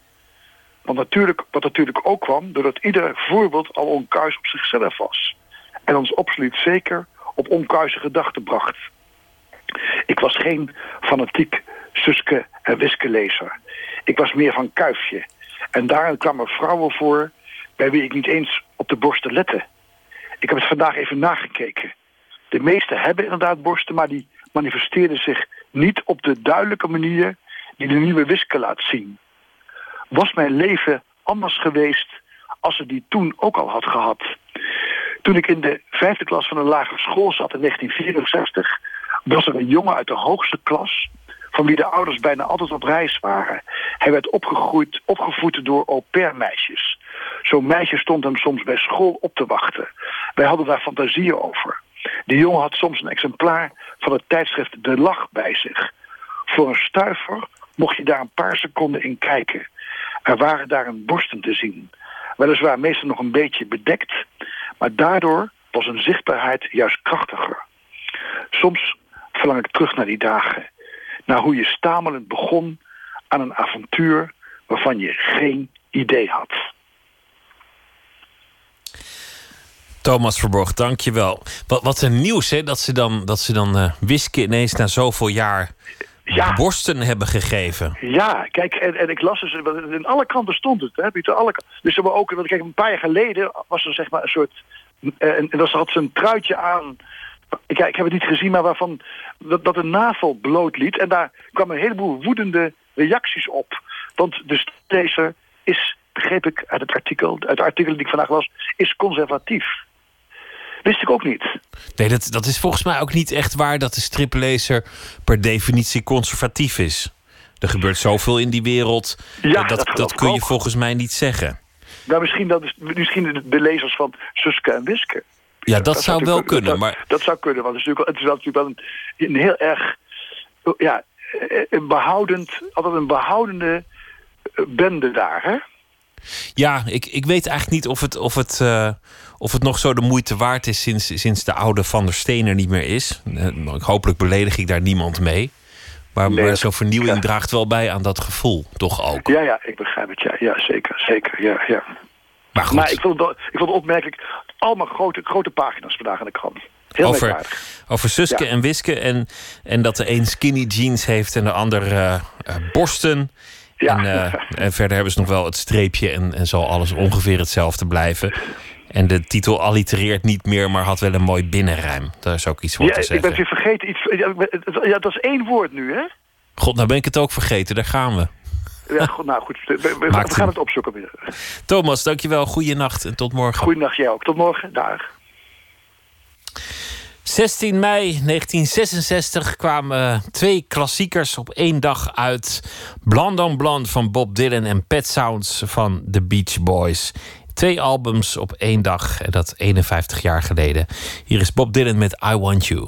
Want natuurlijk, wat natuurlijk ook kwam doordat ieder voorbeeld al onkuis op zichzelf was. En ons absoluut zeker op onkuise gedachten bracht. Ik was geen fanatiek Suske en Wiske lezer. Ik was meer van kuifje. En daarin kwamen vrouwen voor bij wie ik niet eens op de borsten lette. Ik heb het vandaag even nagekeken. De meesten hebben inderdaad borsten, maar die manifesteerden zich niet op de duidelijke manier die de nieuwe Wiske laat zien. Was mijn leven anders geweest als ze die toen ook al had gehad? Toen ik in de vijfde klas van een lagere school zat in 1964... was er een jongen uit de hoogste klas... van wie de ouders bijna altijd op reis waren. Hij werd opgegroeid, opgevoed door au pair meisjes. Zo'n meisje stond hem soms bij school op te wachten. Wij hadden daar fantasieën over. De jongen had soms een exemplaar van het tijdschrift De Lach bij zich. Voor een stuiver mocht je daar een paar seconden in kijken. Er waren daar een borsten te zien. Weliswaar meestal nog een beetje bedekt, maar daardoor was een zichtbaarheid juist krachtiger. Soms verlang ik terug naar die dagen. Naar hoe je stamelend begon aan een avontuur waarvan je geen idee had. Thomas Verborg, dank je wel. Wat, wat een nieuws, hè? Dat ze dan, dat ze dan uh, Wiske ineens na zoveel jaar Ja. borsten hebben gegeven. Ja, kijk, en, en ik las dus, in alle kranten stond het, hè, Pieter, alle, dus er ook, want kijk, een paar jaar geleden was er zeg maar een soort, eh, en, en dan had ze een truitje aan, ik, ik heb het niet gezien, maar waarvan, dat, dat een navel bloot liet, en daar kwamen een heleboel woedende reacties op, want de lezer is, begreep ik uit het artikel, uit het artikel die ik vandaag las, is conservatief. Wist ik ook niet. Nee, dat, dat is volgens mij ook niet echt waar dat de striplezer per definitie conservatief is. Er gebeurt zoveel in die wereld. Ja, eh, dat dat, dat kun je volgens mij niet zeggen. Nou, misschien, dat is, misschien de, lezers van Suske en Wiske. Ja, dat, zou wel kunnen. Dat, Maar dat zou kunnen, want het is natuurlijk, het is wel natuurlijk wel een, een heel erg... Ja, een behoudend, altijd een behoudende eh, bende daar, hè? Ja, ik, ik weet eigenlijk niet of het, of, het, eh, of het nog zo de moeite waard is sinds, sinds de oude Van der Steen er niet meer is. Eh, Hopelijk beledig ik daar niemand mee. Maar, maar zo'n vernieuwing draagt wel bij aan dat gevoel, toch ook? Ja, ja, ik begrijp het, ja, ja zeker, zeker, ja, ja. Maar goed. ik, vond het, ik vond het opmerkelijk, allemaal grote, grote pagina's vandaag in de krant. Heel over, merkwaardig. over Suske Ja. en Wiske. En, en dat de een skinny jeans heeft en de ander eh, eh, En, eh, en verder hebben ze nog wel het streepje en, en zal alles ongeveer hetzelfde blijven. En de titel allitereert niet meer, maar had wel een mooi binnenruim. Daar is ook iets voor Ja, te ik zeggen. ben weer vergeten iets. Ja, ik ja, dat is één woord nu, hè? God, nou ben ik het ook vergeten. Daar gaan we. Ja, goed, nou goed, we, we- we Maakt gaan het opzoeken weer. Thomas, dankjewel. Goeienacht en tot morgen. Goeiedag jij ook. Tot morgen. Dag. 16 mei 1966 kwamen twee klassiekers op één dag uit. Bland on Bland van Bob Dylan en Pet Sounds van The Beach Boys. Twee albums op één dag, en dat 51 jaar geleden. Hier is Bob Dylan met I Want You.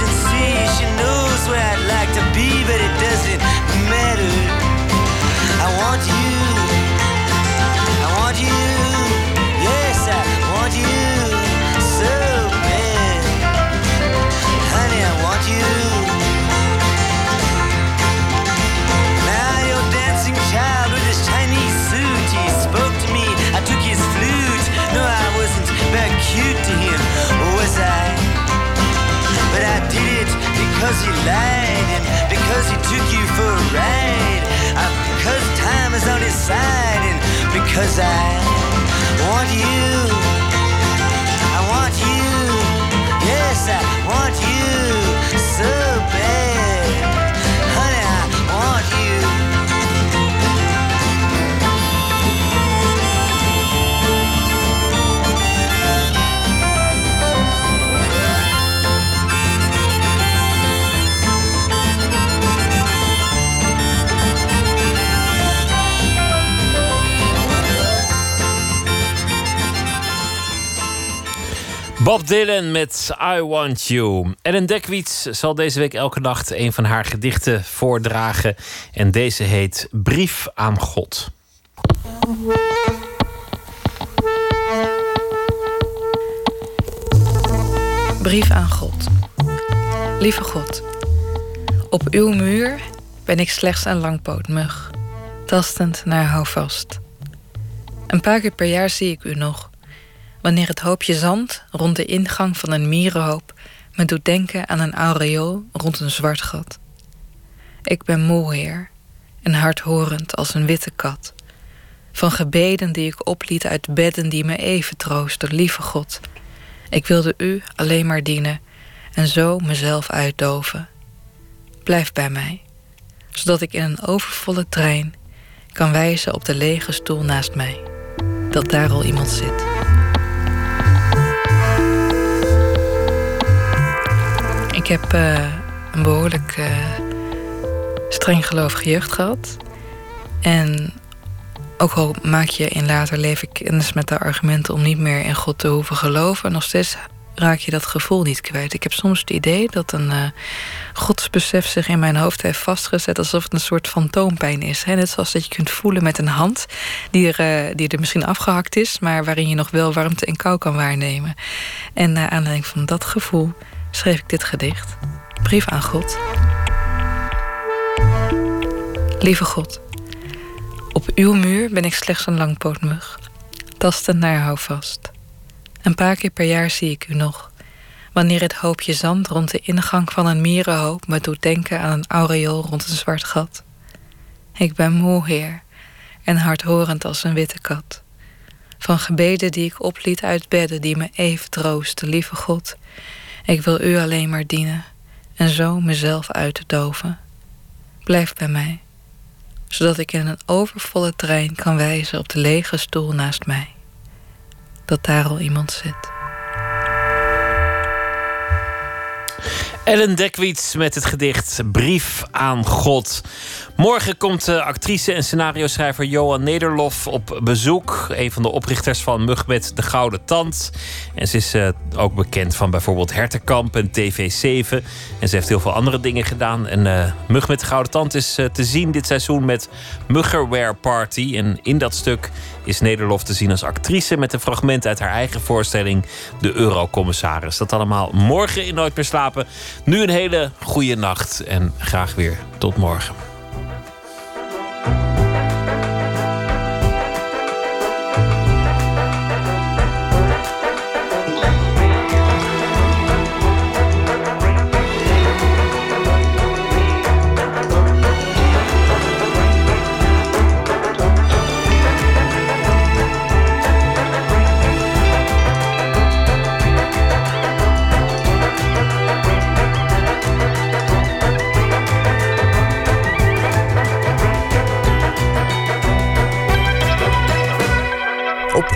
She knows where I'd because he lied and because he took you for a ride. Uh, because time is on his side and because I want you. I want you. Yes, I want you so bad. Bob Dylan met I Want You. Ellen Dekwiets zal deze week elke nacht een van haar gedichten voordragen. En deze heet Brief aan God. Brief aan God. Lieve God, op uw muur ben ik slechts een langpootmug, tastend naar houvast. Een paar keer per jaar zie ik u nog. Wanneer het hoopje zand rond de ingang van een mierenhoop me doet denken aan een aureool rond een zwart gat. Ik ben moe, heer, en hardhorend als een witte kat. Van gebeden die ik opliet uit bedden die me even troosten, lieve God. Ik wilde u alleen maar dienen en zo mezelf uitdoven. Blijf bij mij, zodat ik in een overvolle trein kan wijzen op de lege stoel naast mij. Dat daar al iemand zit. Ik heb eh, een behoorlijk eh, streng gelovige jeugd gehad. En ook al maak je in later leven kennis met de argumenten om niet meer in God te hoeven geloven, nog steeds raak je dat gevoel niet kwijt. Ik heb soms het idee dat een eh, godsbesef zich in mijn hoofd heeft vastgezet alsof het een soort fantoompijn is. Hè? Net zoals dat je kunt voelen met een hand die er, die er misschien afgehakt is, maar waarin je nog wel warmte en kou kan waarnemen. En naar aanleiding van dat gevoel schreef ik dit gedicht. Brief aan God. Lieve God, op uw muur ben ik slechts een langpootmug, tastend naar houvast. Een paar keer per jaar zie ik u nog, wanneer het hoopje zand rond de ingang van een mierenhoop me doet denken aan een aureool rond een zwart gat. Ik ben moe, heer, en hardhorend als een witte kat. Van gebeden die ik opliet uit bedden die me even troosten, lieve God. Ik wil u alleen maar dienen en zo mezelf uit te doven. Blijf bij mij zodat ik in een overvolle trein kan wijzen op de lege stoel naast mij. Dat daar al iemand zit. Ellen Dekwits met het gedicht Brief aan God. Morgen komt actrice en scenario-schrijver Johan Nederlof op bezoek. Een van de oprichters van Mug met de Gouden Tand. En ze is eh, ook bekend van bijvoorbeeld Hertenkamp en TV7. En ze heeft heel veel andere dingen gedaan. En met de Gouden Tand is eh, te zien dit seizoen met Muggerwear Party. En in dat stuk is Nederlof te zien als actrice... met een fragment uit haar eigen voorstelling De Eurocommissaris. Dat allemaal morgen in Nooit meer slapen. Nu een hele goede nacht en graag weer tot morgen.